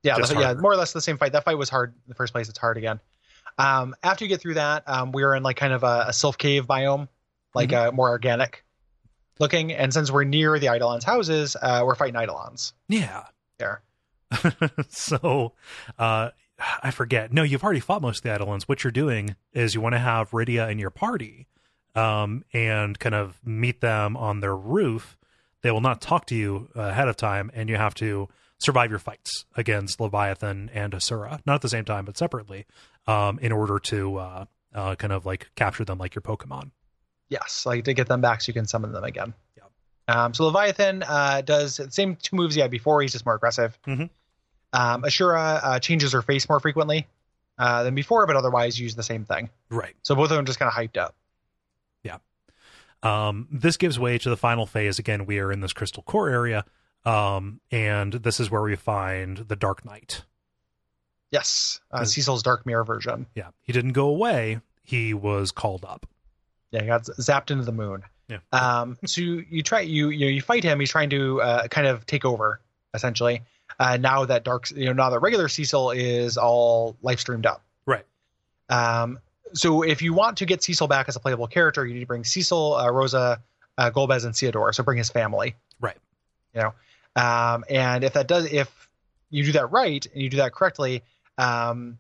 S2: Yeah, yeah, more or less the same fight. That fight was hard in the first place. It's hard again. Um, after you get through that, um, we are in like kind of a, a sylph cave biome, like
S1: Mm-hmm.
S2: uh, more organic looking. And since we're near the Eidolons' houses, uh, we're fighting Eidolons
S1: Yeah.
S2: There.
S1: so uh I forget. No, you've already fought most of the Eidolons. What you're doing is you want to have Rydia in your party um, and kind of meet them on their roof. They will not talk to you ahead of time, and you have to survive your fights against Leviathan and Asura, not at the same time, but separately, um, in order to uh, uh, kind of like capture them like your Pokemon.
S2: Yes, like to get them back so you can summon them again. Um, so Leviathan uh, does the same two moves he had before. He's just more aggressive.
S1: Mhm.
S2: Um, Ashura uh, changes her face more frequently uh, than before, but otherwise use the same thing.
S1: Right.
S2: So both of them just kind of hyped up. Yeah.
S1: Um, this gives way to the final phase. Again, we are in this crystal core area, um, and this is where we find the Dark Knight.
S2: Yes, uh,
S1: Yes.
S2: Cecil's Dark Mirror version.
S1: Yeah, he didn't go away. He was called up.
S2: Yeah, he got zapped into the moon.
S1: Yeah.
S2: Um, so you, you try you you know you fight him. He's trying to uh, kind of take over essentially. Uh, now that dark you know now that regular Cecil is all live streamed up.
S1: Right.
S2: Um, so if you want to get Cecil back as a playable character, you need to bring Cecil, uh, Rosa, uh, Golbez, and Theodore. So bring his family.
S1: Right.
S2: You know, um, and if that does, if you do that right and you do that correctly, um,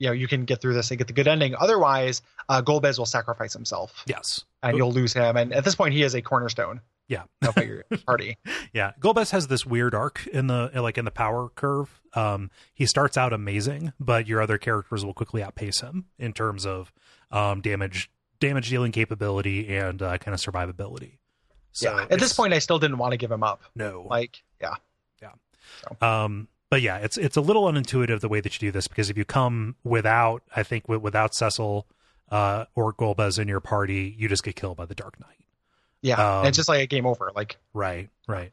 S2: you know, you can get through this and get the good ending. Otherwise, uh, Golbez will sacrifice himself
S1: Yes.
S2: and you'll lose him. And at this point, he is a cornerstone.
S1: Yeah.
S2: of your party.
S1: Yeah, Golbez has this weird arc in the like in the power curve. Um, he starts out amazing, but your other characters will quickly outpace him in terms of um, damage damage dealing capability and uh, kind of survivability. So
S2: yeah. At this point, I still didn't want to give him up.
S1: no,
S2: Like, yeah.
S1: yeah, Um, but yeah, it's it's a little unintuitive the way that you do this because if you come without, I think without Cecil uh, or Golbez in your party, you just get killed by the Dark Knight.
S2: yeah.
S1: Um,
S2: it's just like a game over. Like,
S1: Right, right.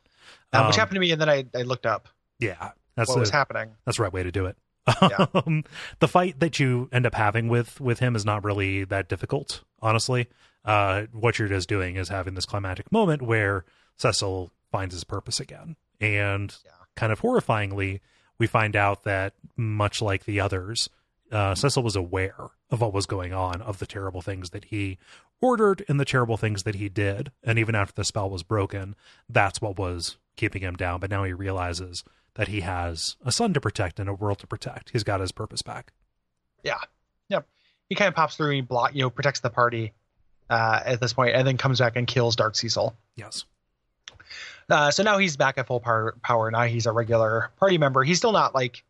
S2: um, which
S1: Um,
S2: happened to me, and then I, I looked up
S1: Yeah, that's
S2: what was happening.
S1: that's the right way to do it.
S2: Yeah.
S1: Um, the fight that you end up having with with him is not really that difficult, honestly. Uh, what you're just doing is having this climactic moment where Cecil finds his purpose again, and
S2: Yeah.
S1: Kind of horrifyingly, we find out that much like the others, uh, Cecil was aware of what was going on, of the terrible things that he ordered and the terrible things that he did, and even after the spell was broken, that's what was keeping him down. But now he realizes that he has a son to protect and a world to protect. He's got his purpose back.
S2: Yeah. Yep. He kind of pops through. and He block, you know, protects the party uh, at this point, and then comes back and kills Dark Cecil.
S1: Yes.
S2: Uh, so now he's back at full power. Power now. He's a regular party member. He's still not like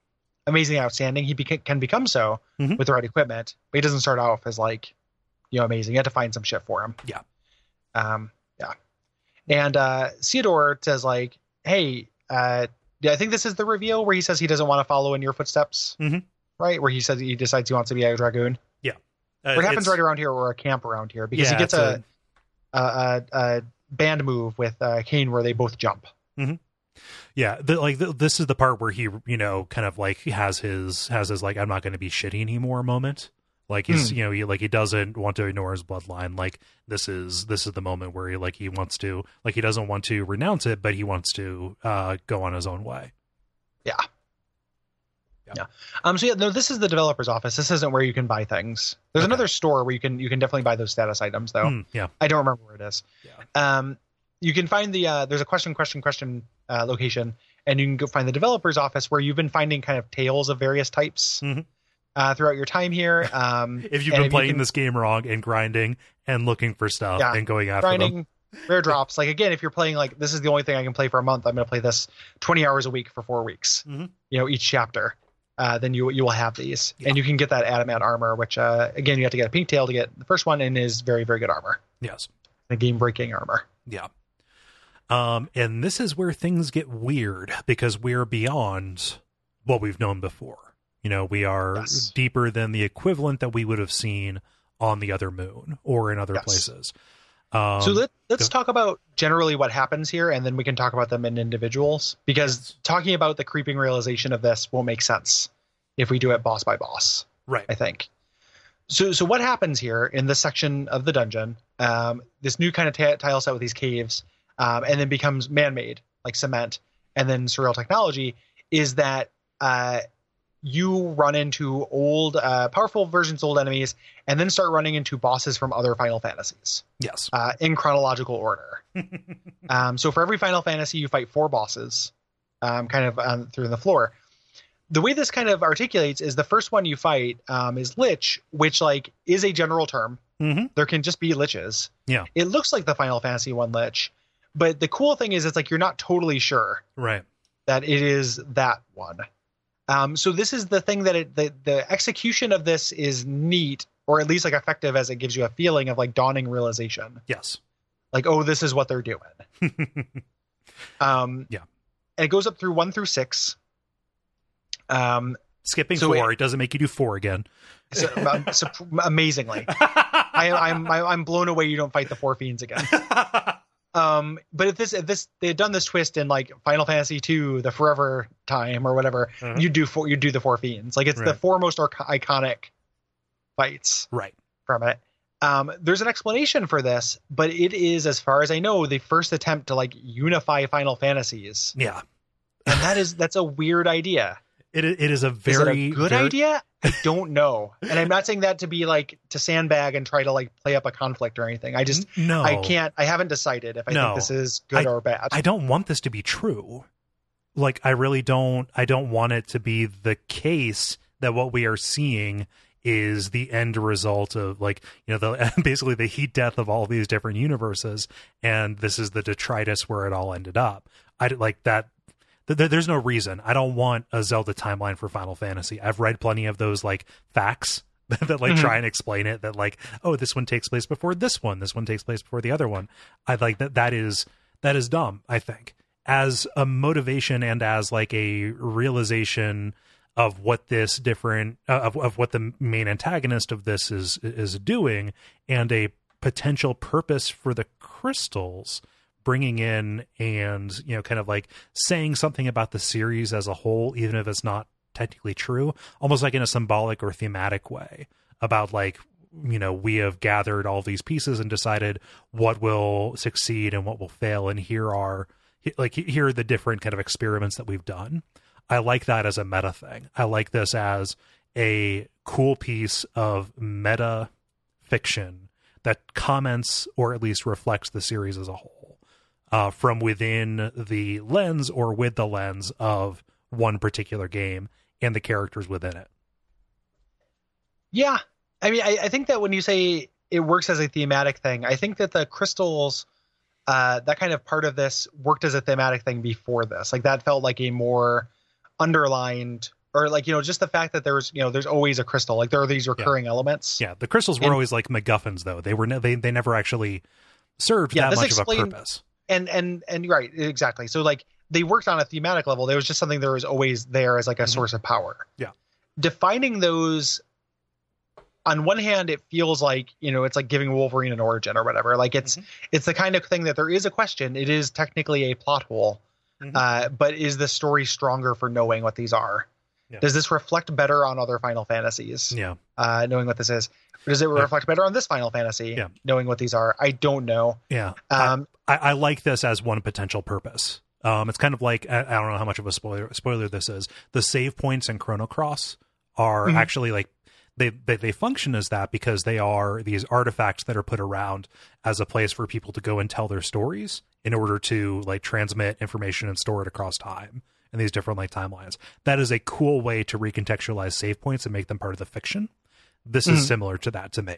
S2: amazing, outstanding. He beca- can become so
S1: Mhm.
S2: with the right equipment, but he doesn't start off as like you know amazing. You have to find some shit for him.
S1: Yeah.
S2: Um. Yeah. And uh, Theodore says like, "Hey, uh, yeah, I think this is the reveal where he says he doesn't want to follow in your footsteps."
S1: Mhm.
S2: Right, where he says he decides he wants to be a dragoon.
S1: Uh,
S2: What happens right around here, or a camp around here, because
S1: yeah,
S2: he gets a, a, a, a band move with uh, Kain where they both jump.
S1: Yeah, the, like the, this is the part where he, you know, kind of like has his has his like I'm not going to be shitty anymore moment. Like he's, you know, he like he doesn't want to ignore his bloodline. Like this is this is the moment where he like he wants to like he doesn't want to renounce it, but he wants to uh go on his own way.
S2: Yeah.
S1: Yeah.
S2: Yeah. Um. So yeah, no. This is the developer's office. This isn't where you can buy things. There's
S1: Okay.
S2: another store where you can you can definitely buy those status items though.
S1: Mm, yeah.
S2: I don't remember where it is.
S1: Yeah.
S2: Um. You can find the uh, there's a question question question uh, location, and you can go find the developer's office where you've been finding kind of tails of various types
S1: Mhm.
S2: uh, throughout your time here. Um,
S1: If you've been playing
S2: can-
S1: this game wrong and grinding and looking for stuff
S2: Yeah.
S1: and going after them.
S2: rare drops. Like again, if you're playing like this is the only thing I can play for a month, I'm going to play this 20 hours a week for four weeks.
S1: Mhm.
S2: You know, each chapter. Uh, then you you will have these,
S1: Yeah.
S2: and you can get that adamant armor, which uh, again you have to get a pink tail to get the first one, and is very very good armor,
S1: Yes.
S2: a game breaking armor.
S1: Yeah. Um, and this is where things get weird because we're beyond what we've known before. You know, we are
S2: Yes.
S1: deeper than the equivalent that we would have seen on the other moon or in other
S2: Yes.
S1: places. Um,
S2: so let, let's
S1: go-
S2: talk about generally what happens here, and then we can talk about them in individuals because
S1: Yes.
S2: talking about the creeping realization of this won't make sense if we do it boss by boss.
S1: right.
S2: I think. So, so what happens here in this section of the dungeon? Um, this new kind of ta tile set with these caves, um, and then becomes man-made, like cement, and then surreal technology. Is that uh, you run into old, uh, powerful versions old enemies, and then start running into bosses from other Final Fantasies
S1: Yes.
S2: uh, in chronological order. um, so for every Final Fantasy, you fight four bosses, um, kind of um, through the floor. The way this kind of articulates is the first one you fight um, is Lich, which like is a general term.
S1: hmm
S2: There can just be liches.
S1: Yeah.
S2: It looks like the Final Fantasy one Lich, but the cool thing is it's like you're not totally sure
S1: Right.
S2: that it is that one. Um, so this is the thing that it, the the execution of this is neat, or at least like effective as it gives you a feeling of like dawning realization
S1: Yes.
S2: like oh this is what they're doing um
S1: Yeah.
S2: and it goes up through one through six um
S1: Skipping
S2: So
S1: four, it doesn't make you do four again.
S2: so, um, so- amazingly I, i'm I, i'm blown away you don't fight the four fiends again um but if this if this they had done this twist in like final fantasy 2 the forever time or whatever
S1: Mhm.
S2: you do four you do the four fiends like it's the
S1: Right.
S2: four most iconic fights
S1: right.
S2: from it. Um, there's an explanation for this, but it is, as far as I know, the first attempt to like unify Final Fantasies,
S1: Yeah.
S2: and that is that's a weird idea.
S1: It, it is a
S2: Is
S1: very
S2: it a good
S1: very-
S2: idea? I don't know, and I'm not saying that to be like to sandbag and try to like play up a conflict or anything. I just
S1: no.
S2: I can't. I haven't decided if I
S1: No.
S2: think this is good or bad.
S1: I don't want this to be true. Like I really don't I don't want it to be the case that what we are seeing is the end result of like you know the basically the heat death of all these different universes and this is the detritus where it all ended up. i like that th- th- there's no reason. I don't want a Zelda timeline for Final Fantasy. I've read plenty of those like facts that like
S2: Mhm.
S1: try and explain it that like oh this one takes place before this one, this one takes place before the other one. I like that that is that is dumb, I think. As a motivation and as like a realization of what this different uh, of of what the main antagonist of this is is doing and a potential purpose for the crystals bringing in and you know kind of like saying something about the series as a whole even if it's not technically true almost like in a symbolic or thematic way about like you know we have gathered all these pieces and decided what will succeed and what will fail. And here are like here are the different kind of experiments that we've done. I like that as a meta thing. I like this as a cool piece of meta fiction that comments or at least reflects the series as a whole uh, from within the lens or with the lens of one particular game and the characters within it.
S2: Yeah, I mean, I, I think that when you say it works as a thematic thing, I think that the crystals, uh, that kind of part of this worked as a thematic thing before this. Like that felt like a more underlined, or like you know, just the fact that there's you know, there's always a crystal. Like there are these recurring elements.
S1: Yeah, the crystals were
S2: And-
S1: always like MacGuffins, though they were ne- they they never actually served
S2: Yeah,
S1: that much of a purpose.
S2: And and and right, exactly. So like they worked on a thematic level. There was just something that was always there as like a
S1: Mhm.
S2: source of power.
S1: Yeah.
S2: defining those on one hand it feels like you know it's like giving wolverine an origin or whatever like it's it's the kind of thing that there is a question it is technically a plot hole
S1: Mhm.
S2: uh, but is the story stronger for knowing what these are
S1: Yeah.
S2: does this reflect better on other final fantasies
S1: Yeah.
S2: uh, knowing what this is or does it
S1: Yeah.
S2: reflect better on this final fantasy
S1: Yeah.
S2: knowing what these are i don't know
S1: Yeah. I-
S2: um,
S1: I, I like this as one potential purpose. Um, it's kind of like I, I don't know how much of a spoiler spoiler this is. The save points in Chrono Cross are
S2: Mhm.
S1: actually like they, they they function as that because they are these artifacts that are put around as a place for people to go and tell their stories in order to like transmit information and store it across time in these different like timelines. That is a cool way to recontextualize save points and make them part of the fiction. This is
S2: Mhm.
S1: similar to that to me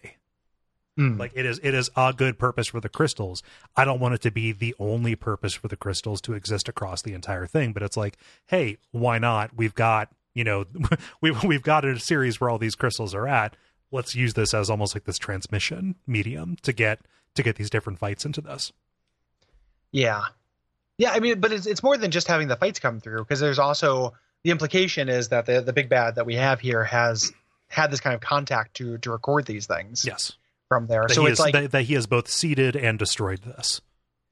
S2: mm,
S1: like it is it is a good purpose for the crystals i don't want it to be the only purpose for the crystals to exist across the entire thing but it's like hey why not we've got you know we've we've got a series where all these crystals are at let's use this as almost like this transmission medium to get to get these different fights into this
S2: Yeah. Yeah, I mean, but it's it's more than just having the fights come through because there's also the implication is that the the big bad that we have here has had this kind of contact to to record these things
S1: yes
S2: from there.
S1: that
S2: So it's
S1: is,
S2: like
S1: that, that he has both seeded and destroyed this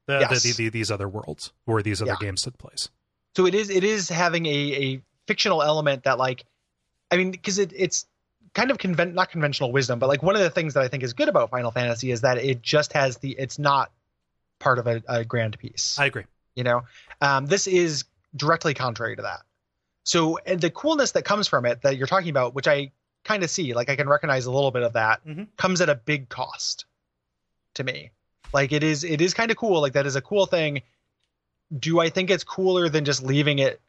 S1: the,
S2: Yes.
S1: the, the, these other worlds where these other
S2: Yeah.
S1: games took place
S2: so it is it is having a a fictional element that like I mean because it it's kind of convent not conventional wisdom, but like one of the things that I think is good about Final Fantasy is that it just has the it's not part of a, a grand piece.
S1: i agree
S2: you know um, this is directly contrary to that so and the coolness that comes from it that you're talking about which i kind of see like i can recognize a little bit of that
S1: Mhm.
S2: comes at a big cost to me like it is it is kind of cool like that is a cool thing do i think it's cooler than just leaving it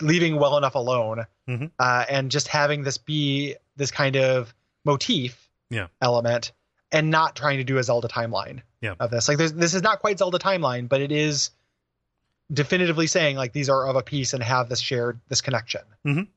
S2: leaving well enough alone
S1: Mhm.
S2: uh, and just having this be this kind of motif
S1: Yeah.
S2: element and not trying to do a zelda timeline
S1: Yeah.
S2: of this like there's, this is not quite zelda timeline but it is definitively saying like these are of a piece and have this shared this connection
S1: Mhm.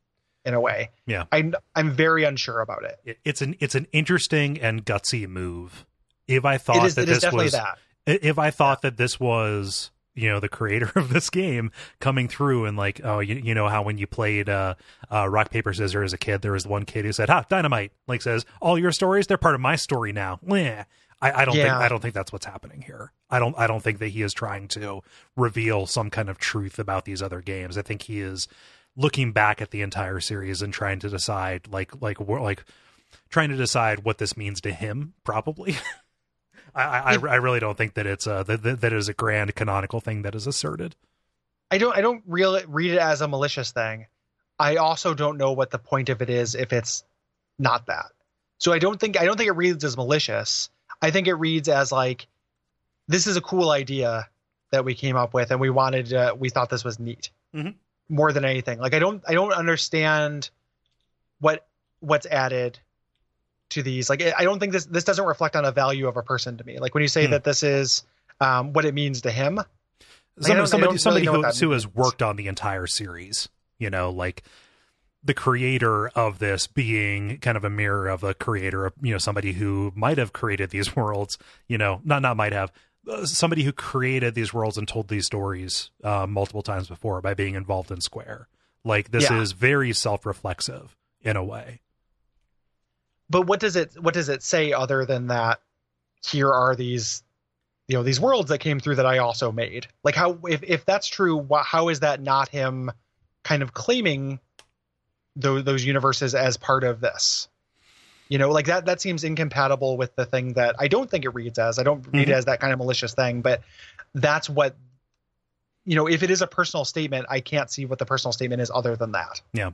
S2: in a way
S1: Yeah.
S2: i'm i'm very unsure about it
S1: it, it's an it's an interesting and gutsy move if i thought
S2: is
S1: that this was
S2: that
S1: if I thought that this was you know the creator of this game coming through and like oh you, you know how when you played uh, uh rock paper scissors as a kid there was one kid who said ha dynamite like says all your stories they're part of my story now Meh. I, I don't think I don't think that's what's happening here. I don't I don't think that he is trying to reveal some kind of truth about these other games. I think he is looking back at the entire series and trying to decide like like like trying to decide what this means to him probably I, I, I really don't think that it's a that, that that is a grand canonical thing that is asserted.
S2: i don't i don't really read it as a malicious thing i also don't know what the point of it is if it's not that so i don't think i don't think it reads as malicious i think it reads as like this is a cool idea that we came up with and we wanted uh, we thought this was neat.
S1: Mhm.
S2: more than anything. Like i don't i don't understand what what's added to these. Like i don't think this this doesn't reflect on a value of a person to me. Like when you say
S1: Hmm.
S2: that this is um, what it means to him Like,
S1: Somebody, somebody,
S2: really
S1: who, who has worked on the entire series, you know, like the creator of this being kind of a mirror of a creator of, you know, somebody who might have created these worlds, you know, not, not might have, somebody who created these worlds and told these stories uh, multiple times before by being involved in Square. Like this
S2: Yeah.
S1: is very self-reflexive in a way.
S2: but what does it what does it say other than that here are these you know these worlds that came through that i also made like how if, if that's true wha- how is that not him kind of claiming those, those universes as part of this you know like that that seems incompatible with the thing that i don't think it reads as i don't read it as that kind of malicious thing but that's what you know if it is a personal statement i can't see what the personal statement is other than that Yeah.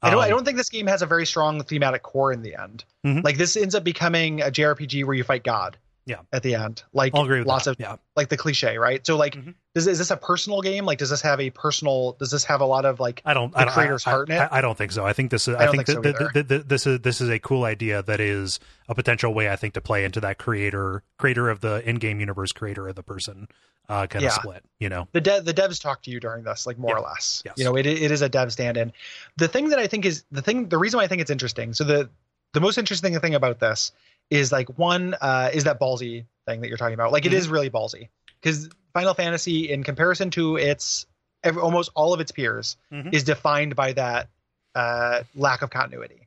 S2: I don't. I
S1: Um,
S2: don't think this game has a very strong thematic core in the end.
S1: Mhm.
S2: Like this ends up becoming a JRPG where you fight God.
S1: Yeah.
S2: At the end, like
S1: I'll agree with
S2: lots
S1: that.
S2: of
S1: yeah.
S2: like the cliche, right? So like,
S1: Mhm.
S2: does is this a personal game? Like, does this have a personal? Does this have a lot of like?
S1: I don't.
S2: the
S1: I don't,
S2: creator's
S1: I,
S2: heart in it?
S1: I, I don't think so. I think this is.
S2: I
S1: I, think,
S2: think
S1: that
S2: so
S1: that- that- that this is this is a cool idea that is a potential way I think to play into that creator creator of the in-game universe, creator of the person uh, kind
S2: Yeah.
S1: of split. You know.
S2: The de- the devs talk to you during this, like more
S1: Yeah.
S2: or less.
S1: Yes.
S2: You know, it it is a dev stand-in. The thing that I think is the thing, the reason why I think it's interesting. So the the most interesting thing about this is like one uh, is that ballsy thing that you're talking about. Like it
S1: Mhm.
S2: is really ballsy because Final Fantasy, in comparison to its every, almost all of its peers,
S1: Mhm.
S2: is defined by that uh, lack of continuity.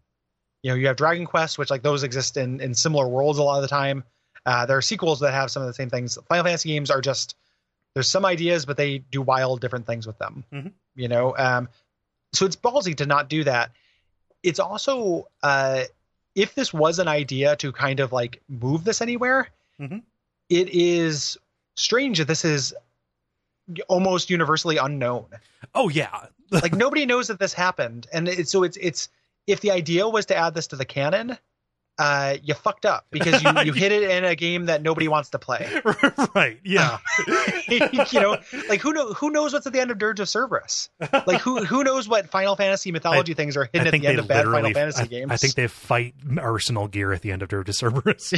S2: you know you have Dragon Quest, which like those exist in in similar worlds a lot of the time. Uh, there are sequels that have some of the same things. Final Fantasy games are just there's some ideas, but they do wild different things with them.
S1: Mhm.
S2: You know, um, so it's ballsy to not do that. It's also uh, if this was an idea to kind of like move this anywhere,
S1: Mhm.
S2: it is strange that this is almost universally unknown.
S1: Oh yeah,
S2: Like nobody knows that this happened, and it, so it's it's if the idea was to add this to the canon, uh, you fucked up because you you hit it in a game that nobody wants to play.
S1: right. Yeah.
S2: you know, like who know who knows what's at the end of Dirge of Cerberus? Like who who knows what Final Fantasy mythology things are hidden
S1: I
S2: at the end of bad Final. Fantasy
S1: I,
S2: games?
S1: I think they fight Arsenal gear at the end of Dirge of Cerberus.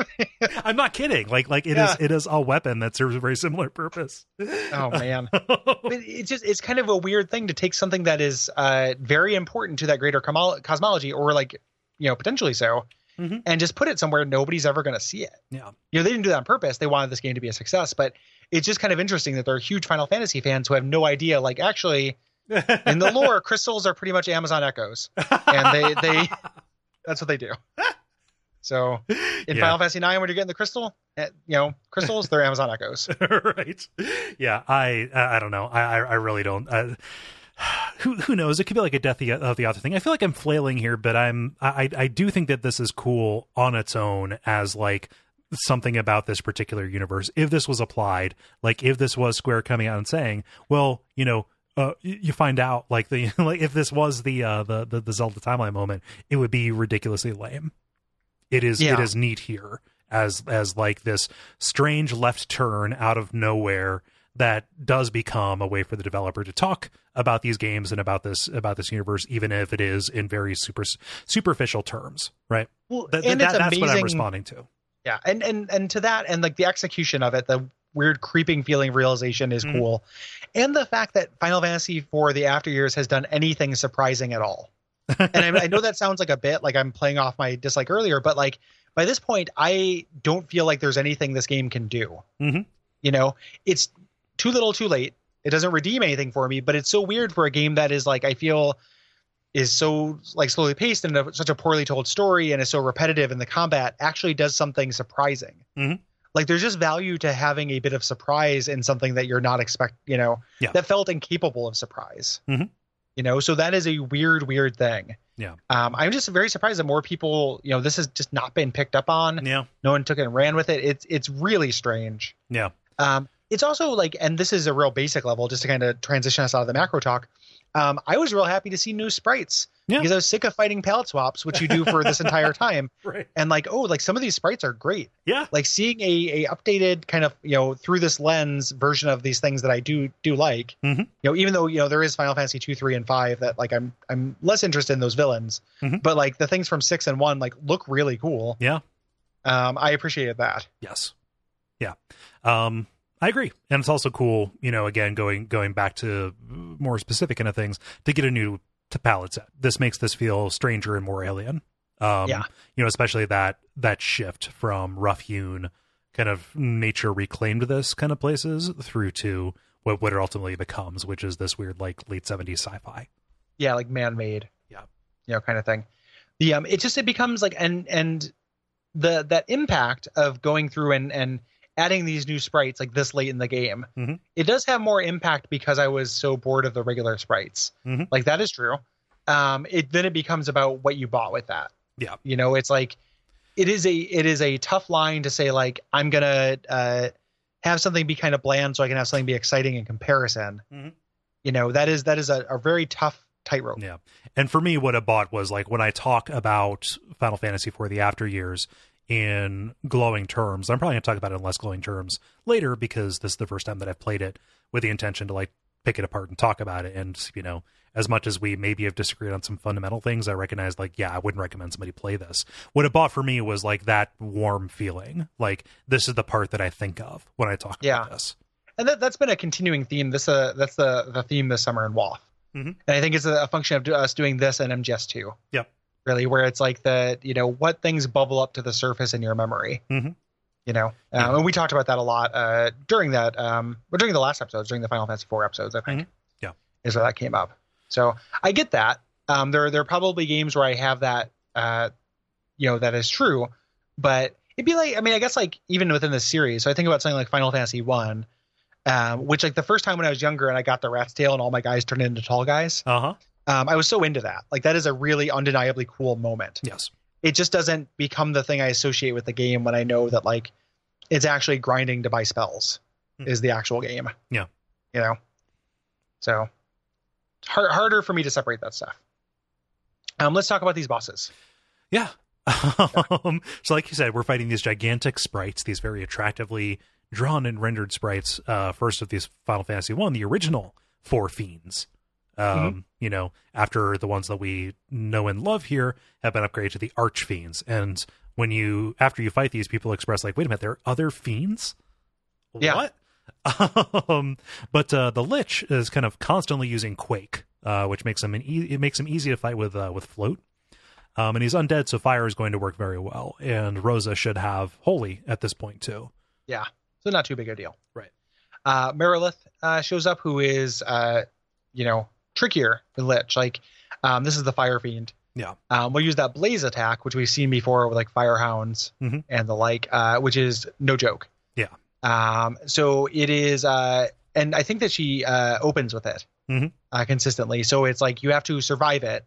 S1: I'm not kidding. Like, like it is.
S2: Yeah.
S1: It is a weapon that serves a very similar purpose.
S2: Oh man, but it's just it's kind of a weird thing to take something that is uh, very important to that greater cosmology, or like you know potentially so,
S1: Mhm.
S2: and just put it somewhere nobody's ever going to see it.
S1: yeah.
S2: You know, they didn't do that on purpose. They wanted this game to be a success, but it's just kind of interesting that there are huge Final Fantasy fans who have no idea. Like, actually, in the lore, crystals are pretty much Amazon echoes, and they they that's what they do. So in
S1: Yeah.
S2: Final Fantasy Nine, when you're getting the crystal, eh, you know, crystals, they're Amazon echoes.
S1: right. Yeah. I. I don't know. I. I I really don't. Uh, who who knows? It could be like a death of the author thing. I feel like I'm flailing here, but I'm. I I do think that this is cool on its own as like something about this particular universe. If this was applied, like if this was Square coming out and saying, well, you know. Uh, you find out like the like if this was the uh the the, the Zelda timeline moment, it would be ridiculously lame. It is it
S2: Yeah.
S1: is neat here as as like this strange left turn out of nowhere that does become a way for the developer to talk about these games and about this about this universe, even if it is in very super superficial terms, right?
S2: Well,
S1: That,
S2: and
S1: that-
S2: it's
S1: that's
S2: amazing.
S1: what I'm responding to.
S2: Yeah, and and and to that, and like the execution of it, the weird creeping feeling of realization is
S1: Mhm.
S2: cool, and the fact that Final Fantasy for the after years has done anything surprising at all. and I, I know that sounds like a bit like I'm playing off my dislike earlier, but like by this point, I don't feel like there's anything this game can do.
S1: Mhm.
S2: You know, it's too little, too late. It doesn't redeem anything for me, but it's so weird for a game that is like I feel is so like slowly paced and a, such a poorly told story and is so repetitive and the combat actually does something surprising.
S1: Mhm.
S2: Like there's just value to having a bit of surprise in something that you're not expect, you know,
S1: Yeah.
S2: that felt incapable of surprise.
S1: Mhm.
S2: You know, so that is a weird, weird thing.
S1: Yeah.
S2: Um, I'm just very surprised that more people, you know, this has just not been picked up on.
S1: Yeah,
S2: No one took it and ran with it. It's it's really strange.
S1: yeah,
S2: Um, it's also like, and this is a real basic level, just to kind of transition us out of the macro talk. Um, I was real happy to see new sprites
S1: Yeah.
S2: because I was sick of fighting palette swaps, which you do for this entire time.
S1: right.
S2: And like, oh, like some of these sprites are great.
S1: Yeah,
S2: Like seeing a, a updated kind of you know through this lens version of these things that I do do like.
S1: Mhm.
S2: You know, even though you know there is Final Fantasy two, three, and five that like I'm I'm less interested in those villains,
S1: Mhm.
S2: but like the things from six and one like look really cool.
S1: yeah.
S2: Um, I appreciated that.
S1: Yes. Yeah. Um I agree. And it's also cool, you know, again going going back to more specific kind of things to get a new to palette set. This makes this feel stranger and more alien. Um
S2: Yeah.
S1: you know, especially that that shift from rough hewn kind of nature reclaimed this kind of places through to what what it ultimately becomes, which is this weird like late 70s sci-fi.
S2: yeah like man-made
S1: Yeah.
S2: you know kind of thing the um it just it becomes like and and the that impact of going through and and adding these new sprites like this late in the game
S1: Mhm.
S2: it does have more impact because i was so bored of the regular sprites
S1: Mhm.
S2: like that is true um it then it becomes about what you bought with that
S1: Yeah.
S2: you know it's like it is a it is a tough line to say like i'm gonna uh have something be kind of bland so i can have something be exciting in comparison
S1: Mhm.
S2: you know that is that is a, a very tough tightrope
S1: Yeah. And for me, what it bought was like when I talk about Final Fantasy for the after years in glowing terms, I'm probably going to talk about it in less glowing terms later because this is the first time that I've played it with the intention to like pick it apart and talk about it. And, you know, as much as we maybe have disagreed on some fundamental things, I recognize like, yeah, I wouldn't recommend somebody play this. What it bought for me was like that warm feeling. Like, this is the part that I think of when I talk
S2: Yeah.
S1: about this.
S2: and that, that's been a continuing theme. This uh, that's the the theme this summer in WAF,
S1: Mhm.
S2: and I think it's a, function of us doing this and MGS two.
S1: Yep.
S2: Really, where it's like the you know what things bubble up to the surface in your memory.
S1: Mhm.
S2: You know,
S1: Yeah.
S2: um, and we talked about that a lot uh, during that, um, during the last episodes, during the Final Fantasy four episodes. I think.
S1: Mhm. Yeah.
S2: Is where that came up. So I get that. Um, there there are probably games where I have that uh, you know, that is true. But it'd be like, I mean, I guess like even within the series. So I think about something like Final Fantasy One, um, which like the first time when I was younger and I got the rat's tail and all my guys turned into tall guys,
S1: Uh huh.
S2: Um, I was so into that. Like that is a really undeniably cool moment.
S1: Yes.
S2: It just doesn't become the thing I associate with the game when I know that like it's actually grinding to buy spells
S1: Hmm.
S2: is the actual game.
S1: Yeah.
S2: You know. So hard, harder for me to separate that stuff. Um, let's talk about these bosses.
S1: Yeah. um, so, like you said, we're fighting these gigantic sprites, these very attractively drawn and rendered sprites. Uh, first of these Final Fantasy One, the original four fiends. Um, You know, after the ones that we know and love here have been upgraded to the arch fiends, and when you after you fight these, people express like, "Wait a minute, there are other fiends."
S2: Yeah.
S1: What? um, but uh, the Lich is kind of constantly using Quake, uh, which makes him an e- it makes him easy to fight with uh, with float. Um, and he's undead, so fire is going to work very well. And Rosa should have holy at this point too.
S2: Yeah. So not too big a deal.
S1: Right.
S2: Uh, Marilith uh, shows up, who is, uh, you know, trickier than Lich. Like, um, this is the Fire Fiend.
S1: Yeah.
S2: Um, we'll use that Blaze attack, which we've seen before with like Firehounds
S1: Mhm.
S2: and the like, uh, which is no joke.
S1: Yeah.
S2: Um, so it is, uh, and I think that she uh, opens with it
S1: Mhm.
S2: uh, consistently. So it's like you have to survive it.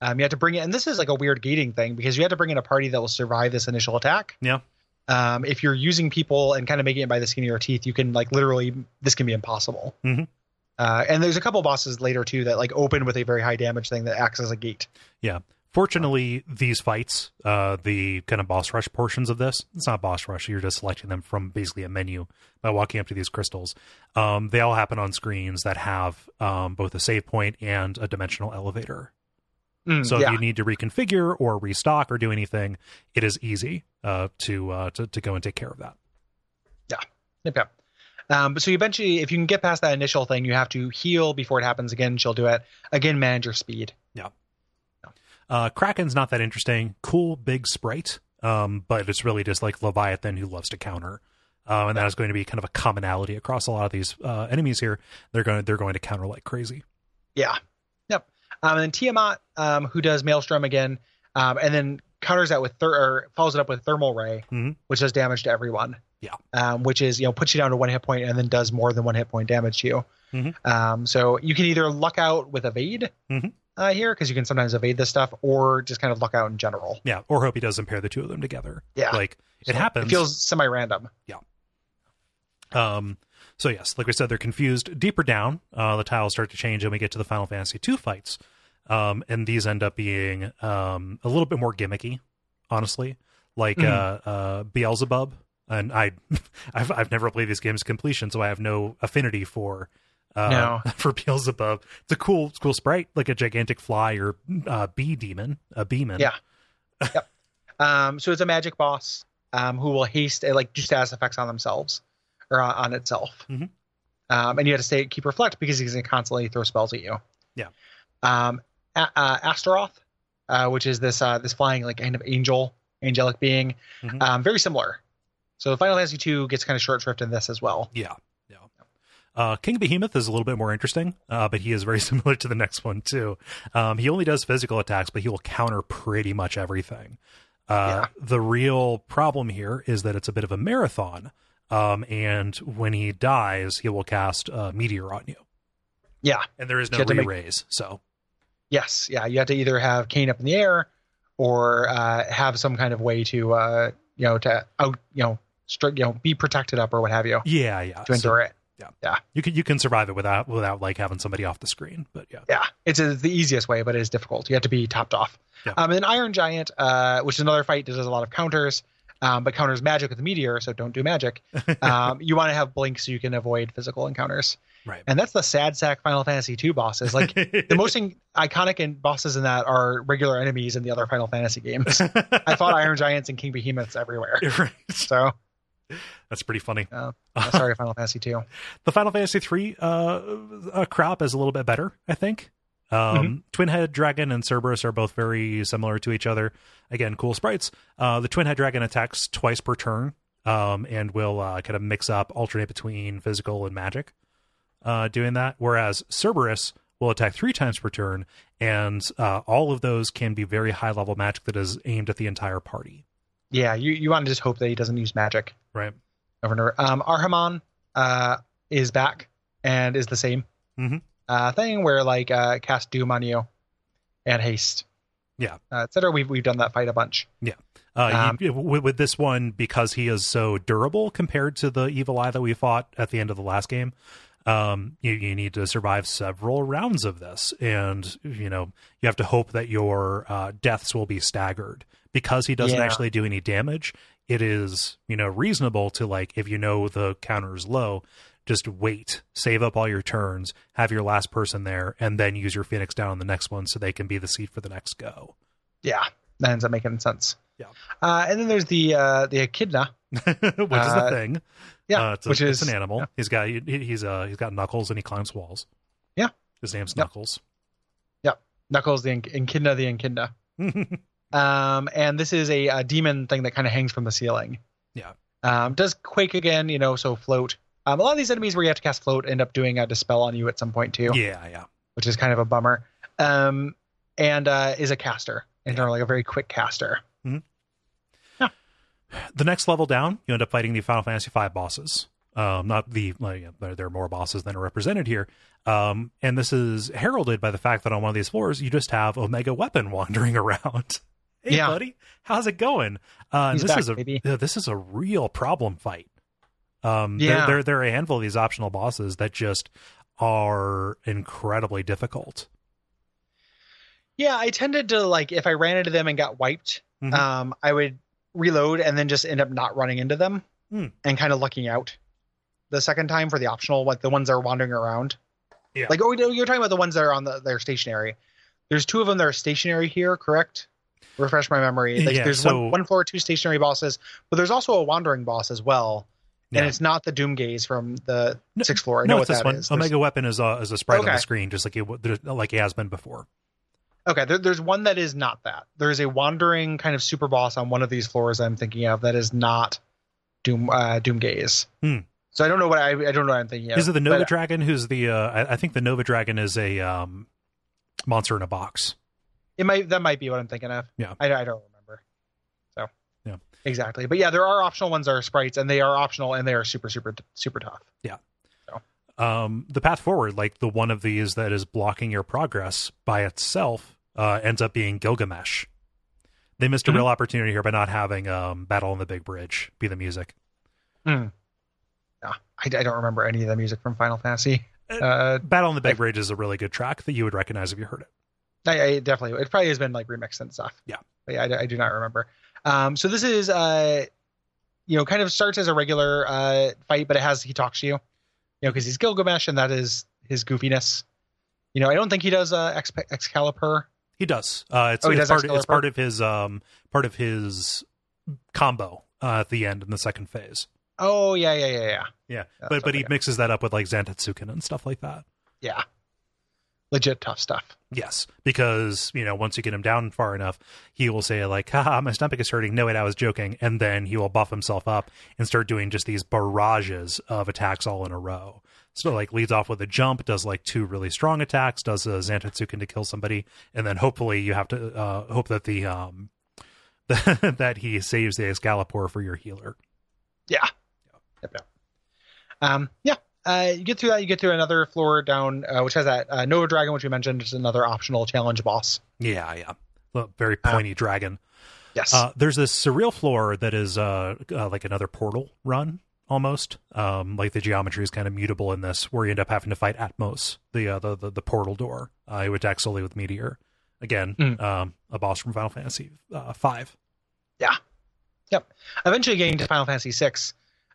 S2: Um, you have to bring it, and this is like a weird gating thing because you have to bring in a party that will survive this initial attack.
S1: Yeah.
S2: Um, if you're using people and kind of making it by the skin of your teeth, you can like literally this can be impossible.
S1: Mhm.
S2: Uh, and there's a couple bosses later too that like open with a very high damage thing that acts as a gate.
S1: Yeah. Fortunately, these fights, uh, the kind of boss rush portions of this, it's not boss rush. You're just selecting them from basically a menu by walking up to these crystals. Um, they all happen on screens that have um, both a save point and a dimensional elevator.
S2: Mm,
S1: So
S2: yeah,
S1: if you need to reconfigure or restock or do anything, it is easy uh, to, uh, to to go and take care of that. Yeah.
S2: Yep, yep. Um, but so you eventually, if you can get past that initial thing, you have to heal before it happens again. She'll do it again. Manage your speed.
S1: Uh, Kraken's not that interesting. Cool big sprite, um, but it's really just like Leviathan who loves to counter. Um, and that is going to be kind of a commonality across a lot of these uh, enemies here. They're going to, they're going to counter like crazy.
S2: Yeah. Yep. Um, and then Tiamat, um, who does Maelstrom again, um, and then counters that with ther- or follows it up with Thermal Ray,
S1: Mhm.
S2: which does damage to everyone.
S1: Yeah.
S2: Um, which is you know puts you down to one hit point and then does more than one hit point damage to you.
S1: Mhm.
S2: Um, so you can either luck out with evade
S1: Mhm.
S2: uh, here because you can sometimes evade this stuff, or just kind of luck out in general.
S1: Yeah, or hope he doesn't pair the two of them together.
S2: Yeah.
S1: like it
S2: So
S1: happens.
S2: It feels semi-random. Yeah.
S1: Um, so yes, like we said, they're confused. Deeper down, uh, the tiles start to change, and we get to the Final Fantasy two fights. Um, and these end up being um, a little bit more gimmicky, honestly. Like
S2: Mhm.
S1: uh, uh, Beelzebub, and I, I've I've never played these games completion, so I have no affinity for uh,
S2: No.
S1: for Beelzebub. It's a cool cool sprite, like a gigantic fly or uh, bee demon, a beeman.
S2: Yeah. Um, so it's a magic boss um, who will haste uh, like do status effects on themselves or on, on itself.
S1: Mhm.
S2: Um, and you have to stay keep reflect because he's going to constantly throw spells at you.
S1: Yeah.
S2: Um, A- uh, Astaroth, uh, which is this uh, this flying like kind of angel angelic being,
S1: Mhm.
S2: um, very similar. So Final Fantasy two gets kind of short shrift in this as well.
S1: Yeah, yeah. Uh, King Behemoth is a little bit more interesting, uh, but he is very similar to the next one too. Um, he only does physical attacks, but he will counter pretty much everything. Uh, The real problem here is that it's a bit of a marathon, um, and when he dies, he will cast a meteor on you,
S2: Yeah.
S1: and there is no
S2: have to make-.
S1: So
S2: Yes. Yeah. You have to either have Kain up in the air or uh, have some kind of way to uh, you know to out you know you know be protected up or what have you
S1: yeah, yeah.
S2: to
S1: So
S2: endure it.
S1: you can you can survive it without without like having somebody off the screen, but yeah.
S2: Yeah, it's a, the easiest way, but it is difficult. You have to be topped off.
S1: Yeah.
S2: Um, and then Iron Giant, uh, which is another fight that does a lot of counters, um, but counters magic with a meteor, so don't do magic. Um, you want to have blink so you can avoid physical encounters,
S1: Right.
S2: and that's the sad sack Final Fantasy two bosses. Like the most in- iconic in- bosses in that are regular enemies in the other Final Fantasy games. I fought Iron Giants and King Behemoths everywhere.
S1: right.
S2: So
S1: That's pretty funny.
S2: uh, sorry, Final Fantasy two.
S1: the Final Fantasy three uh, uh, crop is a little bit better, I think. Um,
S2: Mm-hmm.
S1: Twin Head Dragon and Cerberus are both very similar to each other. Again, cool sprites. Uh, the Twin Head Dragon attacks twice per turn, um, and will uh, kind of mix up, alternate between physical and magic, uh, doing that. Whereas Cerberus will attack three times per turn, and uh, all of those can be very high level magic that is aimed at the entire party.
S2: Yeah, you, you want to just hope that he doesn't use magic
S1: Right.
S2: over and over. Um, Ahriman uh, is back and is the same
S1: Mhm.
S2: uh, thing where like uh, cast Doom on you and haste.
S1: Yeah.
S2: uh, etc. We've we've done that fight a bunch. Yeah.
S1: Uh,
S2: Um,
S1: you, with, with this one, because he is so durable compared to the evil eye that we fought at the end of the last game, um, you, you need to survive several rounds of this, and you know you have to hope that your uh, deaths will be staggered because he doesn't
S2: Yeah.
S1: actually do any damage. It is you know reasonable to like if you know the counter is low, just wait, save up all your turns, have your last person there, and then use your phoenix down on the next one so they can be the seat for the next go.
S2: Yeah, that ends up making sense.
S1: Yeah.
S2: Uh, and then there's the uh, the echidna.
S1: which is the
S2: Uh,
S1: thing.
S2: Yeah,
S1: Uh, it's a-
S2: which is
S1: an animal.
S2: yeah.
S1: He's got he, he's uh he's got knuckles and he climbs walls.
S2: Yeah.
S1: his name's Knuckles.
S2: Yep.
S1: Knuckles.
S2: Knuckles the ech- echidna the echidna. Um, and this is a, a demon thing that kind of hangs from the ceiling.
S1: Yeah.
S2: Um, does quake again, you know, so float. Um, a lot of these enemies where you have to cast float end up doing a dispel on you at some point too,
S1: yeah, yeah.
S2: which is kind of a bummer. Um, and uh, is a caster, in
S1: Yeah.
S2: like a very quick caster. Yeah.
S1: The next level down, you end up fighting the Final Fantasy V bosses. Um, not the like there there are more bosses than are represented here. Um, and this is heralded by the fact that on one of these floors you just have Omega Weapon wandering around. Hey,
S2: Yeah.
S1: buddy, how's it going? Uh, this
S2: back,
S1: is a
S2: baby.
S1: uh, this is a real problem fight. Um,
S2: Yeah.
S1: there, there are a handful of these optional bosses that just are incredibly difficult.
S2: Yeah, I tended to like if I ran into them and got wiped,
S1: Mhm.
S2: um, I would reload and then just end up not running into them
S1: Hmm.
S2: and kind of lucking out the second time for the optional, like the ones that are wandering around.
S1: Yeah.
S2: Like oh, you're talking about the ones that are on the they're stationary. There's two of them that are stationary here, correct? Refresh my memory. Like
S1: Yeah,
S2: there's
S1: so-
S2: one, one floor, two stationary bosses, but there's also a wandering boss as well.
S1: Yeah.
S2: And it's not the Doom Gaze from the
S1: No-
S2: sixth floor. I
S1: no,
S2: know
S1: it's
S2: what
S1: this
S2: that
S1: one.
S2: is. There's-
S1: Omega Weapon is a is a sprite on the screen, just like it like it has been before.
S2: Okay, there, there's one that is not that. There's a wandering kind of super boss on one of these floors I'm thinking of that is not Doom uh, Doom Gaze.
S1: Hmm.
S2: So I don't know what I, I don't know what I'm thinking of.
S1: Is it the Nova
S2: but
S1: Dragon? Who's the? Uh, I, I think the Nova Dragon is a um, monster in a box.
S2: It might that might be what I'm thinking of.
S1: Yeah.
S2: I, I don't remember. So
S1: Yeah.
S2: exactly. But yeah, there are optional ones that are sprites, and they are optional, and they are super super super tough. Yeah.
S1: Um, the path forward, like the one of these that is blocking your progress by itself, uh, ends up being Gilgamesh. They missed a
S2: Mhm.
S1: real opportunity here by not having um, Battle on the Big Bridge be the music.
S2: Yeah, I, I don't remember any of the music from Final Fantasy. Uh,
S1: Battle on the Big Bridge is a really good track that you would recognize if you heard it.
S2: I, I definitely it probably has been like remixed and stuff.
S1: Yeah.
S2: but yeah, I, I do not remember. Um, so this is uh, you know, kind of starts as a regular uh fight, but it has he talks to you, you know, because he's Gilgamesh and that is his goofiness. You know, I don't think he does uh Excalibur.
S1: He does. Uh, it's,
S2: Oh,
S1: it's
S2: does
S1: part. It's part of his um part of his combo uh, at the end in the second phase.
S2: Oh yeah, yeah, yeah, yeah,
S1: Yeah,
S2: That's
S1: but but he mixes that up with like Zantetsuken and stuff like that.
S2: yeah. Legit tough stuff.
S1: Yes, because you know once you get him down far enough, he will say like, "Haha, my stomach is hurting." No, wait, I was joking, and then he will buff himself up and start doing just these barrages of attacks all in a row. So like leads off with a jump, does like two really strong attacks, does a Zantetsuken to kill somebody, and then hopefully you have to uh, hope that the um that he saves the Excalibur for your healer.
S2: Yep, yep. Um, yeah. Uh, you get through that. You get through another floor down, uh, which has that uh, Nova Dragon, which we mentioned, is another optional challenge boss.
S1: Yeah, yeah, a very pointy dragon.
S2: Yes.
S1: Uh, there's this surreal floor that is uh, uh, like another portal run almost. Um, like the geometry is kind of mutable in this, where you end up having to fight Atmos, the uh, the, the the portal door. Uh, you attack solely with Meteor. Again,
S2: Mm.
S1: um, a boss from Final Fantasy uh, Five.
S2: Eventually, getting to Final Fantasy VI,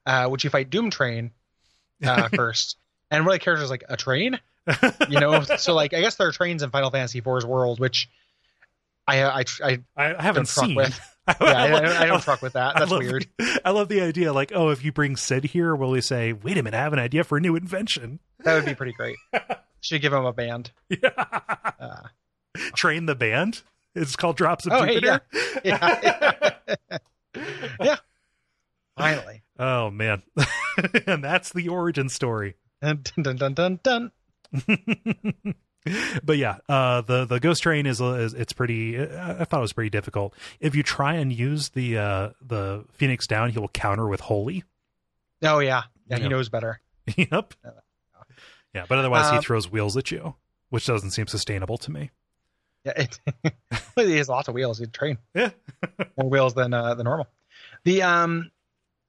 S2: uh, which you fight Doom Train uh, first, and one of the characters is like a train, you know. so like, I guess there are trains in Final Fantasy IV's world, which I I I,
S1: I, I haven't seen.
S2: with. yeah, I, I, don't, I don't truck with that.
S1: I
S2: That's
S1: love
S2: weird.
S1: I love the idea. Like, oh, if you bring Cid here, will he say, "Wait a minute, I have an idea for a new invention"?
S2: That would be pretty great. Should give him a band.
S1: Yeah.
S2: Uh,
S1: Train the band. It's called Drops of
S2: Oh, hey,
S1: Jupiter.
S2: yeah. yeah. Finally.
S1: Oh man, and that's the origin story.
S2: And Dun, dun, dun, dun, dun.
S1: but yeah, uh, the the ghost train is, is it's pretty. I thought it was pretty difficult. If you try and use the uh, the Phoenix down, he will counter with holy.
S2: Oh yeah, yeah, he
S1: Yeah.
S2: knows better.
S1: yep. Yeah, but otherwise he
S2: Um,
S1: throws wheels at you, which doesn't seem sustainable to me.
S2: Yeah, it, he has lots of wheels. He'd train
S1: Yeah.
S2: more wheels than uh, than normal. The um,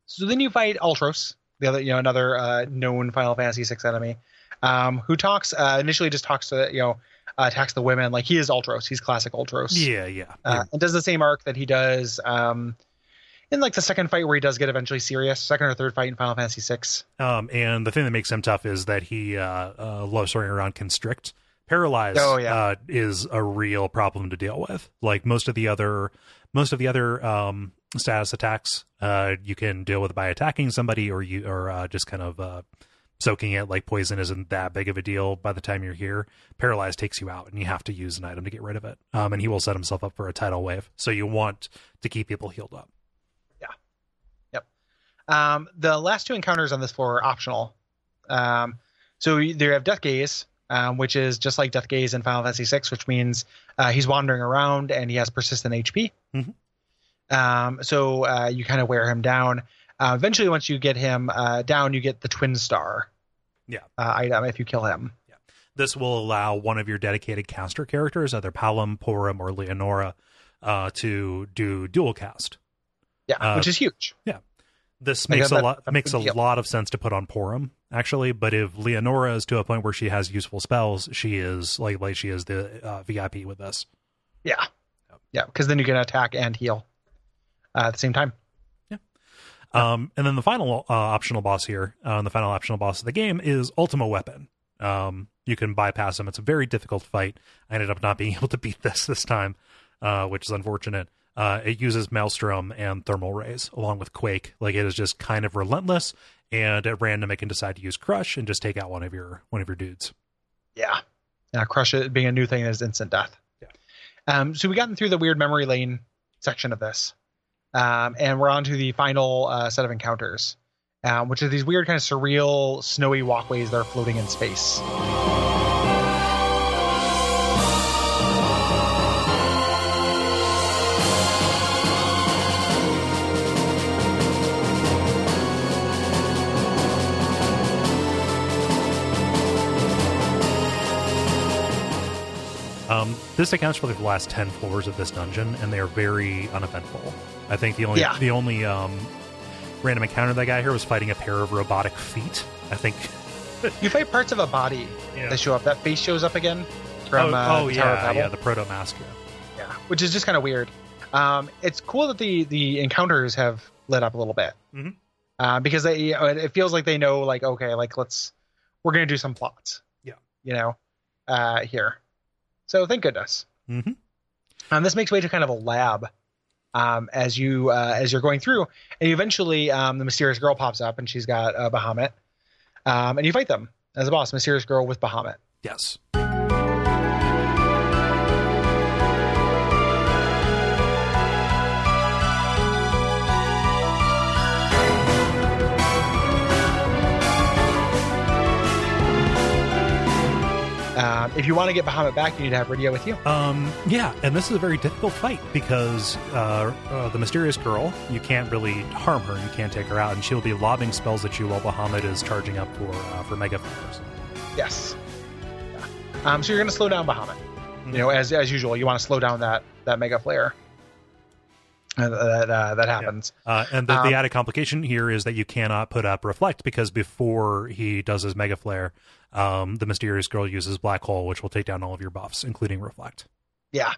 S2: so then you fight Ultros, the other you know another uh, known Final Fantasy VI enemy, um, who talks uh, initially just talks to you know uh, attacks the women like he is Ultros. He's classic Ultros.
S1: Yeah, yeah.
S2: uh, and does the same arc that he does um, in like the second fight where he does get eventually serious, second or third fight in Final Fantasy VI.
S1: Um, and the thing that makes him tough is that he uh, uh, loves throwing around constrict. Paralyze
S2: Oh, yeah.
S1: uh, is a real problem to deal with. Like most of the other, most of the other um, status attacks, uh, you can deal with by attacking somebody or you or uh, just kind of uh, soaking it. Like poison isn't that big of a deal by the time you're here. paralyzed takes you out, and you have to use an item to get rid of it. Um, and he will set himself up for a tidal wave. So you want to keep people healed up.
S2: Yeah yep um, the last two encounters on this floor are optional. Um, so you you have Death Gaze, um, which is just like Death Gaze in Final Fantasy VI, which means uh, he's wandering around and he has persistent HP.
S1: Mhm.
S2: Um, so uh, you kind of wear him down. Uh, eventually, once you get him uh, down, you get the Twin Star
S1: Yeah.
S2: uh, item if you kill him. Yeah.
S1: This will allow one of your dedicated caster characters, either Palom, Porom, or Leonora, uh, to do dual cast.
S2: Yeah,
S1: Uh,
S2: which is huge.
S1: Yeah.
S2: This
S1: makes a
S2: that-
S1: lot makes a
S2: deal.
S1: lot of sense to put on Porom, actually. But if Leonora is to a point where she has useful spells, she is like like she is the uh, VIP with this.
S2: Yeah, yeah, because then you can attack and heal uh, at the same time. Yeah.
S1: Um, and then the final uh, optional boss here, uh, the final optional boss of the game is Ultima Weapon. Um, you can bypass him. It's a very difficult fight. I ended up not being able to beat this this time, uh, which is unfortunate. Uh, it uses Maelstrom and Thermal Rays along with Quake. Like it is just kind of relentless, and at random it can decide to use Crush and just take out one of your one of your dudes.
S2: Yeah. Yeah, crush it being a new thing is instant death.
S1: Yeah.
S2: Um, so we gotten through the weird memory lane section of this. Um, and we're on to the final uh, set of encounters, um, which are these weird kind of surreal snowy walkways that are floating in space.
S1: This accounts for like the last ten floors of this dungeon, and they are very uneventful. I think the only
S2: Yeah.
S1: the only um, random encounter that got here was fighting a pair of robotic feet. I think.
S2: You fight parts of a body yeah. that show up. That face shows up again from
S1: oh,
S2: uh,
S1: oh,
S2: the Tower of
S1: yeah, yeah, the proto mask.
S2: Yeah, which is just kind of weird. Um, it's cool that the the encounters have lit up a little bit
S1: Mhm.
S2: uh, because they you know, it, it feels like they know like okay like let's we're gonna do some plots.
S1: Yeah.
S2: you know, uh, here. So thank goodness.
S1: Mm-hmm.
S2: Um, this makes way to kind of a lab um, as you uh, as you're going through, and eventually um, the mysterious girl pops up and she's got uh, Bahamut, um, and you fight them as a boss. Mysterious girl with Bahamut.
S1: Yes.
S2: Um, if you want to get Bahamut back, you need to have Rydia with you.
S1: Um, yeah, and this is a very difficult fight because uh, uh, the mysterious girl, you can't really harm her, you can't take her out, and she'll be lobbing spells at you while Bahamut is charging up for uh, for mega fires.
S2: Yes. Yeah. Um, so you're going to slow down Bahamut. You know, as as usual, you want to slow down that that mega flare. Uh, that uh, that happens.
S1: Uh, and the,
S2: Um,
S1: the added complication here is that you cannot put up reflect because before he does his mega flare, um, the mysterious girl uses black hole, which will take down all of your buffs, including reflect.
S2: Yeah.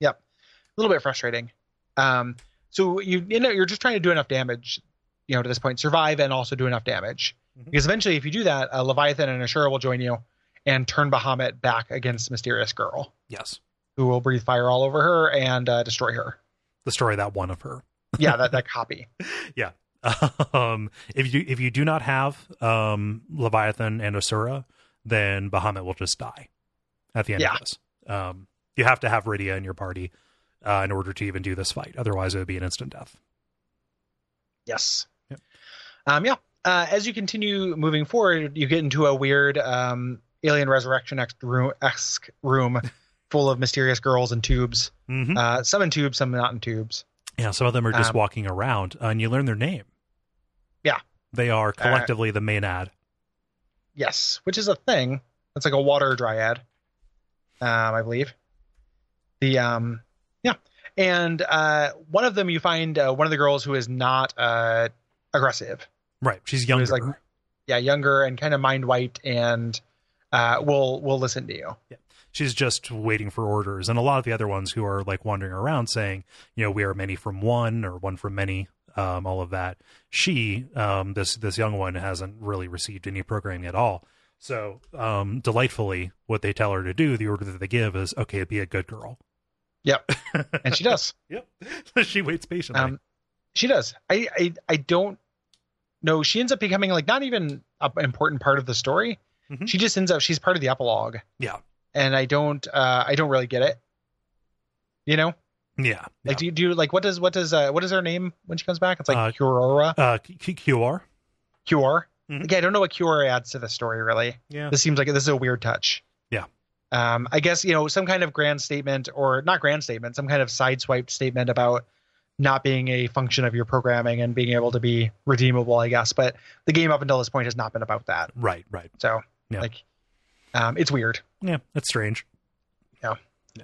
S2: Yep. A little bit frustrating. Um, so you you know you're just trying to do enough damage, you know, to this point, survive and also do enough damage.
S1: Mhm.
S2: Because eventually, if you do that, uh, Leviathan and Ashura will join you and turn Bahamut back against Mysterious Girl,
S1: Yes,
S2: who will breathe fire all over her and uh, destroy her.
S1: destroy that one of her.
S2: Yeah, that that copy. Yeah.
S1: Um, if you if you do not have um, Leviathan and Asura, then Bahamut will just die at the end
S2: Yeah.
S1: of this. Um, you have to have Rydia in your party uh, in order to even do this fight. Otherwise, it would be an instant death.
S2: Yes.
S1: Yep.
S2: Um, yeah. Uh, as you continue moving forward, you get into a weird um, alien resurrection esque room, room full of mysterious girls in tubes.
S1: hmm
S2: Uh, some in tubes, some not in tubes.
S1: yeah, some of them are just
S2: um,
S1: walking around, uh, and you learn their name.
S2: Yeah.
S1: they are collectively the maenad.
S2: Yes, which is a thing. It's like a water dryad, um, I believe. The um, yeah, and uh, one of them you find uh, one of the girls who is not uh, aggressive.
S1: Right, she's younger.
S2: like, yeah, younger and kind of mind wiped, and uh, will will listen to you.
S1: Yeah she's just waiting for orders and a lot of the other ones who are like wandering around saying you know we are many from one or one from many um, all of that she um, this this young one hasn't really received any programming at all so um, delightfully what they tell her to do the order that they give is okay be a good girl
S2: Yep, and she does.
S1: yep she waits patiently
S2: Um, she does. I, I I don't know. She ends up becoming like not even an important part of the story.
S1: Mhm.
S2: She just ends up. She's part of the epilogue.
S1: yeah
S2: and I don't uh I don't really get it. You know?
S1: Yeah,
S2: Like do you do you, like what does what does uh what is her name when she comes back? It's like
S1: Uh, Cuore. uh Q- QR. Mhm.
S2: Okay, I don't know what QR adds to the story really.
S1: yeah
S2: This seems like this is a weird touch.
S1: Yeah.
S2: Um I guess, you know, some kind of grand statement or not grand statement, some kind of sideswiped statement about not being a function of your programming and being able to be redeemable, I guess. But the game up until this point has not been about that.
S1: right right
S2: So
S1: Yeah.
S2: like um it's weird.
S1: yeah that's strange Yeah.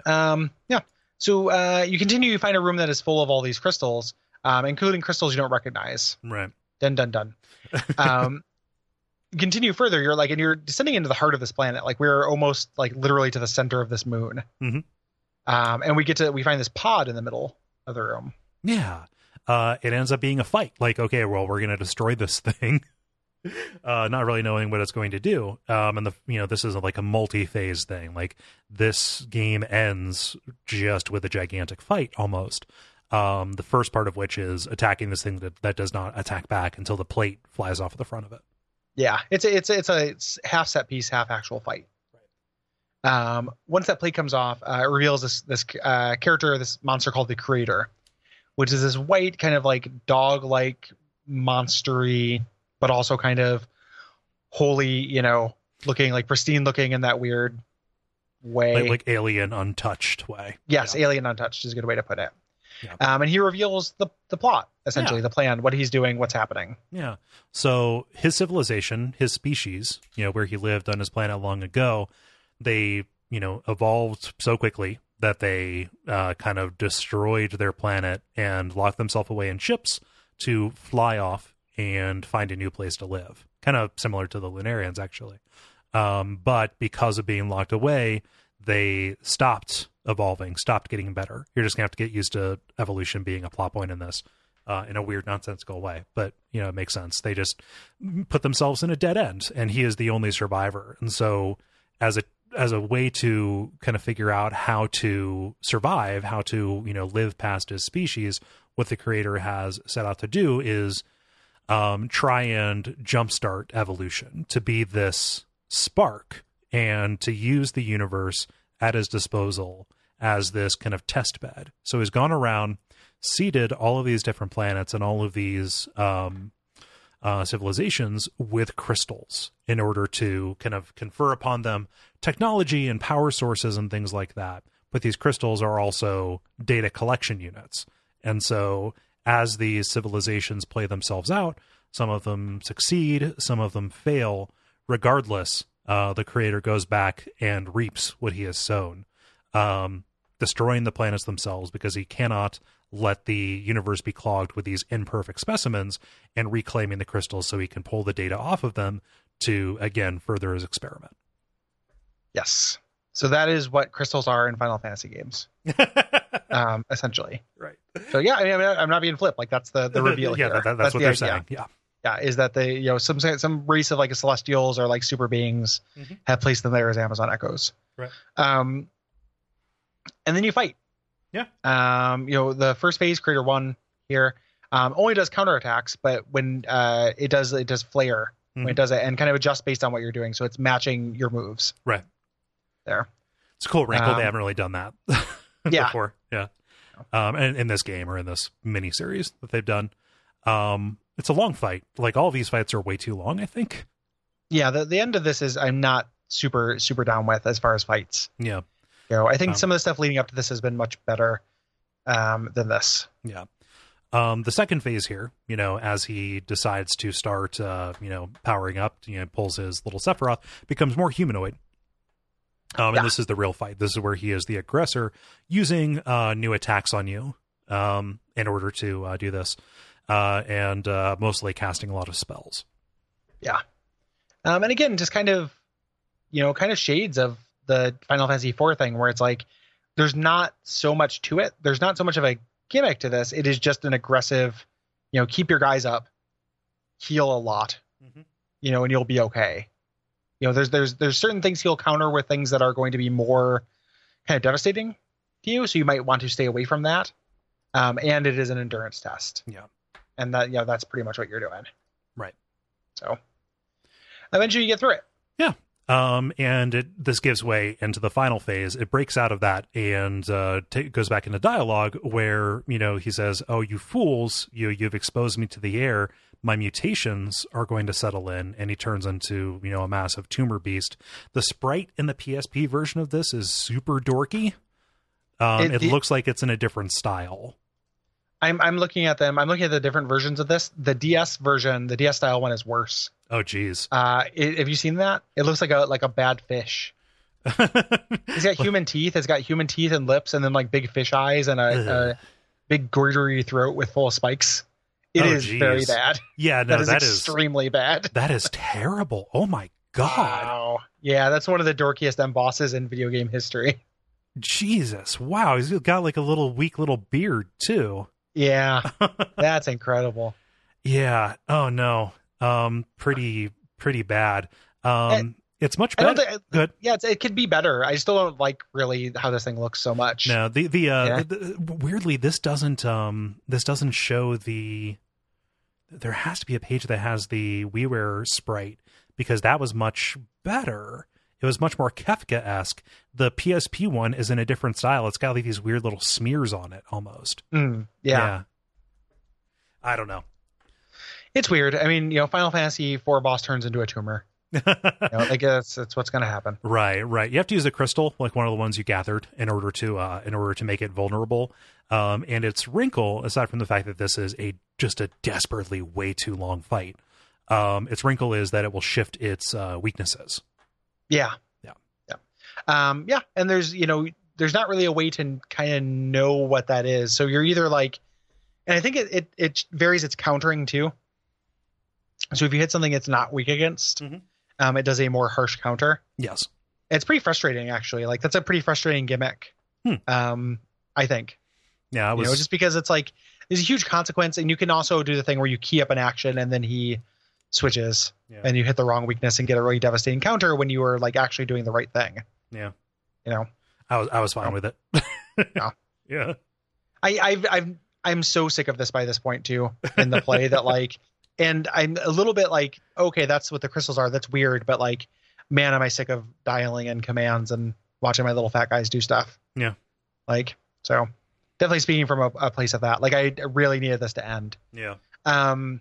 S2: Um, yeah. So uh, you continue to find a room that is full of all these crystals, um, including crystals you don't recognize.
S1: right
S2: Dun dun dun. Um, continue further. You're like, and you're descending into the heart of this planet. Like we're almost like literally to the center of this moon.
S1: Mm-hmm.
S2: Um, and we get to we find this pod in the middle of the room.
S1: Yeah. Uh, it ends up being a fight. Like, okay, well, we're going to destroy this thing. Uh, not really knowing what it's going to do. Um, and the, you know, this is like a multi-phase thing. Like this game ends just with a gigantic fight almost. Um, the first part of which is attacking this thing that, that does not attack back until the plate flies off of the front of it.
S2: Yeah, it's a, it's a, it's a it's half set piece, half actual fight. Um, once that plate comes off, uh, it reveals this this uh, character, this monster called the Creator, which is this white kind of like dog like monstery, but also kind of holy, you know, looking like pristine looking in that weird way.
S1: Like, like alien untouched way.
S2: yes,
S1: Yeah.
S2: alien untouched is a good way to put it.
S1: Yeah.
S2: Um, and he reveals the the plot essentially, the plan, what he's doing, what's happening.
S1: Yeah. So his civilization, his species, you know, where he lived on his planet long ago, they, you know, evolved so quickly that they uh, kind of destroyed their planet and locked themselves away in ships to fly off and find a new place to live. Kind of similar to the Lunarians, actually. Um, but because of being locked away, they stopped evolving, stopped getting better. You're just gonna have to get used to evolution being a plot point in this uh, in a weird, nonsensical way. But you know, it makes sense. They just put themselves in a dead end, and he is the only survivor. And so, as a as a way to kind of figure out how to survive, how to you know live past his species, what the creator has set out to do is um, try and jumpstart evolution to be this spark and to use the universe at his disposal as this kind of test bed. So he's gone around, seeded all of these different planets and all of these um, uh, civilizations with crystals in order to kind of confer upon them technology and power sources and things like that. But these crystals are also data collection units. And so as these civilizations play themselves out, some of them succeed, some of them fail. Regardless, uh, the creator goes back and reaps what he has sown, um, destroying the planets themselves because he cannot let the universe be clogged with these imperfect specimens and reclaiming the crystals so he can pull the data off of them to, again, further his experiment.
S2: Yes. So that is what crystals are in Final Fantasy games, um, essentially.
S1: right.
S2: So yeah, I mean, I'm not being flip. Like that's the the reveal
S1: yeah,
S2: here.
S1: that- that- that's, what
S2: the
S1: they're
S2: idea.
S1: saying. Yeah.
S2: Yeah, is that they you know some some race of like celestials or like super beings
S1: Mhm.
S2: have placed them there as Amazon echoes.
S1: Right.
S2: Um, and then you fight.
S1: Yeah.
S2: Um, you know the first phase, Creator One here, um, only does counterattacks, but when uh it does it does flare when
S1: Mhm.
S2: it does it and kind of adjust based on what you're doing, so it's matching your moves.
S1: Right.
S2: There.
S1: It's a cool wrinkle.
S2: Um,
S1: they haven't really done that
S2: Yeah.
S1: before. Yeah. Um, and in this game or in this mini series that they've done, um, it's a long fight. Like all these fights are way too long. I think.
S2: Yeah, the the end of this is I'm not super super down with as far as fights.
S1: Yeah.
S2: You know, I think
S1: Um,
S2: some of the stuff leading up to this has been much better um, than this.
S1: Yeah. Um, the second phase here, you know, as he decides to start, uh, you know, powering up, you know, pulls his little Sephiroth, becomes more humanoid. Um,
S2: Yeah.
S1: and this is the real fight. This is where he is the aggressor, using uh, new attacks on you um, in order to uh, do this, uh, and uh, mostly casting a lot of spells.
S2: Yeah, um, and again, just kind of, you know, kind of shades of the Final Fantasy IV thing, where it's like there's not so much to it. There's not so much of a gimmick to this. It is just an aggressive, you know, keep your guys up, heal a lot,
S1: Mhm.
S2: you know, and you'll be okay. You know, there's there's there's certain things he'll counter with things that are going to be more kind of devastating to you, so you might want to stay away from that. Um, and it is an endurance test.
S1: Yeah.
S2: And that, you know, that's pretty much what you're doing.
S1: Right.
S2: So eventually you get through it. Yeah.
S1: Um, and it, this gives way into the final phase. It breaks out of that and uh, ta goes back into dialogue where you know he says, "Oh, you fools! You you've exposed me to the air. My mutations are going to settle in." And he turns into you know a massive tumor beast. The sprite in the PSP version of this is super dorky. Um,
S2: It-
S1: it, looks like it's in a different style.
S2: I'm I'm looking at them. I'm looking at the different versions of this. The DS version, the DS style one, is worse.
S1: Oh, geez.
S2: Uh, it, have you seen that? It looks like a like a bad fish. It's got human teeth. It's got human teeth and lips, and then like big fish eyes and a, a big goitery throat with full of spikes. It
S1: Oh,
S2: is
S1: geez.
S2: very bad.
S1: yeah, no,
S2: that is
S1: that is
S2: extremely bad.
S1: that is terrible. Oh my god.
S2: Wow. Yeah, that's one of the dorkiest M bosses in video game history.
S1: Jesus, wow, he's got like a little weak little beard too.
S2: Yeah, that's incredible.
S1: Yeah. Oh no. Um, pretty pretty bad. Um, it's much better.
S2: think.
S1: Good.
S2: Yeah, it's, it could be better. I still don't like really how this thing looks so much.
S1: No, the the, uh,
S2: Yeah.
S1: the weirdly this doesn't um this doesn't show the. There has to be a page that has the WiiWare sprite because that was much better. It was much more Kefka esque. The PSP one is in a different style. It's got like these weird little smears on it almost.
S2: Mm, yeah.
S1: I don't know.
S2: It's weird. I mean, you know, Final Fantasy IV boss turns into a tumor. You know, like that's, that's what's going to happen.
S1: Right, right. You have to use a crystal, like one of the ones you gathered, in order to uh, in order to make it vulnerable. Um, and its wrinkle, aside from the fact that this is a just a desperately way too long fight, um, its wrinkle is that it will shift its uh, weaknesses.
S2: Yeah.
S1: Yeah.
S2: Yeah. Um, yeah. And there's, you know, there's not really a way to kind of know what that is. So you're either like, and I think it, it, it varies its countering too. So if you hit something it's not weak against,
S1: Mhm.
S2: Um, it does a more harsh counter.
S1: Yes.
S2: It's pretty frustrating, actually. Like that's a pretty frustrating gimmick.
S1: Hmm.
S2: Um, I think.
S1: Yeah, I
S2: you
S1: was
S2: know, just because it's like there's a huge consequence, and you can also do the thing where you key up an action and then he switches,
S1: Yeah.
S2: and you hit the wrong weakness and get a really devastating counter when you were like actually doing the right thing.
S1: Yeah.
S2: You know,
S1: I was I was fine
S2: Oh.
S1: with it.
S2: Yeah.
S1: yeah.
S2: I I've I've I'm so sick of this by this point too in the play that like, and I'm a little bit like, okay, that's what the crystals are. That's weird, but like, man, am I sick of dialing in commands and watching my little fat guys do stuff.
S1: Yeah.
S2: Like so, definitely speaking from a, a place of that. Like I really needed this to end.
S1: Yeah.
S2: Um,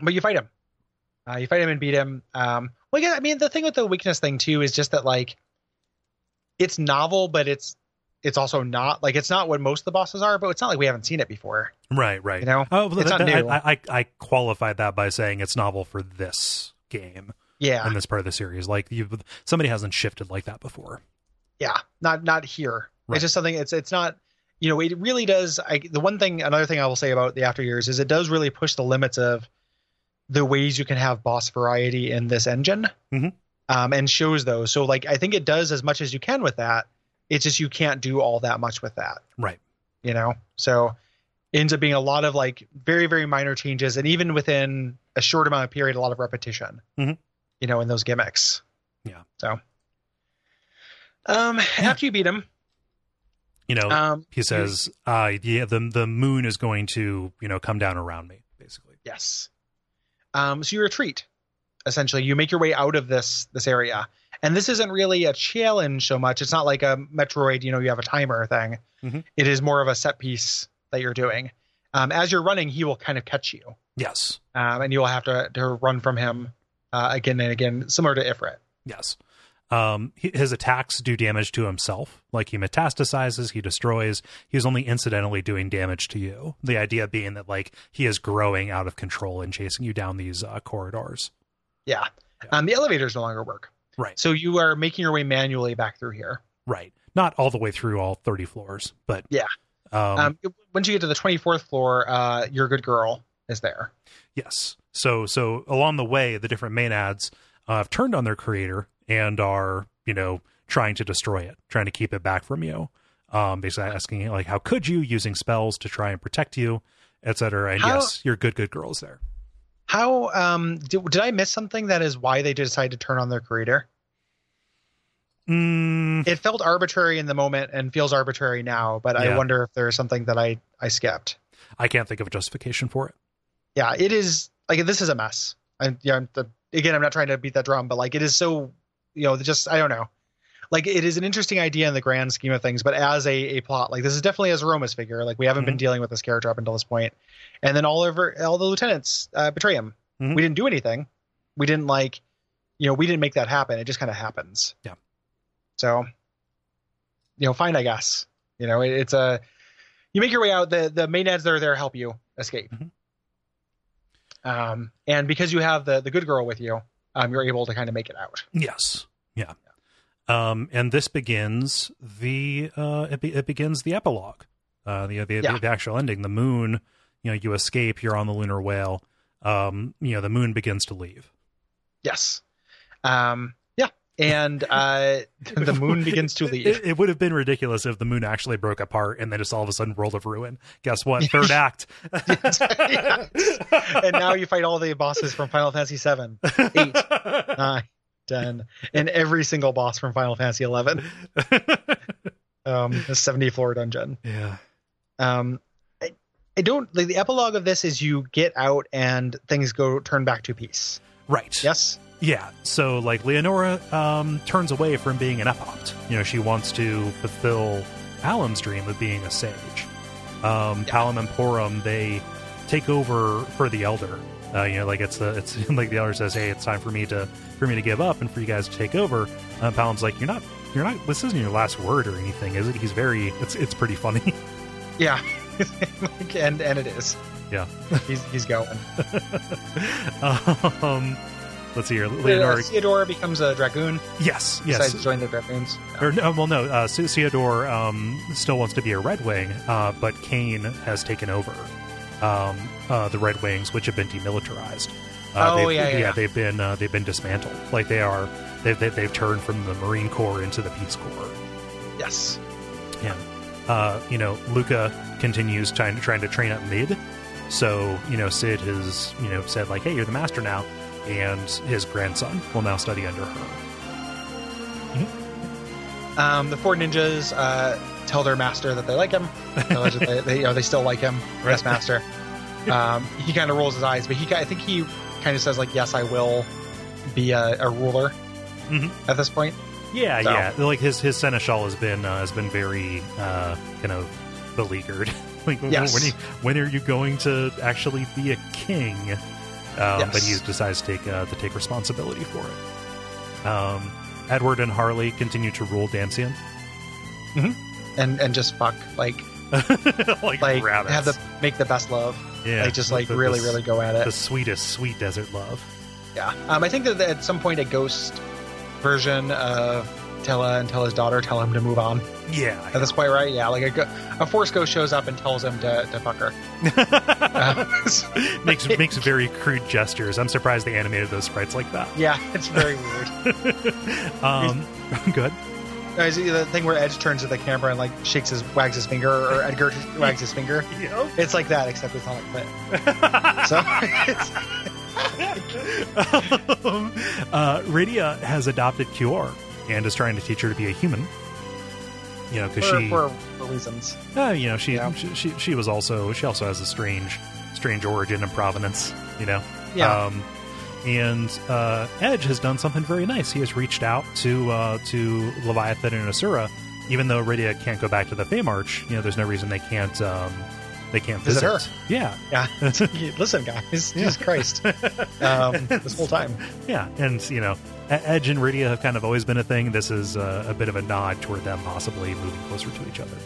S2: but you fight him. Uh, you fight him and beat him. Um, well, yeah, I mean, the thing with the weakness thing too is just that like, it's novel, but it's it's also not like it's not what most of the bosses are, but it's not like we haven't seen it before.
S1: Right, right.
S2: You know,
S1: Oh, well,
S2: It's
S1: that-
S2: not new.
S1: I, I I qualified that by saying it's novel for this game
S2: yeah,
S1: in this part of the series. Like you, somebody hasn't shifted like that before.
S2: yeah, not not here.
S1: Right.
S2: It's just something. It's it's not. You know, it really does. I, the one thing, another thing I will say about the After Years is it does really push the limits of the ways you can have boss variety in this engine,
S1: Mhm.
S2: um, and shows those. So, like, I think it does as much as you can with that. It's just you can't do all that much with that.
S1: Right.
S2: You know, so ends up being a lot of like very very minor changes, and even within a short amount of period, a lot of repetition.
S1: Mhm.
S2: You know, in those gimmicks.
S1: Yeah.
S2: So. Um, after you beat him,
S1: You know,
S2: um,
S1: he says, uh, yeah, the the moon is going to, you know, come down around me, basically.
S2: Yes. Um, so you retreat. Essentially, you make your way out of this this area, and this isn't really a challenge so much. It's not like a Metroid. You know, you have a timer thing.
S1: Mhm.
S2: It is more of a set piece that you're doing. Um, as you're running, he will kind of catch you,
S1: Yes.
S2: um, and you will have to to run from him uh, again and again, similar to Ifrit.
S1: Yes. Um, his attacks do damage to himself. Like he metastasizes, he destroys. He's only incidentally doing damage to you. The idea being that like he is growing out of control and chasing you down these uh, corridors.
S2: Yeah.
S1: Yeah.
S2: Um, the elevators no longer work.
S1: Right.
S2: So you are making your way manually back through here.
S1: Right. Not all the way through all 30 floors, but
S2: Yeah.
S1: Um,
S2: Um, once you get to the 24th floor, uh, your good girl is there.
S1: Yes. So so along the way, the different maenads uh, have turned on their creator and are you know trying to destroy it, trying to keep it back from you. Um, basically asking like, how could you using spells to try and protect you, etc. And
S2: How-
S1: yes, your good good girls there.
S2: How um, did, did I miss something that is why they decided to turn on their creator?
S1: Mm,
S2: It felt arbitrary in the moment and feels arbitrary now, but I wonder if there's something that I I skipped.
S1: I can't think of a justification for it.
S2: Yeah, it is like this is a mess. And yeah, I'm the, again, I'm not trying to beat that drum, but like it is so, you know, just I don't know. Like it is an interesting idea in the grand scheme of things, but as a, a plot, like this is definitely a Zeromus figure. Like we haven't been dealing with this character up until this point, and then all over all the lieutenants uh, betray him.
S1: Mhm.
S2: We didn't do anything. We didn't like, you know, we didn't make that happen. It just kind of happens.
S1: Yeah.
S2: So, you know, fine, I guess. You know, it, it's a you make your way out. The the maenads that are there help you escape.
S1: Mhm.
S2: Um, and because you have the the good girl with you, um, you're able to kind of make it out.
S1: Yes. Yeah. Um, and this begins the uh, it, be, it begins the epilogue, uh, the the,
S2: Yeah.
S1: the actual ending. The moon, you know, you escape. You're on the lunar whale. Um, you know, the moon begins to leave.
S2: Yes. Um, yeah. And uh, the moon begins to leave.
S1: It, it would have been ridiculous if the moon actually broke apart and then just all of a sudden World of Ruin. Guess what? Third act.
S2: And now you fight all the bosses from Final Fantasy VII, eight, nine, ten, and every single boss from Final Fantasy eleven. Um, the seventy floor dungeon.
S1: yeah.
S2: Um, I, I don't like the epilogue of this is you get out and things go turn back to peace.
S1: Right.
S2: Yes.
S1: Yeah. So like Leonora um, turns away from being an epopt. You know, she wants to fulfill Alan's dream of being a sage. Um, Palom and Porom, they take over for the Elder. Uh, you know, like it's the it's like the Elder says, "Hey, it's time for me to for me to give up and for you guys to take over." Uh, like, "You're not, you're not. This isn't your last word or anything, is it?" He's very. It's it's pretty funny.
S2: Yeah. And and it is.
S1: Yeah.
S2: He's he's going.
S1: um, let's see here,
S2: Uh,
S1: Leonora.
S2: Theodora becomes a dragoon.
S1: Yes,
S2: Decides
S1: yes.
S2: to join the dragoons.
S1: Or no, well, no. Uh, Theodore um, still wants to be a Red Wing, uh, but Kain has taken over um, uh, the Red Wings, which have been demilitarized. Uh,
S2: Oh, yeah, yeah, yeah.
S1: They've been uh, they've been dismantled. Like they are, they've, they've they've turned from the Marine Corps into the Peace Corps.
S2: Yes.
S1: Yeah. Uh, you know, Luca continues trying trying to train up mid. So you know, Cid has you know said like, "Hey, you're the master now," and his grandson will now study under her.
S2: Um, the four ninjas uh, tell their master that they like him. Allegedly, they, you know, they still like him. Yes, master. Um, he kind of rolls his eyes, but he, I think he kind of says like, "Yes, I will be a, a ruler."
S1: Mhm.
S2: At this point,
S1: Yeah,
S2: So-
S1: yeah. Like his his seneschal has been uh, has been very uh, kind of beleaguered. like
S2: Yes.
S1: when he, when are you going to actually be a king? Um,
S2: Yes.
S1: But he decides to take uh, to take responsibility for it. Um, Edward and Harley continue to rule Damcyan,
S2: and and just fuck like
S1: like,
S2: like have the make the best love.
S1: Yeah,
S2: like just like
S1: the-
S2: really
S1: the,
S2: really go at it.
S1: the sweetest sweet desert love.
S2: Yeah. Um, I think that at some point a ghost version of Tellah and Tellah's daughter tell him to move on.
S1: Yeah,
S2: At this point, right? Yeah, like a, a force ghost shows up and tells him to, to fuck her. Uh,
S1: makes makes very crude gestures. I'm surprised they animated those sprites like that.
S2: yeah, it's very weird.
S1: Um, good.
S2: Is it the thing where Edge turns to the camera and like shakes his wags his finger, or Edgar wags his finger.
S1: Yep.
S2: It's like that, except it's not like that. So
S1: um, uh, Rydia has adopted Cuore and is trying to teach her to be a human. You know, because she,
S2: for, for reasons.
S1: uh, you know, she,
S2: Yeah.
S1: she, she, she was also, she also has a strange, strange origin and provenance. You know,
S2: Yeah.
S1: Um, and uh, Edge has done something very nice. He has reached out to uh, to Leviathan and Asura, even though Rydia can't go back to the Feymarch. You know, there's no reason they can't um, they can't
S2: Visit
S1: visit.
S2: her.
S1: Yeah,
S2: yeah. Listen, guys, Jesus Christ. Um, this whole time.
S1: yeah, and you know, Edge and Rydia have kind of always been a thing. This is uh, a bit of a nod toward them possibly moving closer to each other.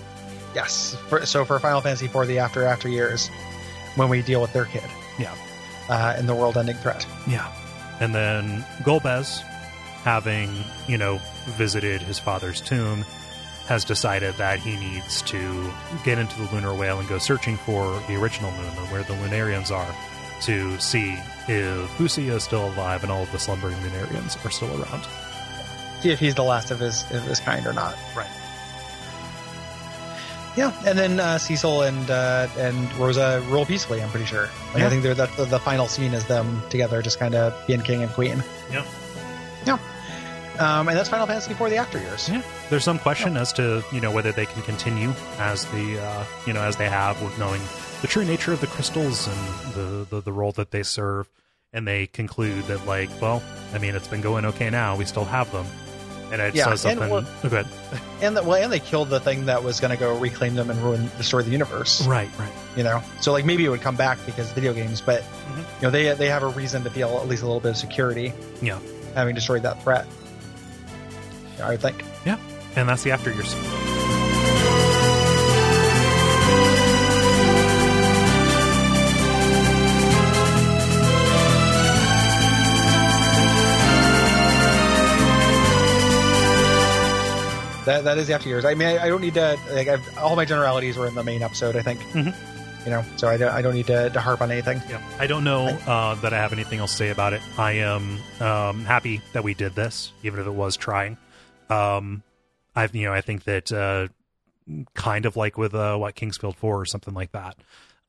S2: Yes. For, so for Final Fantasy IV, the after after years, when we deal with their kid
S1: Yeah.
S2: Uh, in the world-ending threat.
S1: Yeah. And then Golbez, having, you know, visited his father's tomb, has decided that he needs to get into the lunar whale and go searching for the original moon, or where the Lunarians are, to see if Fusoya is still alive and all of the slumbering Lunarians are still around.
S2: See if he's the last of his of his kind or not.
S1: Right.
S2: Yeah, and then uh, Cecil and uh, and Rosa rule peacefully. I'm pretty sure. Like,
S1: Yeah.
S2: I think they're the, the final scene is them together, just kind of being king and queen.
S1: Yeah.
S2: Yeah. Um, and that's Final Fantasy IV: The After Years.
S1: Yeah. There's some question as to, you know, whether they can continue as the, uh, you know, as they have with knowing the true nature of the crystals and the, the, the role that they serve. And they conclude that, like, well, I mean, it's been going okay now. We still have them. And it
S2: Yeah,
S1: says
S2: and
S1: something.
S2: what-
S1: oh, good.
S2: And the, well, and they killed the thing that was going to go reclaim them and ruin, destroy the universe.
S1: Right, right.
S2: You know, so like maybe it would come back because video games, but
S1: Mhm.
S2: you know they they have a reason to feel at least a little bit of security
S1: Yeah.
S2: having destroyed that threat. I would think.
S1: Yeah. And that's the after years.
S2: That that is the after years. I mean, I, I don't need to like I've, all my generalities were in the main episode. I think.
S1: Mhm.
S2: You know, so I don't I don't need to, to harp on anything.
S1: Yeah. I don't know uh, that I have anything else to say about it. I am um, happy that we did this, even if it was trying. Um, I've, you know, I think that uh, kind of like with uh, what King's Field 4 or something like that.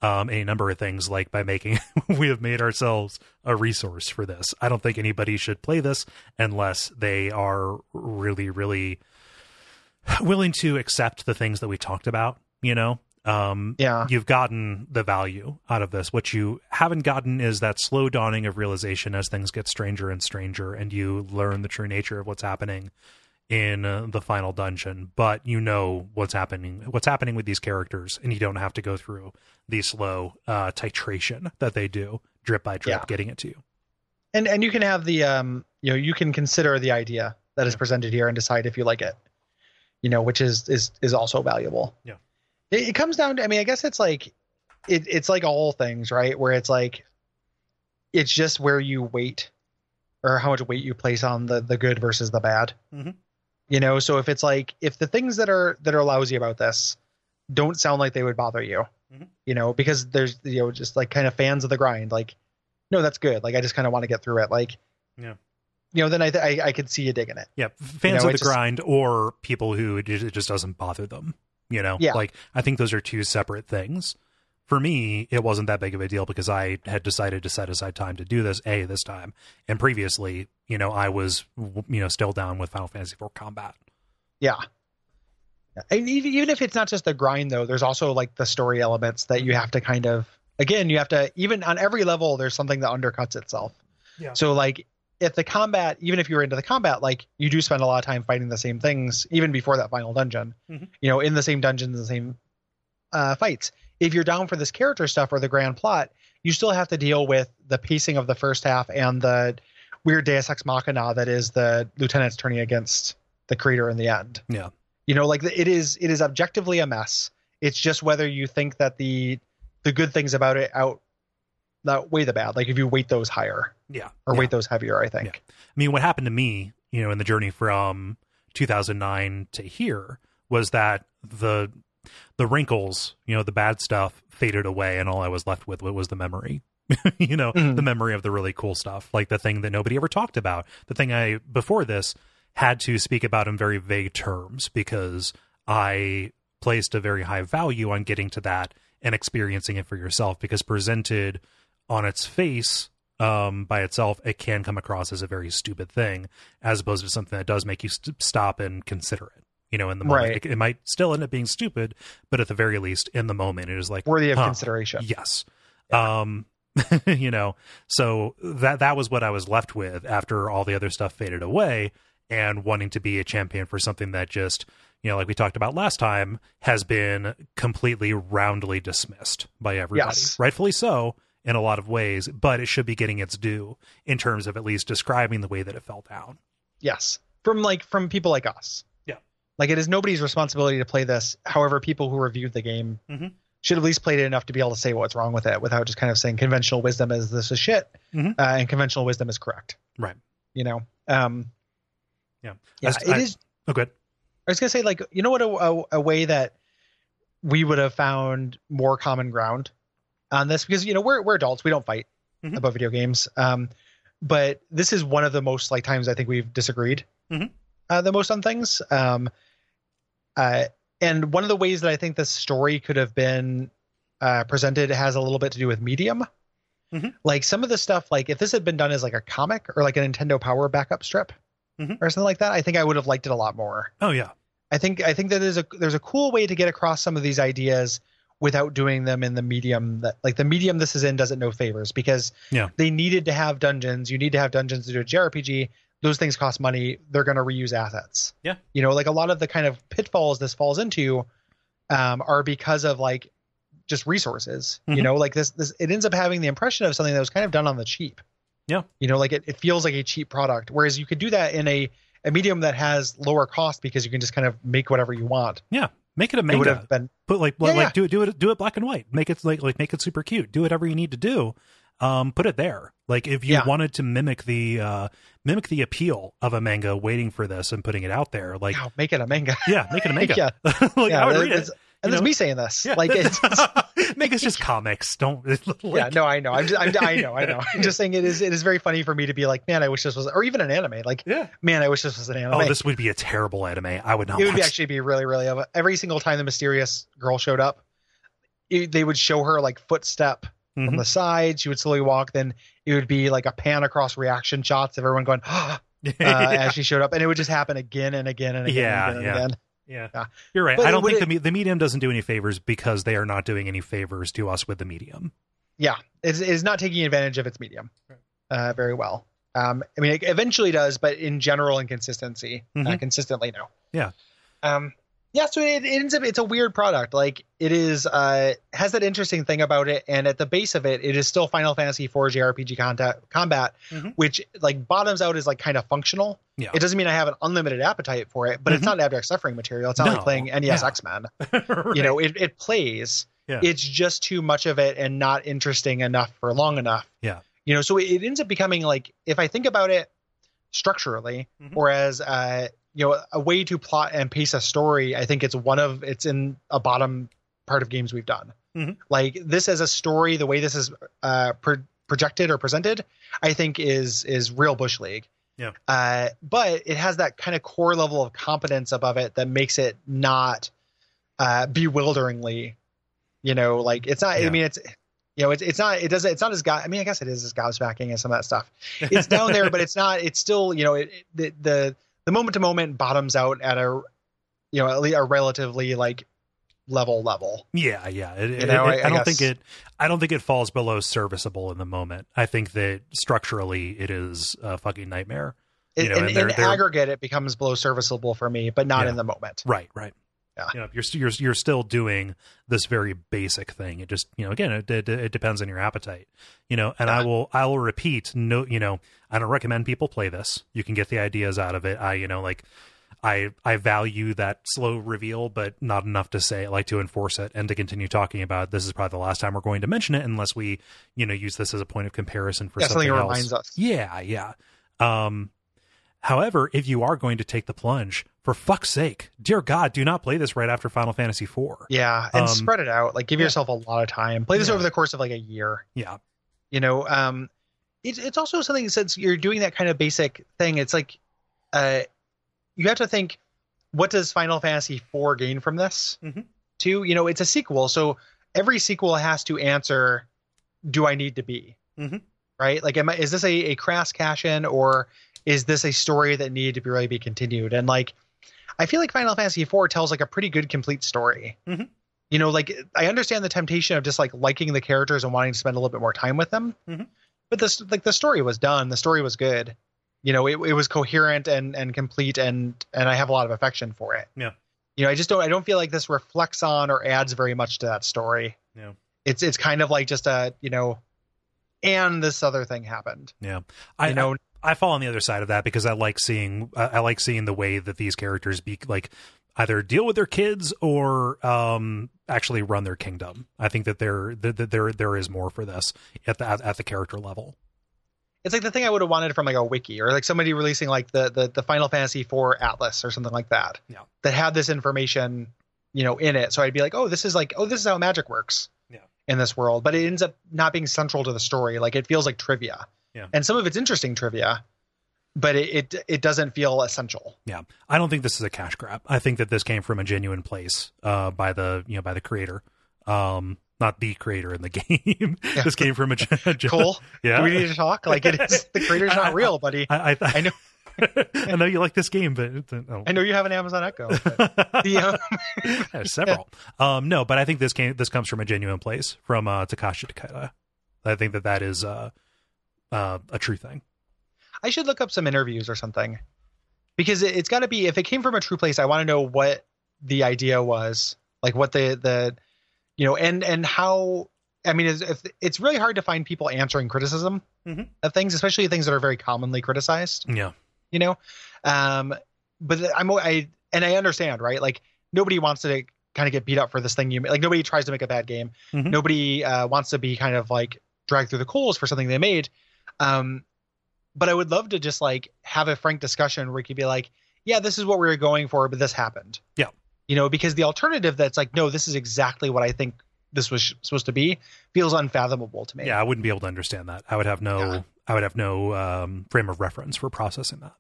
S1: Um, a number of things like by making we have made ourselves a resource for this. I don't think anybody should play this unless they are really, really willing to accept the things that we talked about. You know, um,
S2: Yeah.
S1: you've gotten the value out of this. What you haven't gotten is that slow dawning of realization as things get stranger and stranger, and you learn the true nature of what's happening in uh, the final dungeon. But you know what's happening, what's happening with these characters, and you don't have to go through the slow uh, titration that they do, drip by drip,
S2: Yeah.
S1: getting it to you.
S2: And and you can have the um you know you can consider the idea that is presented here and decide if you like it. You know, which is is is also valuable.
S1: Yeah.
S2: It, it comes down to I mean I guess it's like it, it's like all things right where it's like it's just where you weight or how much weight you place on the the good versus the bad.
S1: Mhm.
S2: You know, so if it's like if the things that are that are lousy about this don't sound like they would bother you,
S1: Mhm.
S2: you know, because there's you know just like kind of fans of the grind, like no, that's good. Like I just kind of want to get through it. Like
S1: Yeah.
S2: You know, then I th- I, I could see you digging it.
S1: Yeah, fans
S2: know,
S1: of the
S2: just-
S1: grind or people who it just, doesn't bother them. You know,
S2: Yeah.
S1: like I think those are two separate things. For me, it wasn't that big of a deal because I had decided to set aside time to do this. A this time, and previously, you know, I was you know still down with Final Fantasy IV combat.
S2: Yeah. And even even if it's not just the grind though, there's also like the story elements that you have to kind of again, you have to even on every level there's something that undercuts itself.
S1: Yeah.
S2: So like if the combat, even if you're into the combat, like you do spend a lot of time fighting the same things, even before that final dungeon.
S1: Mhm.
S2: You know, in the same dungeons, the same uh, fights. If you're down for this character stuff or the grand plot, you still have to deal with the pacing of the first half and the weird Deus Ex Machina that is the lieutenants turning against the creator in the end.
S1: Yeah.
S2: You know, like it is it is objectively a mess. It's just whether you think that the the good things about it out outweigh the bad. Like if you weight those higher
S1: Yeah,
S2: or
S1: yeah.
S2: weight those heavier, I think.
S1: Yeah. I mean, what happened to me, you know, in the journey from 2009 to here was that the the wrinkles, you know, the bad stuff faded away, and all I was left with was the memory. you know,
S2: Mhm.
S1: the memory of the really cool stuff, like the thing that nobody ever talked about. The thing I before this had to speak about in very vague terms because I placed a very high value on getting to that and experiencing it for yourself because presented on its face um, by itself, it can come across as a very stupid thing, as opposed to something that does make you st- stop and consider it. You know, in the moment,
S2: Right.
S1: it, it might still end up being stupid, but at the very least, in the moment, it is like
S2: Worthy of
S1: huh,
S2: consideration.
S1: Yes. Um, you know, so that that was what I was left with after all the other stuff faded away, and wanting to be a champion for something that just you know, like we talked about last time, has been completely roundly dismissed by everybody,
S2: Yes.
S1: rightfully so. In a lot of ways, but it should be getting its due in terms of at least describing the way that it fell down.
S2: Yes, from like from people like us.
S1: Yeah.
S2: like it is nobody's responsibility to play this. However, people who reviewed the game
S1: Mhm.
S2: should at least played it enough to be able to say what's wrong with it without just kind of saying conventional wisdom is this is shit
S1: Mhm.
S2: uh, and conventional wisdom is correct.
S1: Right.
S2: You know. Um,
S1: Yeah.
S2: Yeah.
S1: As-
S2: It
S1: I-
S2: is.
S1: Oh, good.
S2: I was gonna say like you know what a, a, a way that we would have found more common ground on this because you know we're we're adults we don't fight
S1: Mhm.
S2: about video games um but this is one of the most like times I think we've disagreed
S1: Mhm.
S2: uh, the most on things um uh and one of the ways that I think the story could have been uh presented has a little bit to do with medium
S1: Mhm.
S2: like some of the stuff like if this had been done as like a comic or like a Nintendo Power backup strip
S1: Mhm.
S2: or something like that I think I would have liked it a lot more
S1: Oh yeah.
S2: I think I think that there's a there's a cool way to get across some of these ideas without doing them in the medium that like the medium this is in doesn't know favors because
S1: Yeah.
S2: they needed to have dungeons. You need to have dungeons to do a JRPG. Those things cost money. They're going to reuse assets.
S1: Yeah.
S2: You know, like a lot of the kind of pitfalls this falls into um, are because of like just resources. You
S1: Mhm.
S2: know, like this this it ends up having the impression of something that was kind of done on the cheap.
S1: Yeah.
S2: You know, like it, it feels like a cheap product. Whereas you could do that in a a medium that has lower cost because you can just kind of make whatever you want.
S1: Yeah. Make it a
S2: It would
S1: manga.
S2: have been
S1: Put like
S2: Yeah,
S1: like
S2: yeah.
S1: do it do it do it black and white. Make it like like make it super cute. Do whatever you need to do. Um, put it there. Like if you
S2: Yeah.
S1: wanted to mimic the uh mimic the appeal of a manga, waiting for this and putting it out there. Like
S2: make it a manga.
S1: yeah, make it a manga.
S2: yeah,
S1: like
S2: yeah,
S1: I would read it.
S2: And that's
S1: know?
S2: me saying this.
S1: Yeah.
S2: Like it's,
S1: make us just comics. Don't like,
S2: yeah, no, I know. I'm just, I'm, I know, I know. I'm just saying it is, it is very funny for me to be like, man, I wish this was, or even an anime. Like,
S1: yeah.
S2: man, I wish this was an anime.
S1: Oh, this would be a terrible anime. I would not
S2: it would be actually be really, really. Every single time the mysterious girl showed up, it, they would show her like footstep from
S1: Mhm.
S2: the side. She would slowly walk. Then it would be like a pan across reaction shots of everyone going uh, as she showed up, and it would just happen again and again and again
S1: Yeah,
S2: and again.
S1: yeah.
S2: And again.
S1: Yeah,
S2: Yeah.
S1: you're right.
S2: But
S1: I don't think
S2: it-
S1: the the medium doesn't do any favors because they are not doing any favors to us with the medium.
S2: yeah, it's, it's not taking advantage of its medium uh, very well. Um, I mean, it eventually does, but in general and consistency, uh,
S1: Mhm.
S2: consistently, no.
S1: Yeah.
S2: Um, yeah, so it, it ends up it's a weird product. Like it is uh has that interesting thing about it, and at the base of it, it is still Final Fantasy IV JRPG contact, combat,
S1: Mhm.
S2: which like bottoms out is like kind of functional.
S1: Yeah.
S2: It doesn't mean I have an unlimited appetite for it, but it's
S1: Mhm.
S2: not abject suffering material. It's not
S1: No.
S2: like playing NES
S1: Yeah.
S2: X Men. You know, it, it plays.
S1: Yeah.
S2: It's just too much of it and not interesting enough for long enough.
S1: Yeah.
S2: You know, so it, it ends up becoming like if I think about it structurally,
S1: Mhm.
S2: or as uh, you know, a way to plot and pace a story, I think it's one of it's in a bottom part of games we've done.
S1: Mhm.
S2: Like this as a story, the way this is uh, pro- projected or presented, I think is is real bush league.
S1: Yeah.
S2: Uh, but it has that kind of core level of competence above it that makes it not uh, bewilderingly, you know, like it's not.
S1: Yeah.
S2: I mean, it's you know, it's it's not. It doesn't. It's not as go- I mean, I guess it is as gobsmacking and some of that stuff. It's down there, but it's not. It's still you know, it, it, the the the moment to moment bottoms out at a you know at least a relatively like level level.
S1: Yeah, yeah. It, it-
S2: know,
S1: it-
S2: I-
S1: I, don't think it. I don't think it falls below serviceable in the moment. I think that structurally, it is a fucking nightmare. You know,
S2: in
S1: and they're-
S2: in
S1: they're-
S2: aggregate, it becomes below serviceable for me, but not
S1: Yeah.
S2: in the moment.
S1: Right, right.
S2: Yeah.
S1: You know, you're you're you're still doing this very basic thing. It just you know again it it, it depends on your appetite. You know, and I will I will repeat no you know I don't recommend people play this. You can get the ideas out of it. I you know like I I value that slow reveal, but not enough to say like to enforce it and to continue talking about. It. This is probably the last time we're going to mention it, unless we you know use this as a point of comparison for
S2: Yeah,
S1: something
S2: something reminds us.
S1: Yeah, yeah. Um, however, if you are going to take the plunge, for fuck's sake, dear God, do not play this right after Final Fantasy IV.
S2: Yeah, and
S1: Um,
S2: spread it out. Like give
S1: yeah.
S2: yourself a lot of time. Play this
S1: Yeah.
S2: over the course of like a year.
S1: Yeah,
S2: You know, um, it's it's also something since you're doing that kind of basic thing. It's like, uh, you have to think, what does Final Fantasy IV gain from this?
S1: Mhm.
S2: Too, you know, it's a sequel, so every sequel has to answer, do I need to be?
S1: Mhm.
S2: Right? Like, am I? Is this a, a crass cash in, or is this a story that needed to be really be continued? And like, I feel like Final Fantasy IV tells like a pretty good complete story.
S1: Mhm.
S2: You know, like I understand the temptation of just like liking the characters and wanting to spend a little bit more time with them,
S1: Mhm.
S2: But this like the story was done. The story was good. You know, it, it was coherent and and complete, and and I have a lot of affection for it.
S1: Yeah.
S2: You know, I just don't. I don't feel like this reflects on or adds very much to that story.
S1: Yeah.
S2: It's it's kind of like just a you know and this other thing happened.
S1: Yeah, I
S2: You know,
S1: I, I fall on the other side of that because I like seeing I, I like seeing the way that these characters be like either deal with their kids or um actually run their kingdom. I think that there that, there there is more for this at the at, at the character level.
S2: it's like the thing I would have wanted from like a wiki or like somebody releasing like the the, the Final Fantasy IV Atlas or something like that.
S1: Yeah.
S2: That had this information, you know, in it. So I'd be like, oh, this is like, oh, this is how magic works.
S1: Yeah.
S2: In this world, but it ends up not being central to the story. Like it feels like trivia.
S1: Yeah.
S2: And some of it's interesting trivia, but it it, it doesn't feel essential.
S1: Yeah, I don't think this is a cash grab. I think that this came from a genuine place uh, by the you know by the creator, um, not the creator in the game.
S2: Yeah.
S1: this came from a, a Yeah,
S2: do we need to talk? Like it is the creator's not real, buddy.
S1: I, I,
S2: I know
S1: I know you like this game, but it's, uh, oh.
S2: I know you have an Amazon Echo. the, um,
S1: There's several. Um, no, but I think this came this comes from a genuine place from uh, Takashi Tokita. I think that that is uh, uh, a true thing.
S2: I should look up some interviews or something because it, it's got to be if it came from a true place. I want to know what the idea was, like what the the you know, and and how. I mean, it's, it's really hard to find people answering criticism
S1: Mhm.
S2: of things, especially things that are very commonly criticized.
S1: Yeah,
S2: You know, um, but I'm I and I understand, right? Like nobody wants to kind of get beat up for this thing you like. Nobody tries to make a bad game.
S1: Mhm.
S2: Nobody uh, wants to be kind of like dragged through the coals for something they made. Um, but I would love to just like have a frank discussion where you could be like, yeah, this is what we were going for, but this happened.
S1: Yeah.
S2: You know, because the alternative that's like, no, this is exactly what I think this was supposed to be feels unfathomable to me.
S1: yeah. I wouldn't be able to understand that. I would have no.
S2: Yeah.
S1: I would have no um, frame of reference for processing that.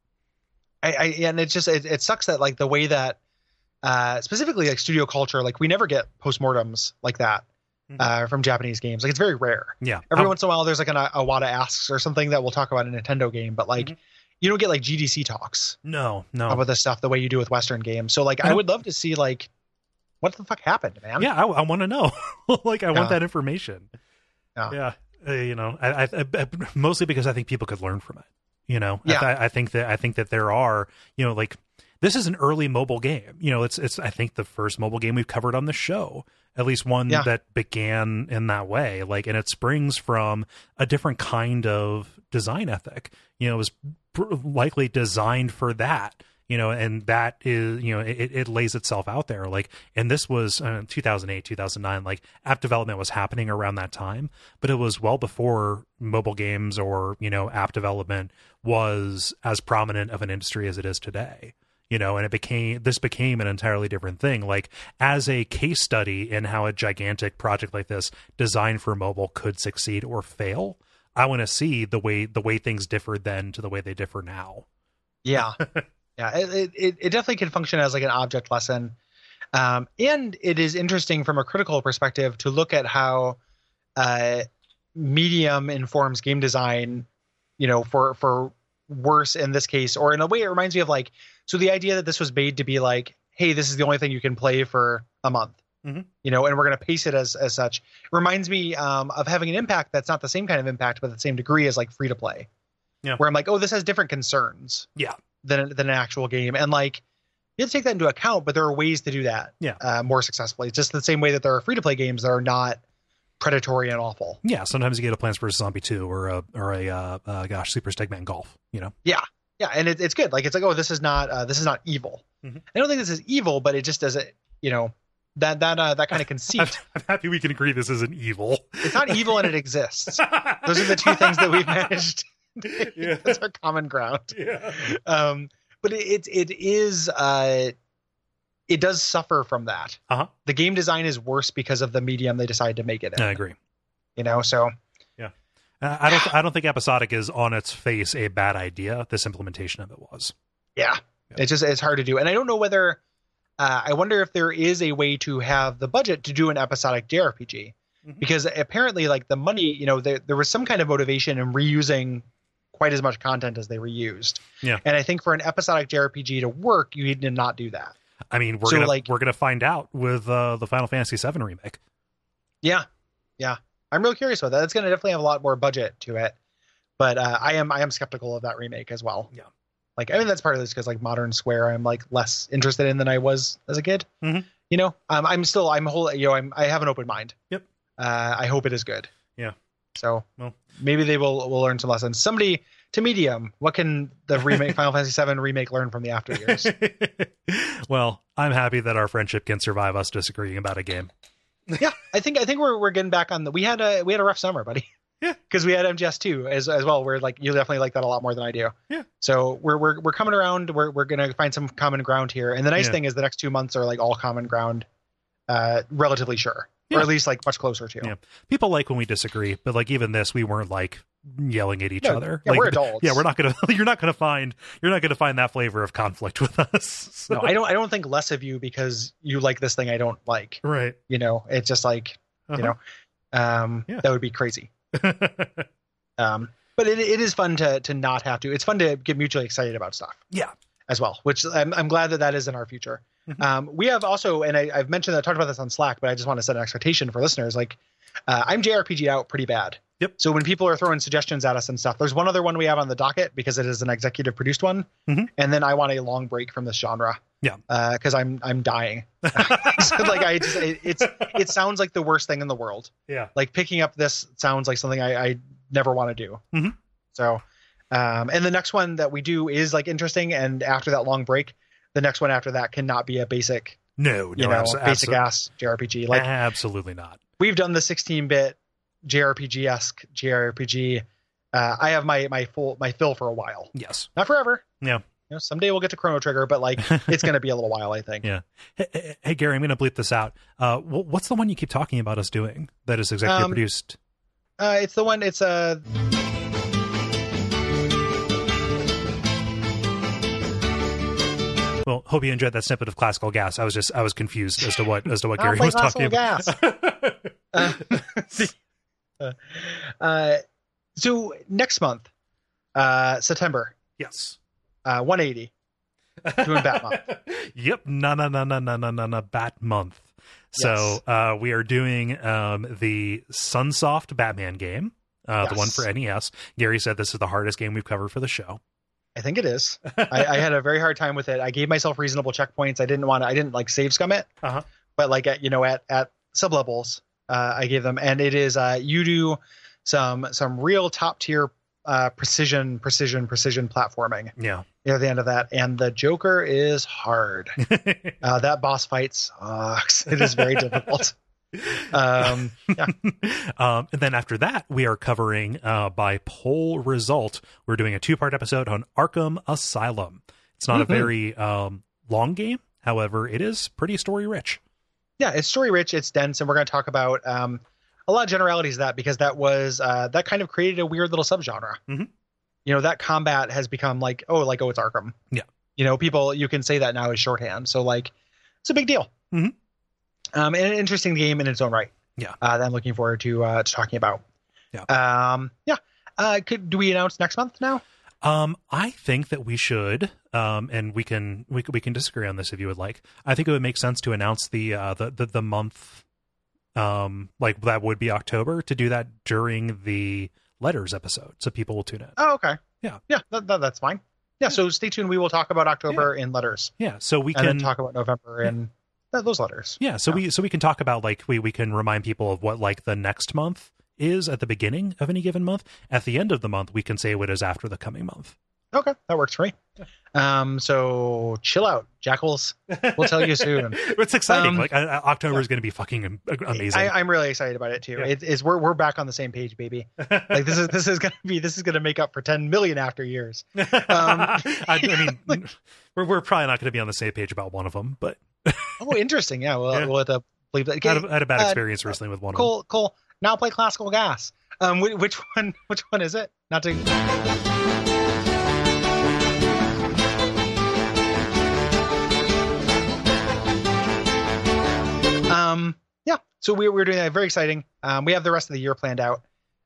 S2: I, I and it's just it, it sucks that like the way that uh specifically like studio culture, like we never get postmortems like that. Uh from Japanese games. Like it's very rare.
S1: Yeah,
S2: Every
S1: Um,
S2: once in a while there's like an uh, Iwata asks or something that we'll talk about in a Nintendo game, but like
S1: Mhm.
S2: you don't get like GDC talks
S1: no, no.
S2: about this stuff the way you do with Western games. So like I
S1: Yeah.
S2: would love to see like what the fuck happened, man.
S1: yeah, I, I want to know. like, I
S2: Yeah.
S1: want that information.
S2: Yeah.
S1: Yeah, Uh, you know, I, I, I mostly because I think people could learn from it. You know,
S2: Yeah.
S1: I, I think that I think that there are, you know, like this is an early mobile game. You know, it's it's I think the first mobile game we've covered on the show, at least one
S2: Yeah.
S1: that began in that way. Like, and it springs from a different kind of design ethic. You know, it was pr- likely designed for that. You know, and that is, you know, it, it lays itself out there. Like, and this was uh, 2008, 2009. Like, app development was happening around that time, but it was well before mobile games or you know app development was as prominent of an industry as it is today you know and it became this became an entirely different thing like as a case study in how a gigantic project like this designed for mobile could succeed or fail i want to see the way the way things differed then to the way they differ now
S2: Yeah. yeah. It, it, it definitely can function as like an object lesson. Um, and it is interesting from a critical perspective to look at how uh, medium informs game design, you know, for, for worse in this case, or in a way, it reminds me of like, so the idea that this was made to be like, hey, this is the only thing you can play for a month.
S1: Mhm.
S2: You know, and we're going to pace it as as such. reminds me um, of having an impact that's not the same kind of impact, but the same degree as like free to play.
S1: Yeah.
S2: Where I'm like, oh, this has different concerns
S1: yeah
S2: than than an actual game, and like you have to take that into account. But there are ways to do that,
S1: Yeah.
S2: uh, more successfully. It's Just the same way that there are free to play games that are not predatory and awful.
S1: yeah sometimes you get a plants vs zombie 2 or a or a uh, uh gosh super Stickman golf you know
S2: Yeah, and it, it's good. Like it's like, oh, this is not uh, this is not evil.
S1: Mhm.
S2: I don't think this is evil, but it just doesn't, you know, that that uh, that kind of conceit.
S1: I'm, I'm happy we can agree this isn't evil
S2: it's not evil and it exists. Those are the two things that we've managed.
S1: Yeah.
S2: That's our common ground.
S1: yeah
S2: um, but it, it it is uh, it does suffer from that.
S1: Uh-huh.
S2: The game design is worse because of the medium they decided to make it in.
S1: i agree
S2: You know, so
S1: Uh, I don't. I don't think episodic is on its face a bad idea. This implementation of it was.
S2: yeah,
S1: Yeah.
S2: it's just it's hard to do, and I don't know whether. Uh, I wonder if there is a way to have the budget to do an episodic JRPG,
S1: Mhm.
S2: because apparently, like the money, you know, there there was some kind of motivation in reusing quite as much content as they reused.
S1: Yeah.
S2: and I think for an episodic JRPG to work, you need to not do that.
S1: I mean, we're
S2: So,
S1: gonna
S2: like-
S1: we're gonna find out with uh, the Final Fantasy VII remake.
S2: Yeah, yeah. I'm real curious about that. It's going to definitely have a lot more budget to it, but uh, I am I am skeptical of that remake as well.
S1: Yeah.
S2: Like I mean that's part of this because like Modern Square I'm like less interested in than I was as a kid.
S1: Mhm.
S2: You know, um, I'm still I'm whole you know I'm I have an open mind.
S1: Yep.
S2: Uh, I hope it is good. Yeah. So
S1: Well.
S2: maybe they will will learn some lessons. Somebody to medium, what can the remake Final Fantasy VII remake learn from the after years?
S1: well, I'm happy that our friendship can survive us disagreeing about a game.
S2: yeah, I think I think we're we're getting back on the. We had a we had a rough summer, buddy.
S1: Yeah.
S2: because we had MGS two as as well. We're like you definitely like that a lot more than I do.
S1: Yeah.
S2: So we're we're we're coming around. We're we're gonna find some common ground here. And the nice
S1: Yeah.
S2: thing is the next two months are like all common ground, uh, relatively sure,
S1: Yeah.
S2: or at least like much closer to.
S1: Yeah. People like when we disagree, but like even this, we weren't like yelling at each
S2: No,
S1: other.
S2: yeah,
S1: like,
S2: we're adults.
S1: Yeah, we're not gonna. You're not gonna find. You're not gonna find that flavor of conflict with us. So-
S2: No, I don't. I don't think less of you because you like this thing I don't like.
S1: right.
S2: You know, it's just like you know, um,
S1: Yeah.
S2: that would be crazy. Um, but it, it is fun to to not have to. It's fun to get mutually excited about stuff.
S1: yeah.
S2: as well, which I'm, I'm glad that that is in our future.
S1: Mhm.
S2: Um, we have also, and I, I've mentioned, that I talked about this on Slack, but I just want to set an expectation for listeners. Like, uh, I'm JRPG out pretty bad.
S1: Yep.
S2: So when people are throwing suggestions at us and stuff, there's one other one we have on the docket because it is an executive produced one,
S1: Mhm.
S2: and then I want a long break from this genre.
S1: Yeah.
S2: Because I'm I'm dying. So, like I just it, it's it sounds like the worst thing in the world.
S1: Yeah.
S2: Like picking up this sounds like something I, I never want to do.
S1: Mhm.
S2: So, um, and the next one that we do is like interesting, and after that long break, the next one after that cannot be a basic,
S1: No.
S2: you
S1: No.
S2: know,
S1: abso-
S2: basic ass JRPG. Like
S1: absolutely not.
S2: we've done the 16-bit JRPG esque JRPG. Uh, I have my my full my fill for a while,
S1: Yes.
S2: not forever.
S1: Yeah.
S2: You know, someday we'll get to Chrono Trigger, but like it's going to be a little while, I think.
S1: Yeah. Hey, hey, Gary, I'm going to bleep this out. Uh, what's the one you keep talking about us doing that is executive
S2: Um,
S1: produced?
S2: Uh, it's the one. It's a.
S1: Well, hope you enjoyed that snippet of classical gas. I was just I was confused as to what as to what Gary was talking about.
S2: gas. Uh, uh, so next month, uh, September,
S1: yes.
S2: uh, 180. Doing Bat month.
S1: yep. No, no, no, no, no, no, no, no. Bat month. So
S2: Yes.
S1: uh, we are doing um, the Sunsoft Batman game, uh, the one for NES. Gary said this is the hardest game we've covered for the show.
S2: I think it is. I, I had a very hard time with it. I gave myself reasonable checkpoints. I didn't want to. I didn't like save scum it.
S1: Uh-huh.
S2: But like at you know at at sub levels, uh, I gave them, and it is uh, you do some some real top tier uh, precision precision precision platforming
S1: Yeah.
S2: near the end of that, and the Joker is hard. Uh, that boss fight sucks. It is very difficult. Um, yeah.
S1: um, and then after that, we are covering uh, by poll result. We're doing a two part episode on Arkham Asylum. It's not
S2: Mhm.
S1: a very um, long game, however, it is pretty story rich.
S2: Yeah, it's story rich, it's dense, and we're going to talk about um, a lot of generalities of that because that was uh, that kind of created a weird little subgenre.
S1: Mhm.
S2: You know, that combat has become like oh, like oh, it's Arkham.
S1: Yeah.
S2: You know, people you can say that now as shorthand, so like it's a big deal.
S1: Mhm.
S2: Um, and an interesting game in its own right.
S1: Yeah.
S2: Uh, that I'm looking forward to uh, to talking about.
S1: Yeah.
S2: Um, yeah. Uh, could do we announce next month now?
S1: Um, I think that we should, um, and we can we can- we can disagree on this if you would like. I think it would make sense to announce the uh, the, the the month, um, like that would be October to do that during the letters episode, so people will tune in.
S2: Oh, okay.
S1: Yeah.
S2: Yeah, that, that, that's fine. Yeah, so stay tuned. We will talk about October in letters,
S1: Yeah, so we can
S2: talk about November in th- those letters.
S1: Yeah, so
S2: Yeah.
S1: we so we can talk about like we we can remind people of what like the next month is at the beginning of any given month. At the end of the month, we can say what is after the coming month.
S2: Okay, that works for me. Um, so chill out, jackals. We'll tell you soon.
S1: it's exciting.
S2: Um,
S1: like I, I- October is going to be fucking amazing.
S2: I, I'm really excited about it too.
S1: Yeah.
S2: It is we're we're back on the same page, baby. Like this is this is gonna be this is gonna make up for 10 million after years.
S1: I, I mean, we're we're probably not going to be on the same page about one of them, but
S2: Oh, interesting. Yeah, we'll
S1: Yeah.
S2: we'll have to believe that.
S1: I had, a, I had a bad
S2: uh,
S1: experience recently with one of
S2: Cole Cole now play classical gas. Um, which one? Which one is it? Not to. Um, yeah. So we we're doing that. Very exciting. Um, we have the rest of the year planned out,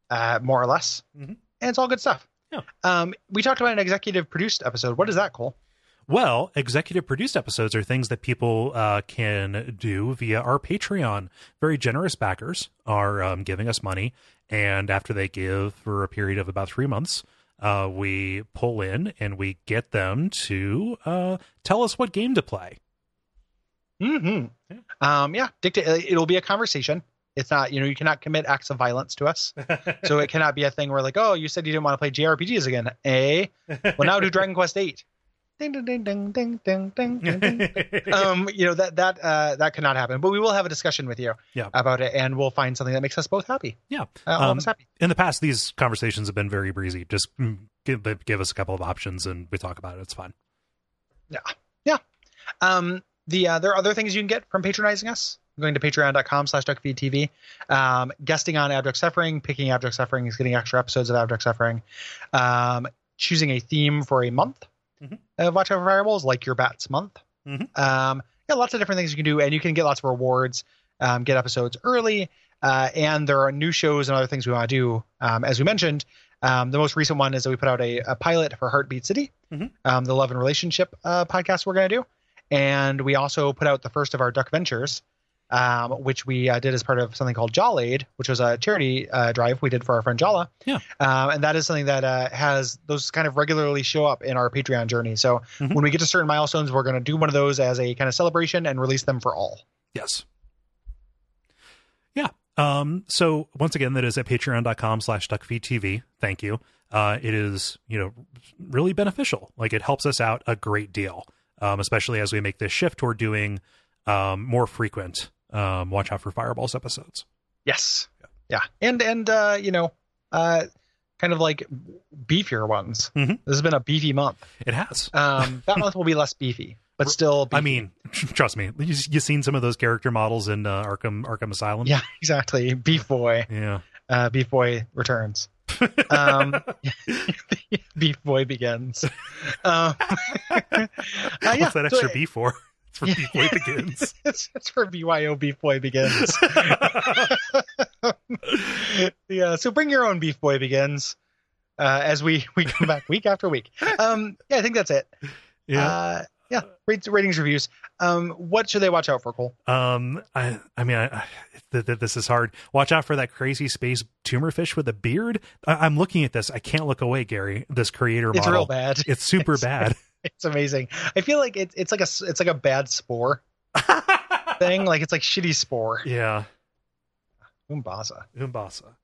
S2: uh, more or less,
S1: Mhm.
S2: and it's all good stuff.
S1: Yeah.
S2: Um, we talked about an executive produced episode. What is that, Cole?
S1: Well, executive produced episodes are things that people uh, can do via our Patreon. Very generous backers are um, giving us money, and after they give for a period of about three months, uh, we pull in and we get them to uh, tell us what game to play.
S2: Mm-hmm. Um, yeah, dictate. It'll be a conversation. It's not, you know, you cannot commit acts of violence to us. So it cannot be a thing where like, oh, you said you didn't want to play JRPGs again. Eh? Well, now do Dragon Quest 8. Ding ding ding ding ding ding ding ding. ding. um, you know that that uh, that cannot happen. But we will have a discussion with you
S1: Yeah.
S2: about it, and we'll find something that makes us both happy.
S1: yeah.
S2: Uh, all
S1: Um,
S2: of us happy.
S1: in the past, these conversations have been very breezy. Just mm, give give us a couple of options and we talk about it. It's fine. Yeah, yeah.
S2: Um, the uh, there are other things you can get from patronizing us. Going to patreon.com slash duckfeedtv, um, guesting on Abject Suffering, picking Abject Suffering is getting extra episodes of Abject Suffering, um, choosing a theme for a month
S1: Mhm.
S2: of Watch Out for Fireballs, like your Bats month.
S1: Mhm.
S2: Um, yeah, lots of different things you can do, and you can get lots of rewards, um, get episodes early, uh, and there are new shows and other things we want to do. Um, as we mentioned, um, the most recent one is that we put out a, a pilot for Heartbeat City,
S1: Mhm.
S2: um, the love and relationship uh, podcast we're going to do. And we also put out the first of our Duck Ventures, um, which we uh, did as part of something called Jawlade, which was a charity uh, drive we did for our friend Jala.
S1: Yeah.
S2: Um, and that is something that uh, has those kind of regularly show up in our Patreon journey. So
S1: Mhm.
S2: when we get to certain milestones, we're going to do one of those as a kind of celebration and release them for all.
S1: Yes. Yeah. Um, so once again, that is at patreon.com slash duckfeedtv. Thank you. Uh, it is, you know, really beneficial. Like it helps us out a great deal. Um, especially as we make this shift toward doing um more frequent um watch out for fireballs episodes.
S2: Yes. Yeah. yeah. And, and, uh, you know, uh, kind of like beefier ones.
S1: Mhm.
S2: This has been a beefy month.
S1: It has.
S2: Um, that month will be less beefy, but still. Beefy.
S1: I mean, trust me, you, you seen some of those character models in uh, Arkham Arkham Asylum?
S2: yeah, exactly. Beef boy,
S1: Yeah.
S2: uh, beef boy returns. Um, beef boy begins. Um, uh, yeah,
S1: What's that
S2: so
S1: extra B for? For
S2: Yeah.
S1: Boy begins.
S2: it's, it's for BYO beef boy begins. yeah, so bring your own beef boy begins. Uh, as we we come back week after week. Um, yeah, I think that's it.
S1: yeah.
S2: Uh, yeah, Rate, ratings, reviews. Um, what should they watch out for, Cole?
S1: Um, I, I mean, I, I, th- th- this is hard. Watch out for that crazy space tumor fish with a beard. I, I'm looking at this. I can't look away, Gary. This creator
S2: It's
S1: model.
S2: It's real bad.
S1: It's super bad.
S2: It's amazing. I feel like it's it's like a it's like a bad spore thing. Like it's like shitty spore.
S1: yeah,
S2: Umbasa.
S1: Umbasa.